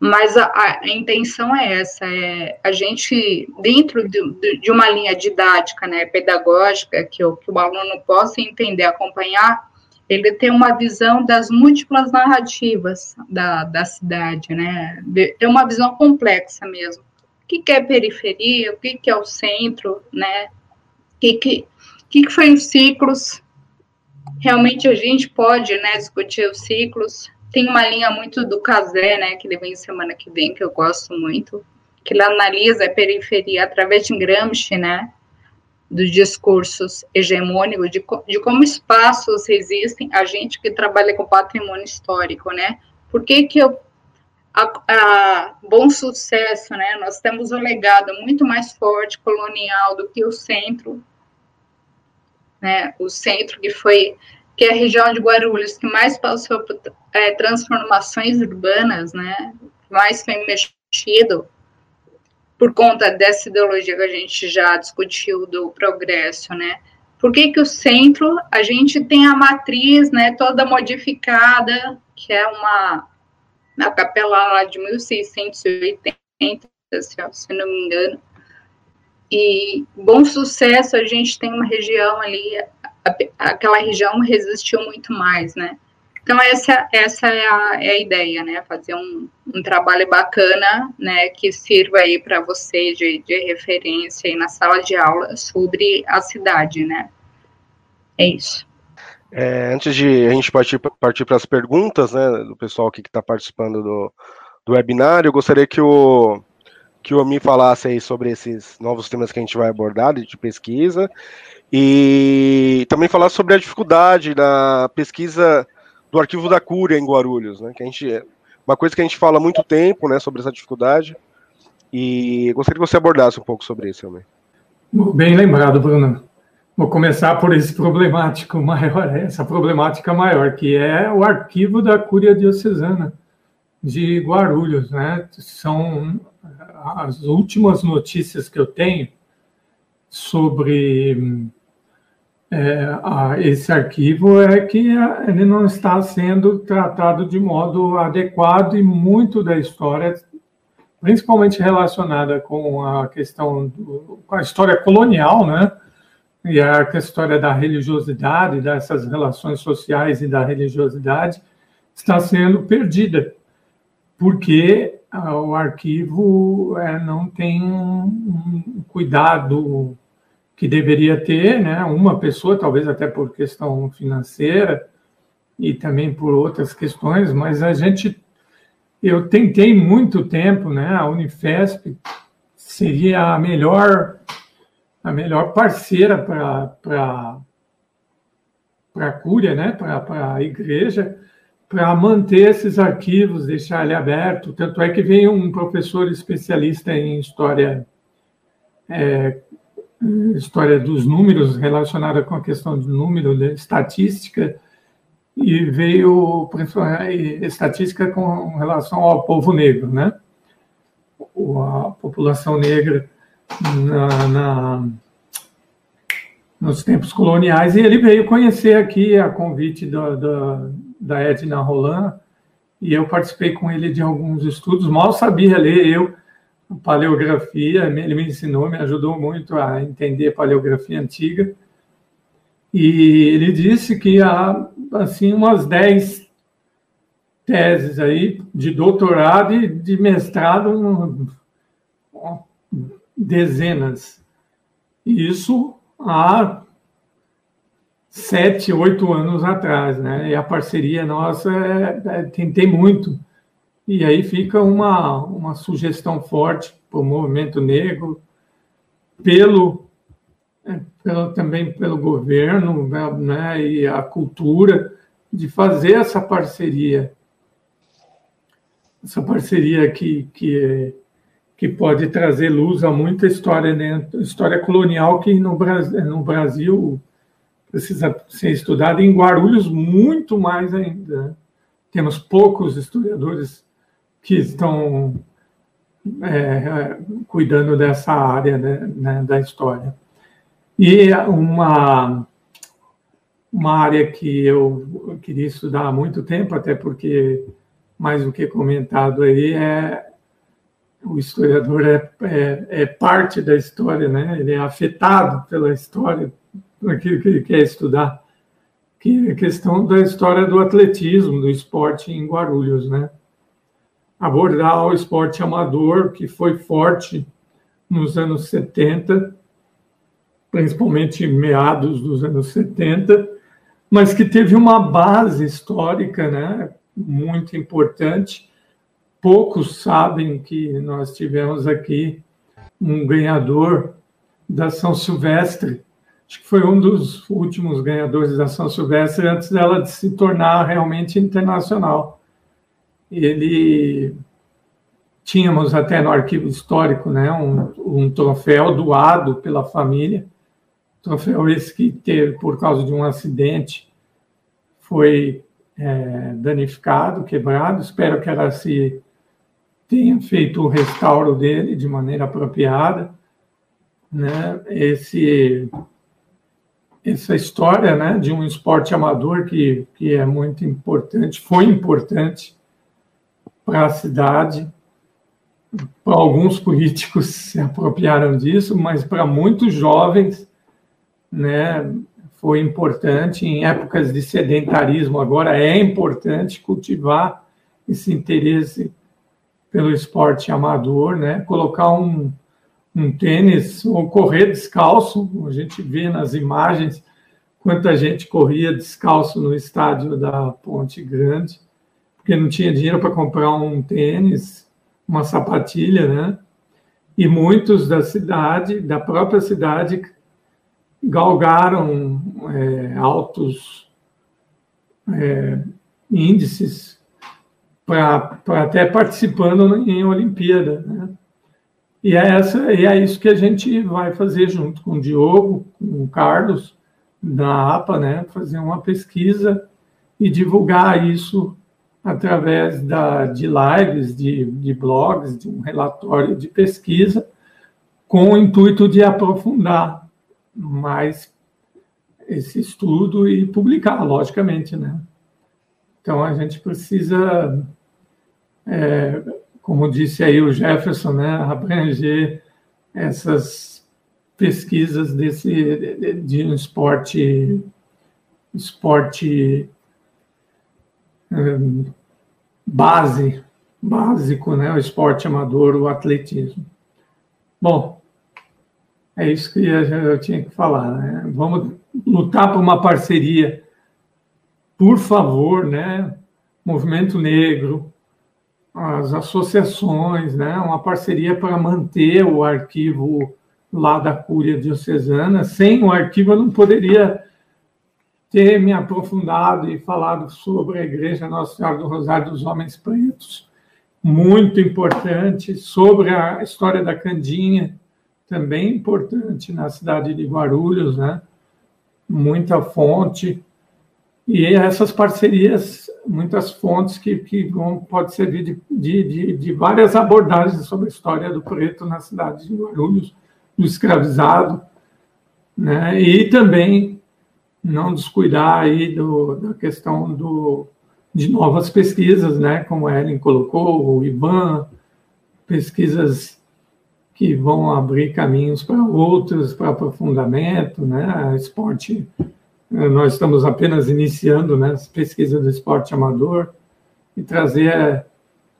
Mas a, a, intenção é essa, é a gente, dentro de, de uma linha didática, né, pedagógica, que o, que o aluno possa entender, acompanhar, ele tem uma visão das múltiplas narrativas da, da cidade, né, tem uma visão complexa mesmo. O que, que é periferia, o que, que é o centro, né, o que, que, que, que foi os ciclos, realmente a gente pode, né, discutir os ciclos, tem uma linha muito do Casé, né, que ele vem semana que vem, que eu gosto muito, que ele analisa a periferia através de Gramsci, né, dos discursos hegemônicos, de, de como espaços existem, a gente que trabalha com patrimônio histórico, né, por que que eu a, a, bom sucesso, né? Nós temos um legado muito mais forte colonial do que o centro, né? O centro que foi que é a região de Guarulhos que mais passou por é, transformações urbanas, né, mais foi mexido por conta dessa ideologia que a gente já discutiu do progresso, né? Por que, que o centro, a gente tem a matriz, né, toda modificada, que é uma, na capela lá de 1680, se não me engano, e bom sucesso, a gente tem uma região ali aquela região resistiu muito mais, né? Então, essa, essa é, a, é a ideia, né? Fazer um, um trabalho bacana, né? Que sirva aí para você de, de referência aí na sala de aula sobre a cidade, né? É isso. É, antes de a gente partir, partir para as perguntas, né, do pessoal que está participando do, do webinário, eu gostaria que o, que o Ami falasse aí sobre esses novos temas que a gente vai abordar de pesquisa e também falar sobre a dificuldade da pesquisa do arquivo da Cúria em Guarulhos, né? Que a gente uma coisa que a gente fala há muito tempo, né, sobre essa dificuldade. E gostaria que você abordasse um pouco sobre isso também. Bem lembrado, Bruno. Vou começar por esse problemático maior, [laughs] essa problemática maior, que é o arquivo da Cúria Diocesana de Guarulhos, né? São as últimas notícias que eu tenho sobre é, a, esse arquivo é que ele não está sendo tratado de modo adequado e muito da história, principalmente relacionada com a questão do, com a história colonial, né? E a, história da religiosidade, dessas relações sociais e da religiosidade, está sendo perdida, porque o arquivo é, não tem um cuidado que deveria ter, né, uma pessoa, talvez até por questão financeira e também por outras questões, mas a gente, eu tentei muito tempo, né, a Unifesp seria a melhor, a melhor parceira para para a Cúria, né, para a igreja, para manter esses arquivos, deixar ele aberto. Tanto é que vem um professor especialista em história é, história dos números relacionada com a questão do número, de estatística, e veio estatística com relação ao povo negro, né? A população negra na, na, nos tempos coloniais, e ele veio conhecer aqui a convite da, da, da Edna Roland, e eu participei com ele de alguns estudos, mal sabia ler eu paleografia, ele me ensinou, me ajudou muito a entender paleografia antiga, e ele disse que há, assim, umas 10 teses aí de doutorado e de mestrado, dezenas. Isso há sete, oito anos atrás, né? E a parceria nossa é, é, muito. E aí fica uma, uma sugestão forte para o movimento negro, pelo, é, pelo também pelo governo né, e a cultura, de fazer essa parceria. Essa parceria que, que, que pode trazer luz a muita história, dentro, história colonial que no Brasil, no Brasil precisa ser estudada, em Guarulhos muito mais ainda. Né. Temos poucos historiadores que estão é, cuidando dessa área né, né, da história. E uma, uma área que eu queria estudar há muito tempo, até porque, mais do que comentado aí, é o historiador é, é, é parte da história, né? ele é afetado pela história, aquilo que ele quer estudar, que é a questão da história do atletismo, do esporte em Guarulhos, né? Abordar o esporte amador, que foi forte nos anos 70, principalmente meados dos anos 70, mas que teve uma base histórica né, muito importante. Poucos sabem que nós tivemos aqui um ganhador da São Silvestre, acho que foi um dos últimos ganhadores da São Silvestre antes dela de se tornar realmente internacional ele tínhamos até no arquivo histórico né, um, um troféu doado pela família, troféu esse que teve, por causa de um acidente, foi é, danificado, quebrado. Espero que ela se tenha feito o restauro dele de maneira apropriada. Né? Esse, essa história né, de um esporte amador que, que é muito importante, foi importante para a cidade. Alguns políticos se apropriaram disso, mas para muitos jovens, né, foi importante. Em épocas de sedentarismo, agora é importante cultivar esse interesse pelo esporte amador, né? Colocar um, um tênis ou correr descalço. A gente vê nas imagens quanta gente corria descalço no estádio da Ponte Grande porque não tinha dinheiro para comprar um tênis, uma sapatilha, né? E muitos da cidade, da própria cidade, galgaram é, altos é, índices para até participando em Olimpíada, né? E é, essa, e é isso que a gente vai fazer junto com o Diogo, com o Carlos, da APA, né? Fazer uma pesquisa e divulgar isso através da, de lives, de, de blogs, de um relatório de pesquisa, com o intuito de aprofundar mais esse estudo e publicar, logicamente, né? Então a gente precisa, é, como disse aí o Jefferson, né, abranger essas pesquisas desse de, um esporte esporte base, básico, né? O esporte amador, o atletismo. Bom, é isso que eu tinha que falar. Né? Vamos lutar por uma parceria, por favor, né? Movimento Negro, as associações, né? Uma parceria para manter o arquivo lá da Cúria Diocesana. Sem o arquivo eu não poderia ter me aprofundado e falado sobre a Igreja Nossa Senhora do Rosário dos Homens Pretos, muito importante, sobre a história da Candinha, também importante na cidade de Guarulhos, né? Muita fonte e essas parcerias, muitas fontes que, que vão pode servir de, de, de, várias abordagens sobre a história do preto na cidade de Guarulhos, do escravizado, né? E também não descuidar aí do, da questão do, de novas pesquisas, né? Como a Ellen colocou, o Ivan, pesquisas que vão abrir caminhos para outros, para aprofundamento, né? Esporte, nós estamos apenas iniciando, né? As pesquisas do esporte amador e trazer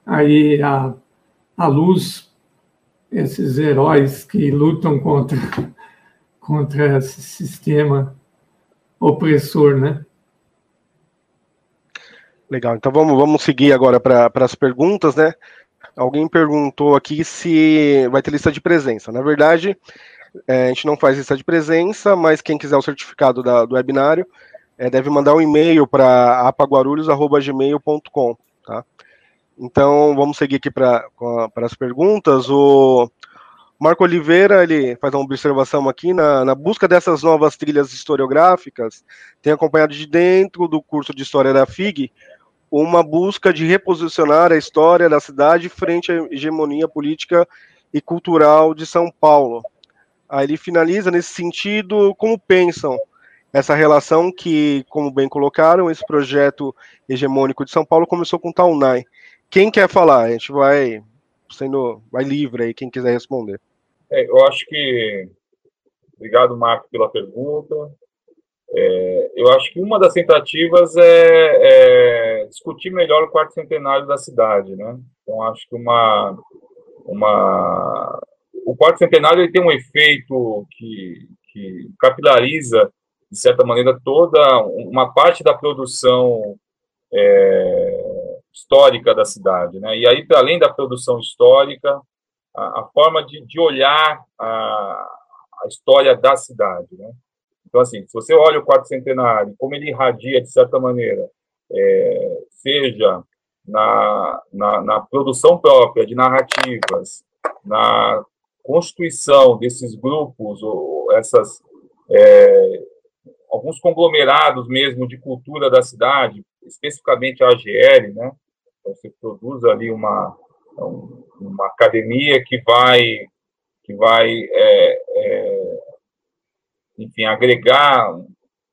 aí a, a luz esses heróis que lutam contra [laughs] contra esse sistema opressor, né? Legal, então vamos, vamos seguir agora para as perguntas, né? Alguém perguntou aqui se vai ter lista de presença. Na verdade, é, a gente não faz lista de presença, mas quem quiser o certificado da, do webinário é, deve mandar um e-mail para apaguarulhos.gmail.com, tá? Então, vamos seguir aqui para as perguntas. O Marco Oliveira, ele faz uma observação aqui, na, na, busca dessas novas trilhas historiográficas, tem acompanhado de dentro do curso de História da FIG uma busca de reposicionar a história da cidade frente à hegemonia política e cultural de São Paulo. Aí ele finaliza nesse sentido, como pensam essa relação que, como bem colocaram, esse projeto hegemônico de São Paulo começou com Taunay. Quem quer falar? A gente vai sendo vai livre aí, quem quiser responder. É, eu acho que. Obrigado, Marco, pela pergunta. É, eu acho que uma das tentativas é, é, discutir melhor o quarto centenário da cidade, né? Então, acho que uma. uma o quarto centenário ele tem um efeito que, que capilariza, de certa maneira, toda uma parte da produção é, histórica da cidade. Né? E aí, para além da produção histórica, a, a forma de, de olhar a, a, história da cidade. Né? Então, assim, se você olha o quarto centenário, como ele irradia, de certa maneira, é, seja na, na, na, produção própria de narrativas, na constituição desses grupos, ou essas é, alguns conglomerados mesmo de cultura da cidade, especificamente a AGL, né? Você produz ali uma, uma academia que vai, que vai é, é, enfim, agregar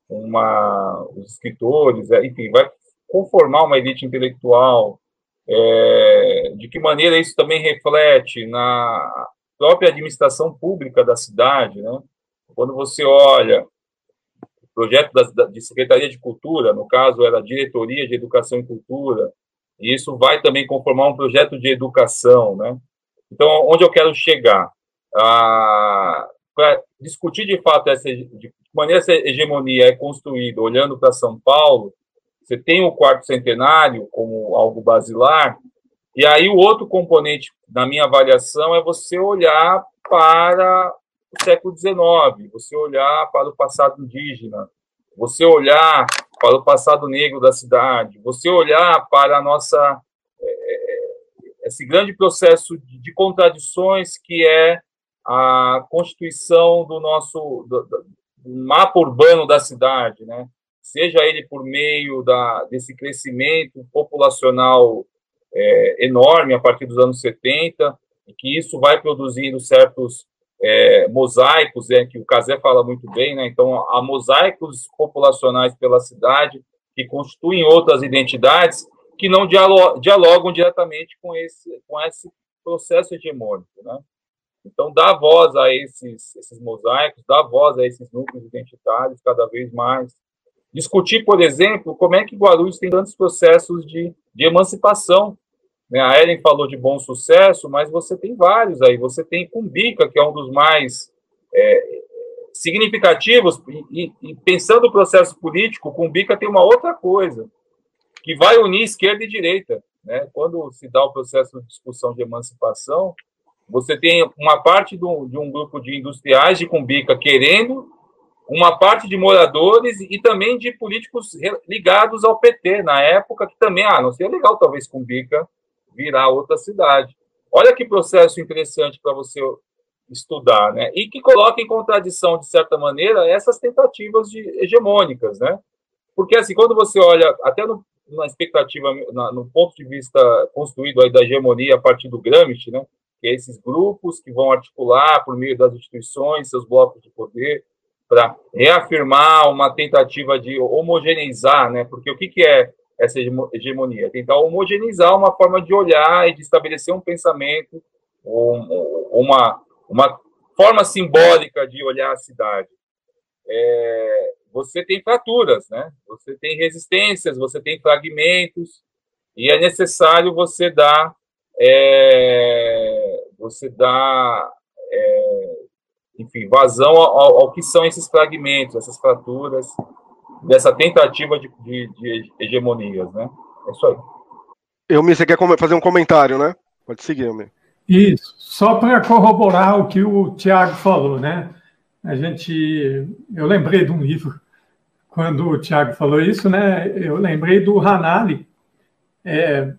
uma, os escritores, é, enfim, vai conformar uma elite intelectual. É, de que maneira isso também reflete na própria administração pública da cidade, né? Quando você olha o projeto da, de Secretaria de Cultura, no caso era a Diretoria de Educação e Cultura, e isso vai também conformar um projeto de educação, né? Então, onde eu quero chegar? Ah, para discutir de fato essa, de maneira essa hegemonia é construída, olhando para São Paulo, você tem o quarto centenário como algo basilar, e aí o outro componente, na minha avaliação, é você olhar para o século XIX, você olhar para o passado indígena, você olhar para o passado negro da cidade, você olhar para a nossa é, é, esse grande processo de, contradições que é a constituição do nosso do, do mapa urbano da cidade, né? Seja ele por meio da, desse crescimento populacional é, enorme a partir dos anos 70, e que isso vai produzindo certos é, mosaicos, é, que o Casé fala muito bem, né? Então, há mosaicos populacionais pela cidade que constituem outras identidades que não dialogam diretamente com esse, com esse processo hegemônico, né? Então, dá voz a esses, esses mosaicos, dá voz a esses núcleos identitários cada vez mais. Discutir, por exemplo, como é que Guarulhos tem tantos processos de, de emancipação? A Ellen falou de bom sucesso, mas você tem vários aí. Você tem Cumbica, que é um dos mais é, significativos, e, e, pensando o processo político, Cumbica tem uma outra coisa, que vai unir esquerda e direita. Né? Quando se dá o processo de discussão de emancipação, você tem uma parte do, de um grupo de industriais de Cumbica querendo, uma parte de moradores e também de políticos ligados ao PT na época, que também, ah, não seria legal talvez Cumbica virar outra cidade. Olha que processo interessante para você estudar, né? E que coloca em contradição, de certa maneira, essas tentativas de hegemônicas, né? Porque, assim, quando você olha, até no, na expectativa, na, no ponto de vista construído aí da hegemonia a partir do Gramsci, né? Que é esses grupos que vão articular por meio das instituições seus blocos de poder para reafirmar uma tentativa de homogeneizar, né? Porque o que, que é essa hegemonia? Tentar homogeneizar uma forma de olhar e de estabelecer um pensamento, uma, uma forma simbólica de olhar a cidade. É, você tem fraturas, né? Você tem resistências, você tem fragmentos, e é necessário você dar, é, você dar, é, enfim, vazão ao, ao, que são esses fragmentos, essas fraturas, dessa tentativa de, de, de hegemonias, né? É isso aí. Eu, você quer fazer um comentário, né? Pode seguir, Elmi. Isso, só para corroborar o que o Tiago falou, né? A gente, eu lembrei de um livro quando o Tiago falou isso, né? Eu lembrei do Hanali é,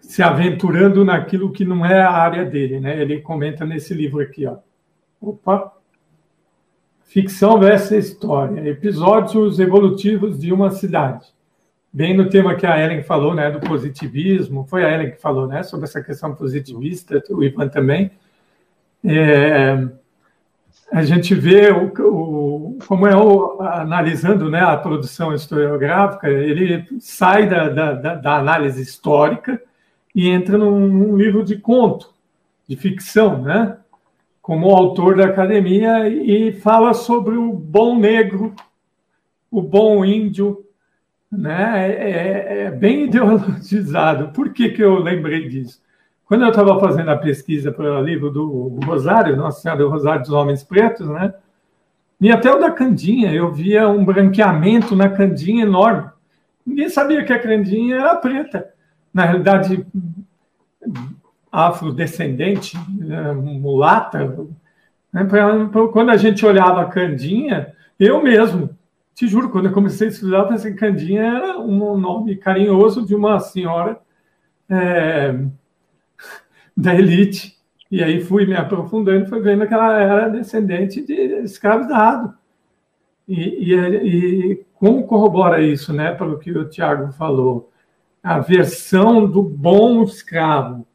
se aventurando naquilo que não é a área dele, né? Ele comenta nesse livro aqui, ó. Opa. Ficção versus história, episódios evolutivos de uma cidade bem no tema que a Ellen falou, né, do positivismo, foi a Ellen que falou, né, sobre essa questão positivista, o Ivan também. É, a gente vê o, o como é o, analisando né, a produção historiográfica, ele sai da, da, da análise histórica e entra num, num, livro de conto, de ficção, né, como autor da academia e fala sobre o bom negro, o bom índio, né, é, é, é bem [laughs] ideologizado. Por que, que eu lembrei disso? Quando eu estava fazendo a pesquisa para o livro do Rosário, Nossa Senhora do Rosário dos Homens Pretos, né? E até o da Candinha, eu via um branqueamento na Candinha enorme. Ninguém sabia que a Candinha era preta. Na realidade, afrodescendente, né, mulata. Né? Quando a gente olhava Candinha, eu mesmo, te juro, quando eu comecei a estudar, eu pensei que Candinha era um nome carinhoso de uma senhora é, da elite. E aí fui me aprofundando fui vendo que ela era descendente de escravizado. E, e, e como corrobora isso, né, pelo que o Tiago falou? A versão do bom escravo.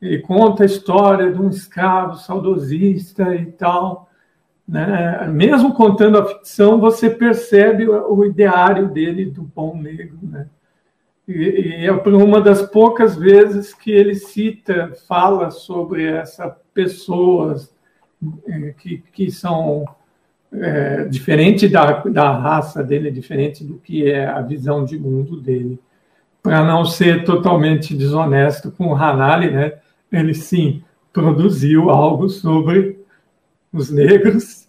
Ele conta a história de um escravo saudosista e tal né? Mesmo contando a ficção, você percebe o ideário dele do bom negro. Né? E, e é uma das poucas vezes que ele cita, fala sobre essas pessoas é, que, que são é, diferente da, da raça dele, diferente do que é a visão de mundo dele. Para não ser totalmente desonesto com o Hanali, né? Ele sim produziu algo sobre os negros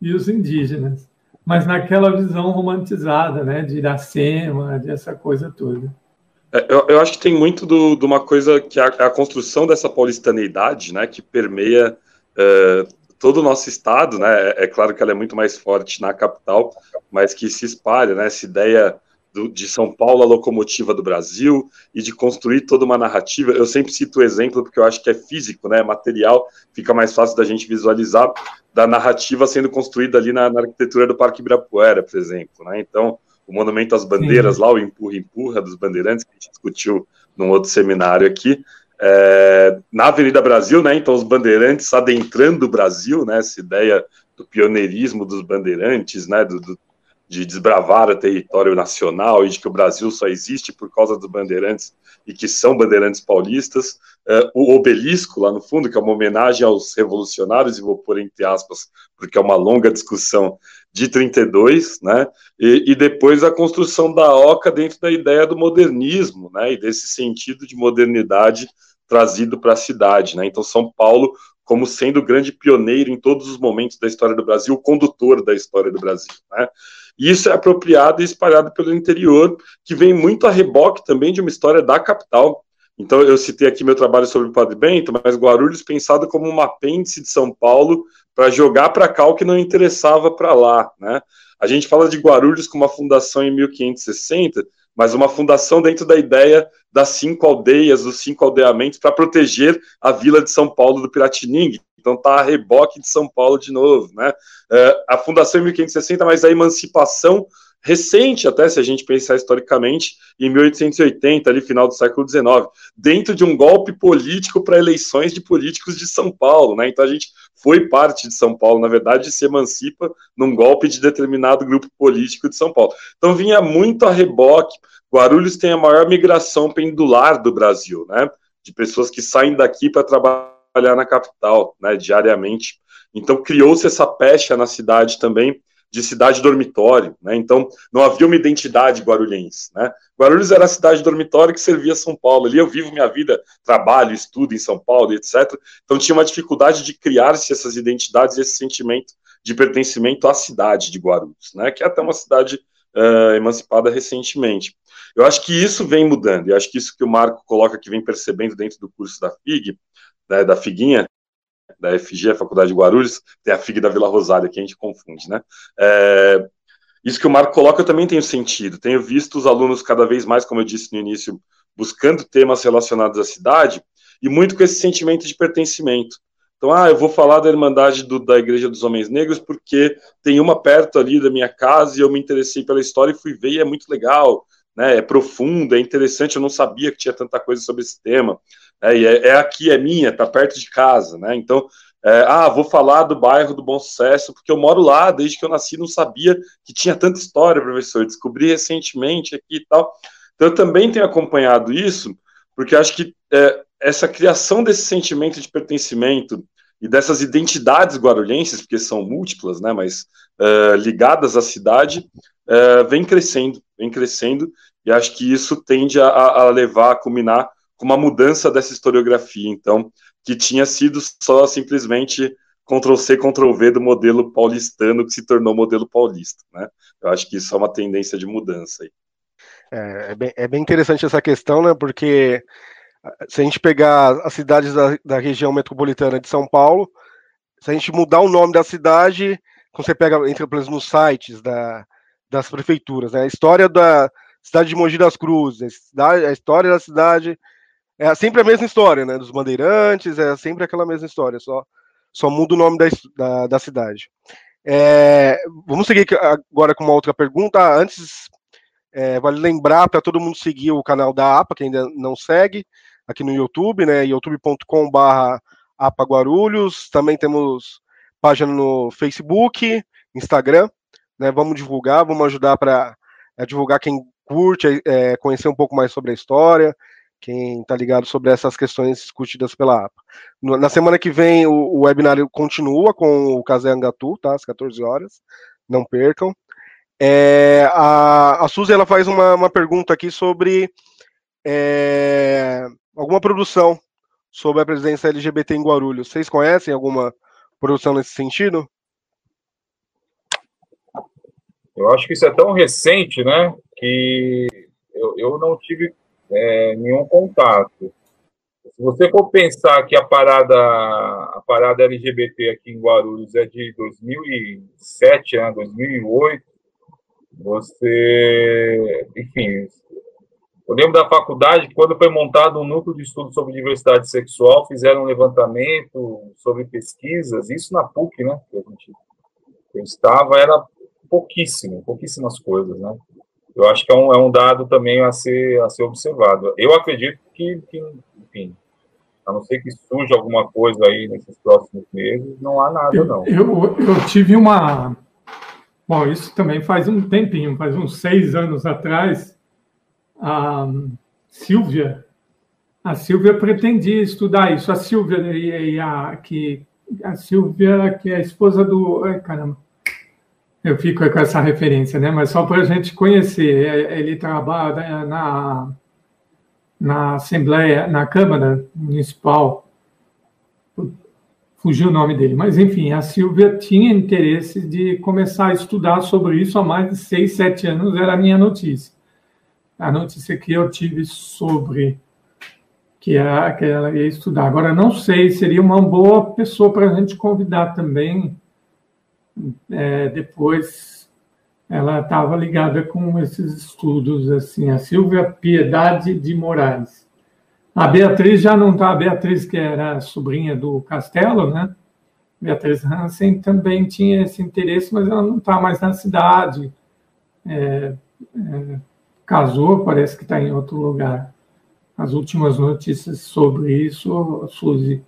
e os indígenas, mas naquela visão romantizada, né, de Iracema, dessa coisa toda. É, eu, eu, acho que tem muito do, de uma coisa que é a, a, construção dessa paulistaneidade, né, que permeia é, todo o nosso estado, né, é, é, claro que ela é muito mais forte na capital, mas que se espalha, né, essa ideia do, de São Paulo a locomotiva do Brasil e de construir toda uma narrativa. Eu sempre cito o exemplo porque eu acho que é físico, né, material, fica mais fácil da gente visualizar da narrativa sendo construída ali na, na arquitetura do Parque Ibirapuera, por exemplo. Né? Então, o Monumento às Bandeiras, Sim. lá, o empurra-empurra dos bandeirantes, que a gente discutiu num outro seminário aqui, é, na Avenida Brasil, né? Então, os bandeirantes adentrando o Brasil, né? Essa ideia do pioneirismo dos bandeirantes, né? Do, do, de desbravar o território nacional e de que o Brasil só existe por causa dos bandeirantes e que são bandeirantes paulistas. Uh, o obelisco, lá no fundo, que é uma homenagem aos revolucionários, e vou pôr entre aspas, porque é uma longa discussão de 32, né? E, e depois a construção da OCA dentro da ideia do modernismo, né? E desse sentido de modernidade trazido para a cidade, né? Então, São Paulo como sendo grande pioneiro em todos os momentos da história do Brasil, condutor da história do Brasil, né? E isso é apropriado e espalhado pelo interior, que vem muito a reboque também de uma história da capital. Então, eu citei aqui meu trabalho sobre o Padre Bento, mas Guarulhos pensado como um apêndice de São Paulo para jogar para cá o que não interessava para lá. Né? A gente fala de Guarulhos com uma fundação em 1560, mas uma fundação dentro da ideia das cinco aldeias, dos cinco aldeamentos, para proteger a vila de São Paulo do Piratiningue, Então tá a reboque de São Paulo de novo, né? É, a fundação em 1560, mas a emancipação recente, até se a gente pensar historicamente, em 1880, ali final do século XIX, dentro de um golpe político para eleições de políticos de São Paulo, né? Então a gente foi parte de São Paulo, na verdade, se emancipa num golpe de determinado grupo político de São Paulo. Então vinha muito a reboque. Guarulhos tem a maior migração pendular do Brasil, né? De pessoas que saem daqui para trabalhar na capital, né? Diariamente. Então criou-se essa pecha na cidade também de cidade dormitório, né? Então não havia uma identidade guarulhense, né? Guarulhos era a cidade dormitório que servia São Paulo. Ali eu vivo minha vida, trabalho, estudo em São Paulo, etc. Então tinha uma dificuldade de criar-se essas identidades esse sentimento de pertencimento à cidade de Guarulhos, né? Que é até uma cidade uh, emancipada recentemente. Eu acho que isso vem mudando, e acho que isso que o Marco coloca que vem percebendo dentro do curso da FIG, né, da Figuinha, da FG, a Faculdade de Guarulhos, tem a FIG da Vila Rosália, que a gente confunde, né? É, isso que o Marco coloca eu também tenho sentido. Tenho visto os alunos cada vez mais, como eu disse no início, buscando temas relacionados à cidade e muito com esse sentimento de pertencimento. Então, ah, eu vou falar da Irmandade do, da Igreja dos Homens Negros porque tem uma perto ali da minha casa e eu me interessei pela história e fui ver e é muito legal, né? É profundo, é interessante. Eu não sabia que tinha tanta coisa sobre esse tema. É, e é, é, aqui, é minha, tá perto de casa, né? Então, é, ah, vou falar do bairro do Bom Sucesso, porque eu moro lá desde que eu nasci, não sabia que tinha tanta história, professor. Descobri recentemente aqui e tal. Então, eu também tenho acompanhado isso, porque acho que é, essa criação desse sentimento de pertencimento e dessas identidades guarulhenses, porque são múltiplas, né, mas é, ligadas à cidade, é, vem crescendo, vem crescendo, e acho que isso tende a, a levar, a culminar com uma mudança dessa historiografia, então, que tinha sido só simplesmente Ctrl-C, Ctrl-V do modelo paulistano que se tornou modelo paulista, né? Eu acho que isso é uma tendência de mudança aí. É, é, bem, é bem interessante essa questão, né? Porque se a gente pegar as cidades da, da região metropolitana de São Paulo, se a gente mudar o nome da cidade, quando você pega, entra por exemplo, nos sites da, das prefeituras, né? A história da cidade de Mogi das Cruzes, a história da cidade é sempre a mesma história, né? Dos bandeirantes, é sempre aquela mesma história, só, só muda o nome da, da, da cidade. É, vamos seguir agora com uma outra pergunta. Antes, é, vale lembrar para todo mundo seguir o canal da APA, que ainda não segue, aqui no YouTube, né? youtube.com.br APA Guarulhos. Também temos página no Facebook, Instagram. Né? Vamos divulgar, vamos ajudar para divulgar quem curte, é, conhecer um pouco mais sobre a história, quem está ligado sobre essas questões discutidas pela APA. Na semana que vem, o, o webinário continua com o Casé Angatu, tá? Às 14 horas. Não percam. É, a, a Suzy ela faz uma, uma pergunta aqui sobre é, alguma produção sobre a presença LGBT em Guarulhos. Vocês conhecem alguma produção nesse sentido? Eu acho que isso é tão recente, né? Que eu, eu não tive é, nenhum contato. Se você for pensar que a parada, a parada LGBT aqui em Guarulhos é de 2007, né, 2008, você, enfim, eu lembro da faculdade que quando foi montado um núcleo de estudo sobre diversidade sexual, fizeram um levantamento sobre pesquisas, isso na PUC, né, que a gente eu estava, era pouquíssimo, pouquíssimas coisas, né eu acho que é um, é um dado também a ser, a ser observado. Eu acredito que, que, enfim, a não ser que surja alguma coisa aí nesses próximos meses, não há nada, eu, não. Eu, eu tive uma. Bom, isso também faz um tempinho, faz uns seis anos atrás, a Silvia, a Silvia pretendia estudar isso. A Silvia e, e a que a Silvia, que é a esposa do. Ai, caramba eu fico com essa referência, né? Mas só para a gente conhecer, é, ele trabalha na, na Assembleia, na Câmara Municipal, fugiu o nome dele, mas enfim, a Silvia tinha interesse de começar a estudar sobre isso há mais de seis, sete anos, era a minha notícia. A notícia que eu tive sobre que, era, que ela ia estudar. Agora, não sei, seria uma boa pessoa para a gente convidar também é, depois ela estava ligada com esses estudos, assim, a Silvia Piedade de Moraes. A Beatriz já não está, a Beatriz que era sobrinha do Castelo, né? Beatriz Hansen também tinha esse interesse, mas ela não está mais na cidade. É, é, casou, parece que está em outro lugar. As últimas notícias sobre isso, Suzy,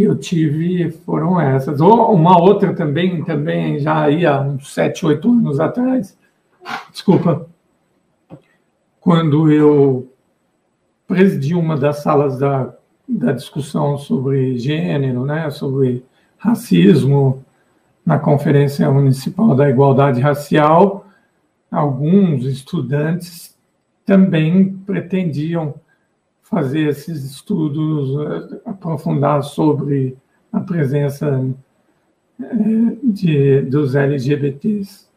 que eu tive foram essas. Ou uma outra também, também já aí há uns sete, oito anos atrás, desculpa, quando eu presidi uma das salas da, da discussão sobre gênero, né, sobre racismo, na Conferência Municipal da Igualdade Racial, alguns estudantes também pretendiam fazer esses estudos eh, aprofundados sobre a presença eh, de, dos LGBTs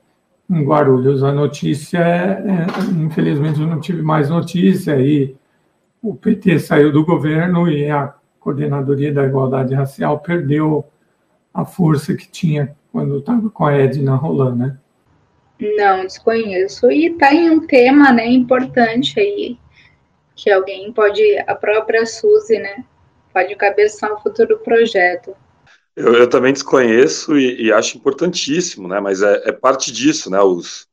em Guarulhos. A notícia, é, é, infelizmente, eu não tive mais notícia e o PT saiu do governo e a Coordenadoria da Igualdade Racial perdeu a força que tinha quando estava com a Edna rolando, né? Não, desconheço. E tem tá um tema, né, importante aí, que alguém pode, a própria Suzy, né, pode cabeçar o futuro projeto. Eu, eu também desconheço e, e, acho importantíssimo, né, mas é, é, parte disso, né, os,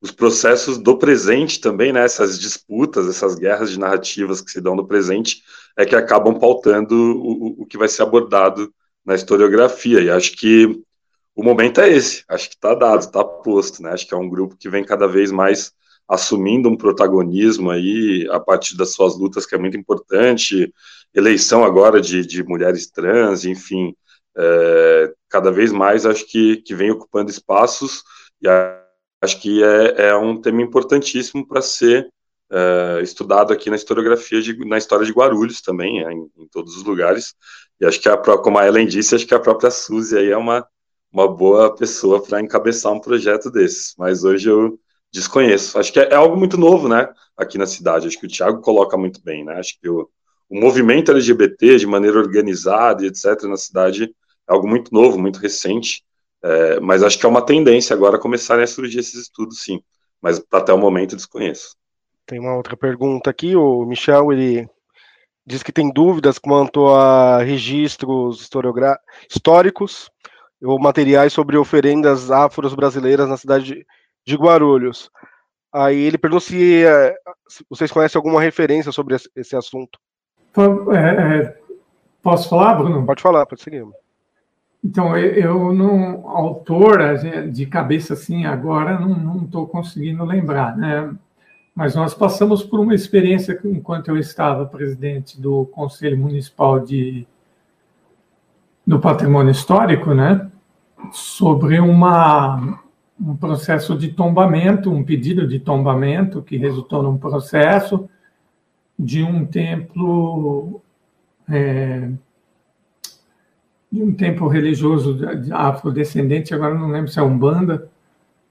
os processos do presente também, né, essas disputas, essas guerras de narrativas que se dão no presente, é que acabam pautando o, o que vai ser abordado na historiografia, e acho que o momento é esse, acho que está dado, está posto, né? Acho que é um grupo que vem cada vez mais assumindo um protagonismo aí a partir das suas lutas, que é muito importante, eleição agora de, de mulheres trans, enfim, é, cada vez mais acho que, que vem ocupando espaços e acho que é, é um tema importantíssimo para ser é, estudado aqui na historiografia, de, na história de Guarulhos também, é, em, em, todos os lugares, e acho que, a, como a Ellen disse, acho que a própria Suzy aí é uma, uma boa pessoa para encabeçar um projeto desses, mas hoje eu desconheço. Acho que é, é, algo muito novo, né, aqui na cidade. Acho que o Thiago coloca muito bem, né? Acho que o, o movimento LGBT de maneira organizada e etc na cidade é algo muito novo, muito recente. É, mas acho que é uma tendência agora começarem a surgir esses estudos, sim. Mas até o momento desconheço. Tem uma outra pergunta aqui. O Michel ele diz que tem dúvidas quanto a registros históricos ou materiais sobre oferendas afros brasileiras na cidade de Guarulhos. Aí ele perguntou se, é, se vocês conhecem alguma referência sobre esse assunto. É, é, posso falar, Bruno? Pode falar, pode seguir. Então, eu não, autor de cabeça assim, agora não estou conseguindo lembrar, né? Mas nós passamos por uma experiência enquanto eu estava presidente do Conselho Municipal de do patrimônio histórico, né, sobre uma, um processo de tombamento, um pedido de tombamento que resultou num processo de um templo é, de um templo religioso afrodescendente, agora não lembro se é Umbanda,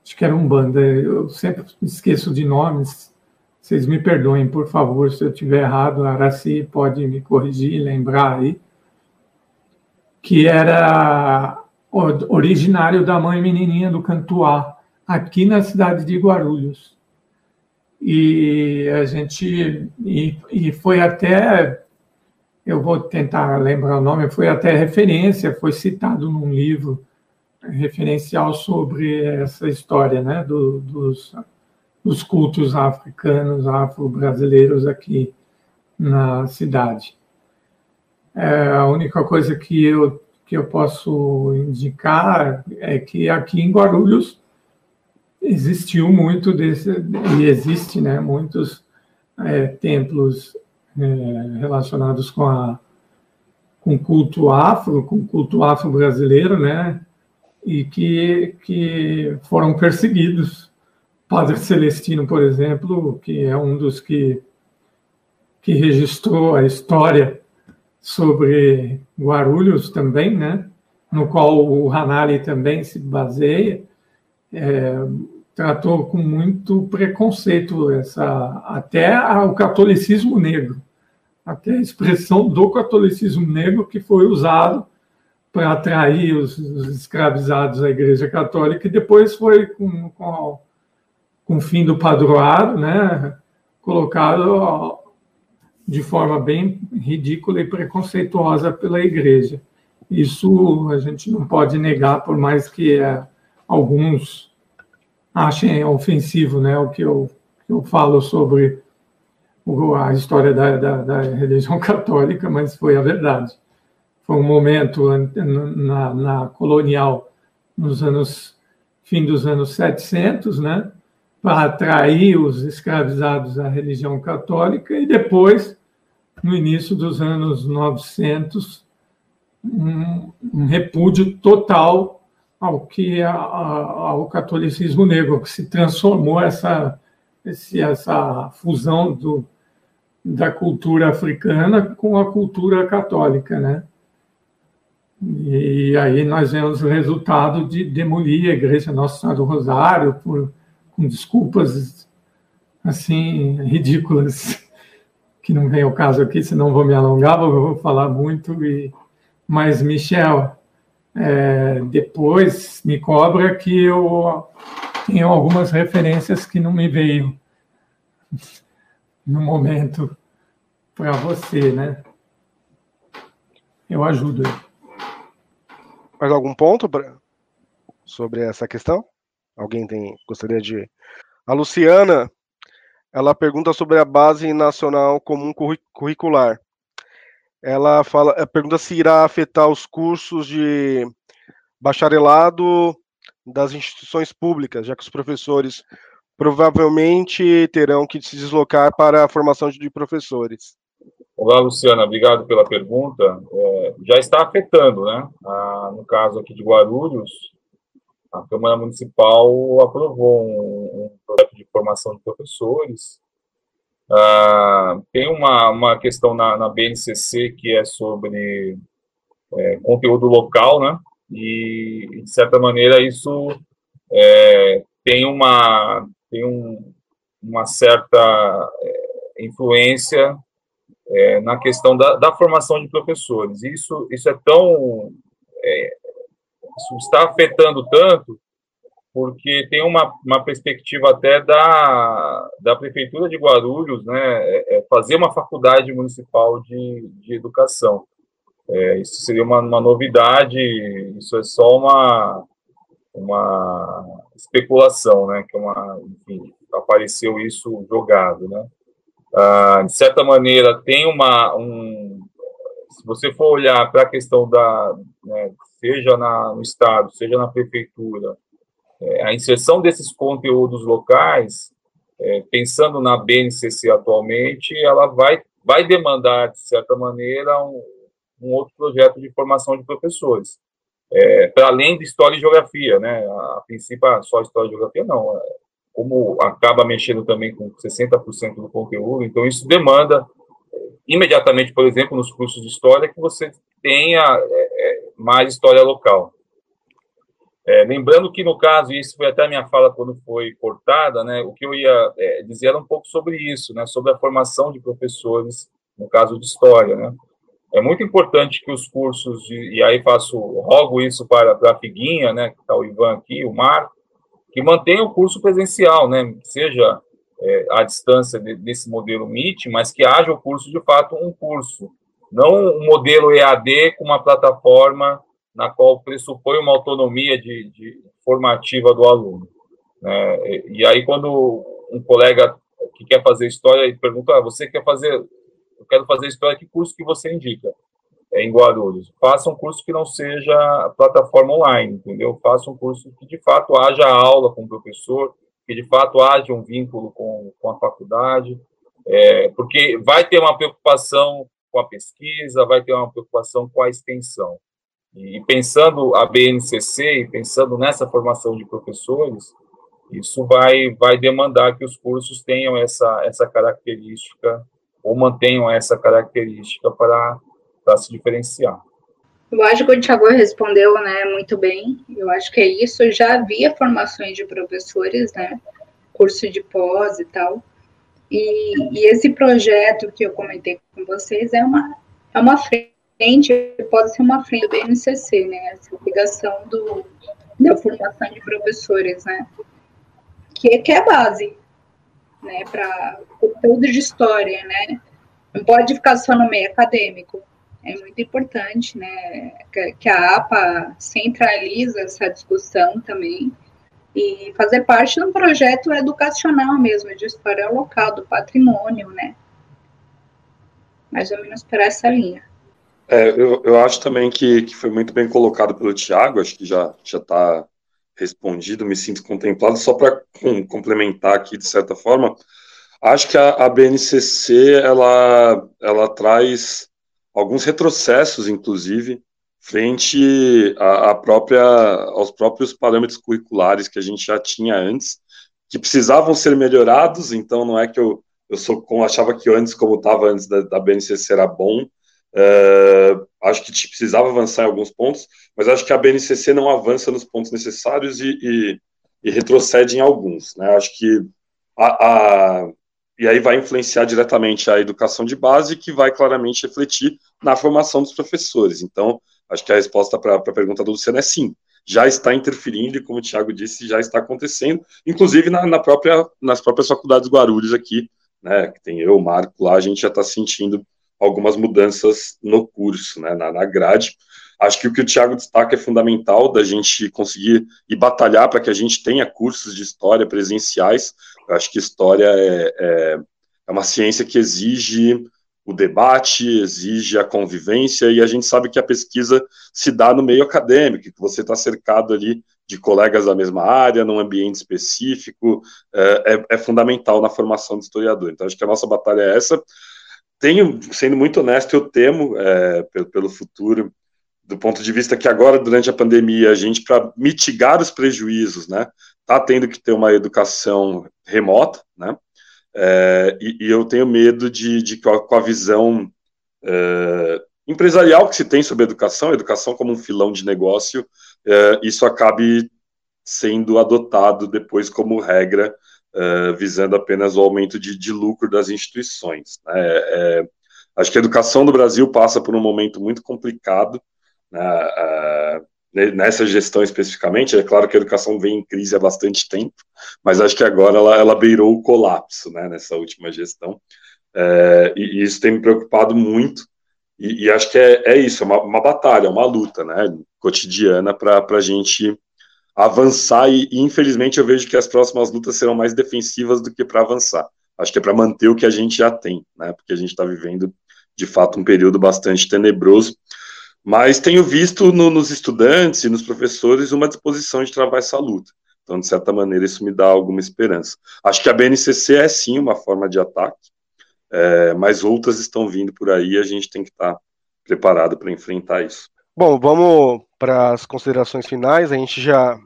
acho que era Umbanda, eu sempre esqueço de nomes, vocês me perdoem, por favor, se eu estiver errado, Araci pode me corrigir, lembrar aí, que era originário da mãe menininha do Cantuá, aqui na cidade de Guarulhos. E a gente e, e foi até eu vou tentar lembrar o nome, foi até referência, foi citado num livro referencial sobre essa história, né, do, dos, dos cultos africanos, afro-brasileiros aqui na cidade. É, a única coisa que eu, que eu posso indicar é que aqui em Guarulhos existiu muito desse, e existe, né, muitos é, templos é, relacionados com a com culto afro, com culto afro brasileiro, né, e que, que foram perseguidos. Padre Celestino, por exemplo, que é um dos que, que registrou a história sobre Guarulhos também, né? no qual o Hanali também se baseia, é, tratou com muito preconceito essa até o catolicismo negro, até a expressão do catolicismo negro que foi usado para atrair os, os, escravizados à Igreja Católica e depois foi com, com, com o fim do padroado, né, colocado de forma bem ridícula e preconceituosa pela igreja. Isso a gente não pode negar, por mais que é, alguns achem ofensivo né, o que eu, que eu falo sobre a história da, da, da, religião [laughs] católica, mas foi a verdade. Foi um momento na, na colonial, nos anos fim dos anos 700, né, para atrair os escravizados à religião católica e depois, no início dos anos 900, um, repúdio total ao que a, ao catolicismo negro, que se transformou essa essa fusão do, da cultura africana com a cultura católica, né? E aí nós vemos o resultado de demolir a igreja Nossa Senhora do Rosário por, com desculpas assim ridículas que não vem ao caso aqui, senão vou me alongar, vou falar muito e mas, Michel, é, depois me cobra que eu tenho algumas referências que não me veio no momento para você, né? Eu ajudo. Mais algum ponto pra, sobre essa questão? Alguém tem gostaria de? A Luciana, ela pergunta sobre a base nacional comum curricular ela fala, pergunta se irá afetar os cursos de bacharelado das instituições públicas, já que os professores provavelmente terão que se deslocar para a formação de professores. Olá, Luciana, obrigado pela pergunta. É, já está afetando, né? Ah, no caso aqui de Guarulhos, a Câmara Municipal aprovou um, um projeto de formação de professores Uh, tem uma, uma questão na, na BNCC que é sobre é, conteúdo local, né? E, de certa maneira, isso é, tem uma, tem um, uma certa é, influência é, na questão da, da, formação de professores. Isso, isso é tão. Isso está afetando tanto porque tem uma, uma perspectiva até da, da Prefeitura de Guarulhos, né, é, é fazer uma faculdade municipal de, de educação. É, isso seria uma, uma novidade, isso é só uma, uma especulação, né, que é uma, enfim, apareceu isso jogado, né. Ah, de certa maneira, tem uma, um, se você for olhar para a questão da, né, seja na, no Estado, seja na Prefeitura, é, a inserção desses conteúdos locais, é, pensando na BNCC atualmente, ela vai, vai demandar, de certa maneira, um, um outro projeto de formação de professores. É, para além de história e geografia, né? A, a princípio, ah, só história e geografia, não. É, como acaba mexendo também com 60% do conteúdo, então isso demanda imediatamente, por exemplo, nos cursos de história, que você tenha é, é mais história local. É, lembrando que, no caso, e isso foi até a minha fala quando foi cortada, né, o que eu ia é, dizer era um pouco sobre isso, né, sobre a formação de professores, no caso de História. Né. É muito importante que os cursos, de, e aí faço, rogo isso para, para a Figuinha, né, que está o Ivan aqui, o Marco, que mantenha o curso presencial, né, seja é, à distância de, desse modelo MIT, mas que haja o curso, de fato, um curso, não um modelo EAD com uma plataforma na qual pressupõe uma autonomia de, de formativa do aluno. Né? E, e, aí, quando um colega que quer fazer história e pergunta, ah, você quer fazer, eu quero fazer história, que curso que você indica? É em Guarulhos. Faça um curso que não seja plataforma online, entendeu? Faça um curso que, de fato, haja aula com o professor, que, de fato, haja um vínculo com, com a faculdade, é, porque vai ter uma preocupação com a pesquisa, vai ter uma preocupação com a extensão. E pensando a BNCC e pensando nessa formação de professores, isso vai, vai demandar que os cursos tenham essa, essa característica ou mantenham essa característica para, para se diferenciar. Eu acho que o Tiago respondeu né, muito bem. Eu acho que é isso. Já havia formações de professores, né, curso de pós e tal. E, e esse projeto que eu comentei com vocês é uma, é uma frente pode ser uma frente do BNCC, né? Essa ligação do, da formação de professores, né? Que, que é a base, né? Para conteúdo de história, né? Não pode ficar só no meio acadêmico. é muito importante, né, que a APA centraliza essa discussão também e fazer parte de um projeto educacional mesmo, de história local, do patrimônio, né, mais ou menos por essa linha. É, eu, eu acho também que, que foi muito bem colocado pelo Tiago, acho que já está respondido, me sinto contemplado, só para complementar aqui, de certa forma, acho que a, a BNCC, ela, ela traz alguns retrocessos, inclusive, frente à, à própria, aos próprios parâmetros curriculares que a gente já tinha antes, que precisavam ser melhorados, então não é que eu, eu sou achava que antes, como estava antes da, da BNCC, era bom, Uh, acho que precisava avançar em alguns pontos, mas acho que a BNCC não avança nos pontos necessários e, e, e retrocede em alguns. Né? Acho que a, a, e aí vai influenciar diretamente a educação de base, que vai claramente refletir na formação dos professores. Então, acho que a resposta para a pergunta do Luciano é sim. Já está interferindo, e como o Tiago disse, já está acontecendo, inclusive na, na, própria, nas próprias faculdades Guarulhos aqui, né, que tem eu, o Marco lá, a gente já está sentindo algumas mudanças no curso, né, na, na grade. Acho que o que o Tiago destaca é fundamental da gente conseguir e batalhar para que a gente tenha cursos de história presenciais. Eu acho que história é, é, é uma ciência que exige o debate, exige a convivência, e a gente sabe que a pesquisa se dá no meio acadêmico, que você está cercado ali de colegas da mesma área, num ambiente específico, é, é, é, fundamental na formação do historiador. Então, acho que a nossa batalha é essa tenho, sendo muito honesto, eu temo é, pelo, pelo futuro, do ponto de vista que agora, durante a pandemia, a gente, para mitigar os prejuízos, né, está tendo que ter uma educação remota, né, é, e, e, eu tenho medo de, de com a visão é, empresarial que se tem sobre a educação, educação como um filão de negócio, é, isso acabe sendo adotado depois como regra uh, visando apenas o aumento de, de lucro das instituições. Né? É, acho que a educação do Brasil passa por um momento muito complicado, né? Uh, nessa gestão especificamente, é claro que a educação vem em crise há bastante tempo, mas acho que agora ela, ela beirou o colapso, né, nessa última gestão, é, e, e, isso tem me preocupado muito, e, e acho que é, é isso, é uma, uma, batalha, uma luta, né, cotidiana para a gente avançar e, e, infelizmente eu vejo que as próximas lutas serão mais defensivas do que para avançar. Acho que é para manter o que a gente já tem, né? Porque a gente está vivendo de fato um período bastante tenebroso. Mas tenho visto no, nos estudantes e nos professores uma disposição de travar essa luta. Então, de certa maneira, isso me dá alguma esperança. Acho que a BNCC é sim uma forma de ataque, é, mas outras estão vindo por aí e a gente tem que estar preparado para enfrentar isso. Bom, vamos para as considerações finais. A gente já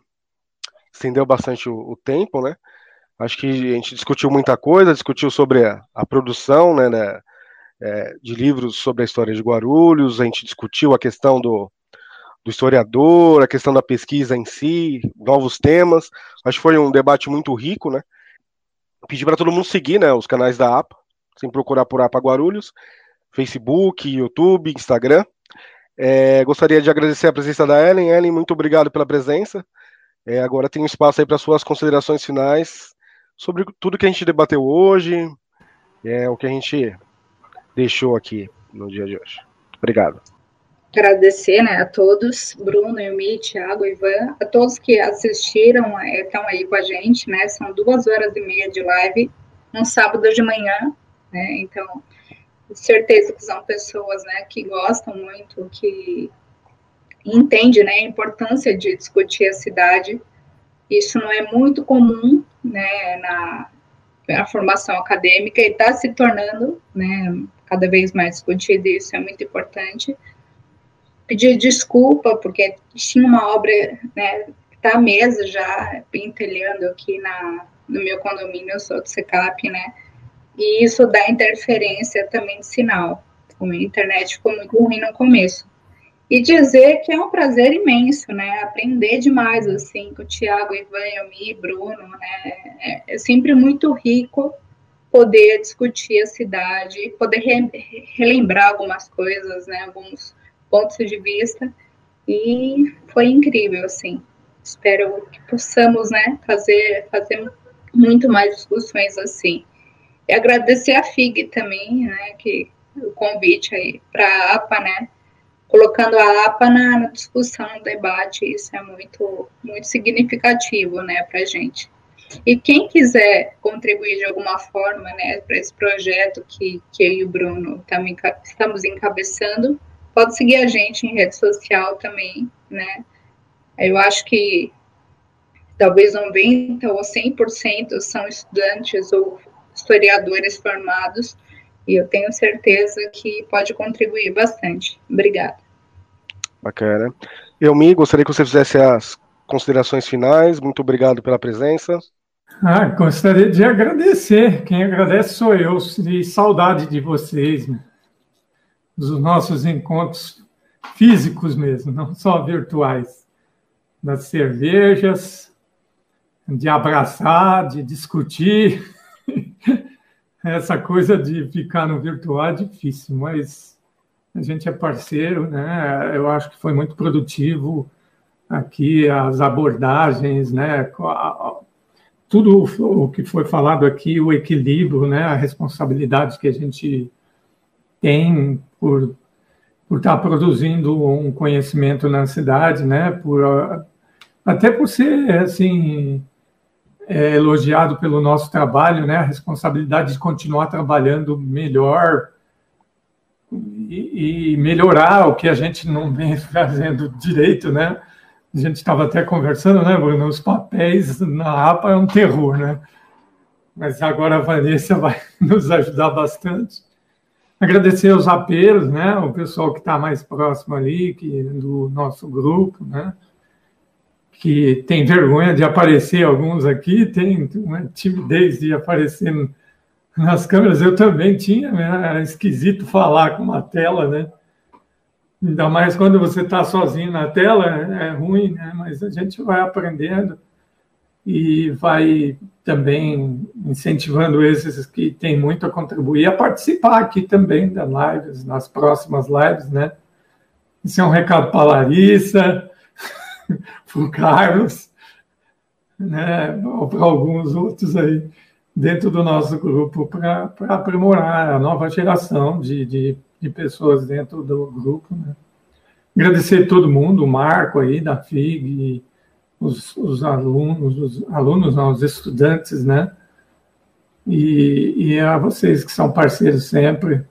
estendeu bastante o, o, tempo, né? Acho que a gente discutiu muita coisa, discutiu sobre a, a produção, né, né é, de livros sobre a história de Guarulhos, a gente discutiu a questão do, do historiador, a questão da pesquisa em si, novos temas. Acho que foi um debate muito rico, né? Pedi para todo mundo seguir, né, os canais da APA, sem procurar por APA Guarulhos, Facebook, YouTube, Instagram. É, gostaria de agradecer a presença da Ellen. Ellen, muito obrigado pela presença. É, agora tem espaço aí para suas considerações finais sobre tudo que a gente debateu hoje, é o que a gente deixou aqui no dia de hoje. Obrigado. Agradecer né, a todos, Bruno, Elmi, Thiago, Ivan, a todos que assistiram, é, estão aí com a gente, né? São duas horas e meia de live, um sábado de manhã, né? Então, certeza que são pessoas né, que gostam muito, que entende né, a importância de discutir a cidade. Isso não é muito comum né, na, na formação acadêmica e está se tornando né, cada vez mais discutido, isso é muito importante. Pedir desculpa, porque tinha uma obra, né, está à mesa já, pentelhando aqui na, no meu condomínio, eu sou do SECAP, né, e isso dá interferência também de sinal. A internet ficou muito ruim no começo. E dizer que é um prazer imenso, né? Aprender demais, assim, com o Tiago, Ivan, Yomi, Bruno, né? É, é sempre muito rico poder discutir a cidade, poder re relembrar algumas coisas, né? Alguns pontos de vista. E foi incrível, assim. Espero que possamos, né? Fazer, fazer muito mais discussões assim. E agradecer a FIG também, né? Que o convite aí para a APA, né? Colocando a APA na, na, discussão, no debate, isso é muito, muito significativo, né, para a gente. E quem quiser contribuir de alguma forma, né, para esse projeto que, que eu e o Bruno estamos encabeçando, pode seguir a gente em rede social também, né? Eu acho que talvez 90% ou 100% são estudantes ou historiadores formados, e eu tenho certeza que pode contribuir bastante. Obrigada. Bacana. Eu, me gostaria que você fizesse as considerações finais. Muito obrigado pela presença. Ah, gostaria de agradecer. Quem agradece sou eu, e saudade de vocês, né? dos nossos encontros físicos mesmo, não só virtuais, das cervejas, de abraçar, de discutir. [laughs] Essa coisa de ficar no virtual é difícil, mas a gente é parceiro, né? Eu acho que foi muito produtivo aqui as abordagens, né? Tudo o que foi falado aqui, o equilíbrio, né? A responsabilidade que a gente tem por, por estar produzindo um conhecimento na cidade, né? Por, até por ser, assim, é, elogiado pelo nosso trabalho, né? A responsabilidade de continuar trabalhando melhor e, e melhorar o que a gente não vem [laughs] fazendo direito, né? A gente estava até conversando, né, Bruno? Os papéis na APA é um terror, né? Mas agora a Vanessa vai [laughs] nos ajudar bastante. Agradecer aos apelos, né? O pessoal que está mais próximo ali, que do nosso grupo, né? Que tem vergonha de aparecer alguns aqui, tem uma timidez de aparecer nas câmeras. Eu também tinha, né? Era esquisito falar com uma tela, né? Ainda mais quando você está sozinho na tela, é ruim, né? Mas a gente vai aprendendo e vai também incentivando esses que têm muito a contribuir a participar aqui também das lives, nas próximas lives, né? Isso é um recado para a Larissa, [laughs] para o Carlos, né? ou para alguns outros aí dentro do nosso grupo para aprimorar a nova geração de, de, de, pessoas dentro do grupo. Né? Agradecer a todo mundo, o Marco aí da FIG, os, os alunos, os alunos, não, os estudantes, né? E, e a vocês que são parceiros sempre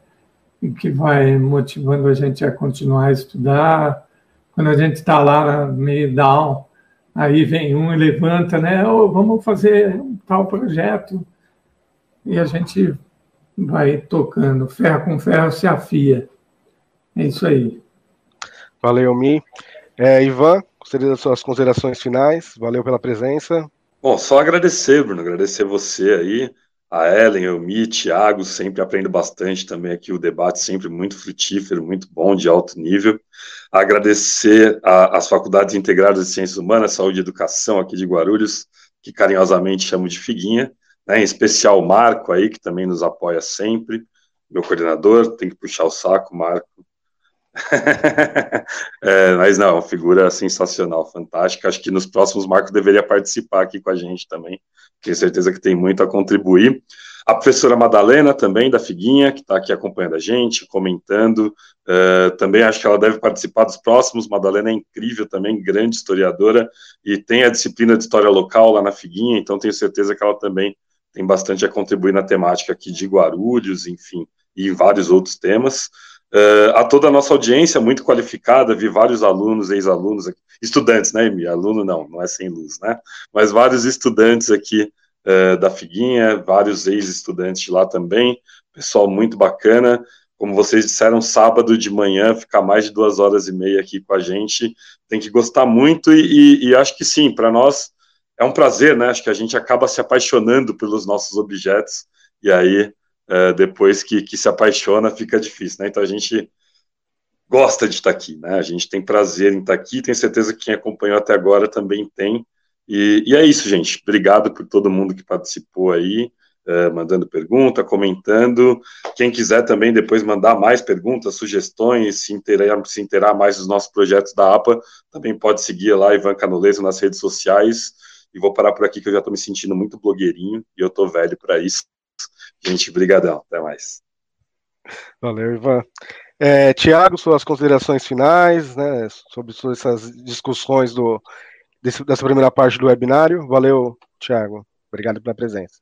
e que vai motivando a gente a continuar a estudar. Quando a gente está lá meio down, aí vem um e levanta, né? Oh, vamos fazer um tal projeto. E a gente vai tocando. Ferro com ferro se afia. É isso aí. Valeu, Mi. É, Ivan, gostaria das suas considerações finais. Valeu pela presença. Bom, só agradecer, Bruno, agradecer você aí, a Ellen, o Mi, Thiago, sempre aprendo bastante também aqui, o debate sempre muito frutífero, muito bom, de alto nível. Agradecer às Faculdades Integradas de Ciências Humanas, Saúde e Educação aqui de Guarulhos, que carinhosamente chamo de Figuinha, né, em especial o Marco aí, que também nos apoia sempre, meu coordenador, tem que puxar o saco, Marco, [laughs] é, mas não, figura sensacional, fantástica. Acho que nos próximos Marcos deveria participar aqui com a gente também. Tenho certeza que tem muito a contribuir. A professora Madalena também, da Figuinha, que está aqui acompanhando a gente, comentando. Uh, também acho que ela deve participar dos próximos. Madalena é incrível também, grande historiadora, e tem a disciplina de história local lá na Figuinha, então tenho certeza que ela também tem bastante a contribuir na temática aqui de Guarulhos, enfim, e vários outros temas. Uh, a toda a nossa audiência muito qualificada, vi vários alunos, ex-alunos, estudantes, né, Emi? Aluno não, não é sem luz, né? Mas vários estudantes aqui uh, da Figuinha, vários ex-estudantes lá também, pessoal muito bacana. Como vocês disseram, sábado de manhã, ficar mais de duas horas e meia aqui com a gente, tem que gostar muito e, e, e acho que sim, para nós é um prazer, né? Acho que a gente acaba se apaixonando pelos nossos objetos e aí é, depois que, que se apaixona, fica difícil, né? Então a gente gosta de estar aqui, né? A gente tem prazer em estar aqui, tenho certeza que quem acompanhou até agora também tem. E, e é isso, gente. Obrigado por todo mundo que participou aí, é, mandando pergunta, comentando. Quem quiser também depois mandar mais perguntas, sugestões, se inteirar, se inteirar mais dos nossos projetos da APA, também pode seguir lá, Ivan Canoleto, nas redes sociais. E vou parar por aqui, que eu já estou me sentindo muito blogueirinho, e eu estou velho para isso. Gente, brigadão. Até mais. Valeu, Ivan. É, Tiago, suas considerações finais, né, sobre essas discussões do, desse, dessa primeira parte do webinário. Valeu, Tiago. Obrigado pela presença.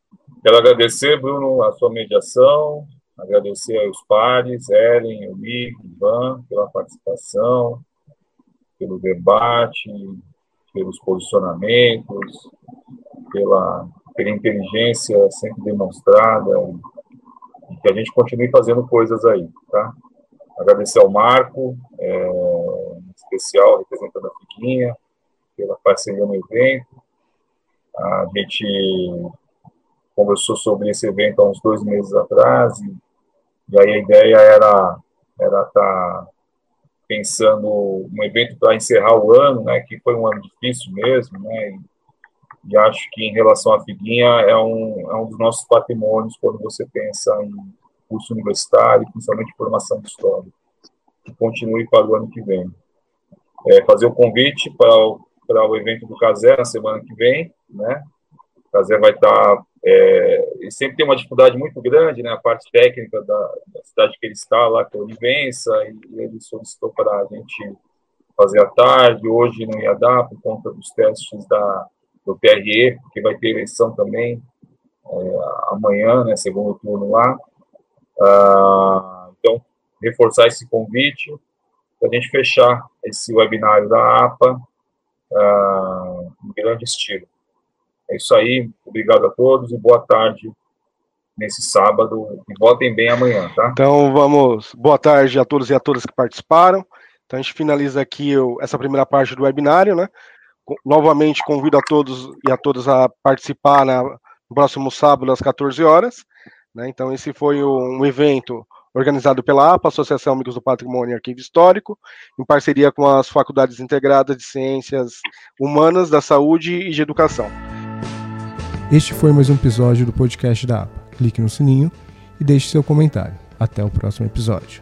Quero agradecer, Bruno, a sua mediação, agradecer aos pares, Ellen, Euli, Ivan, pela participação, pelo debate, pelos posicionamentos, pela, pela inteligência sempre demonstrada, e que a gente continue fazendo coisas aí, tá? Agradecer ao Marco, é, em especial, representando a Figuinha, pela parceria no evento. A gente conversou sobre esse evento há uns dois meses atrás, e, e aí a ideia era era estar tá pensando um evento para encerrar o ano, né, que foi um ano difícil mesmo, né, e, e acho que em relação à Figuinha é um, é um dos nossos patrimônios quando você pensa em curso universitário, principalmente formação de história, que continue para o ano que vem. É, fazer o convite para o, para o evento do Casé na semana que vem, né? O Casé vai estar, é, ele sempre tem uma dificuldade muito grande, né? A parte técnica da, da cidade que ele está lá, que é Olivença, e ele solicitou para a gente fazer à tarde, hoje não ia dar por conta dos testes da, do PRE, que vai ter eleição também é, amanhã, né, segundo turno lá. Ah, então, reforçar esse convite para a gente fechar esse webinário da APA ah, em grande estilo. É isso aí, obrigado a todos e boa tarde nesse sábado e votem bem amanhã, tá? Então vamos, boa tarde a todos e a todas que participaram. Então a gente finaliza aqui essa primeira parte do webinário, né? Novamente convido a todos e a todas a participar na, no próximo sábado às 14 horas. Né? Então, esse foi um evento organizado pela APA, Associação Amigos do Patrimônio e Arquivo Histórico, em parceria com as Faculdades Integradas de Ciências Humanas, da Saúde e de Educação. Este foi mais um episódio do podcast da APA. Clique no sininho e deixe seu comentário. Até o próximo episódio.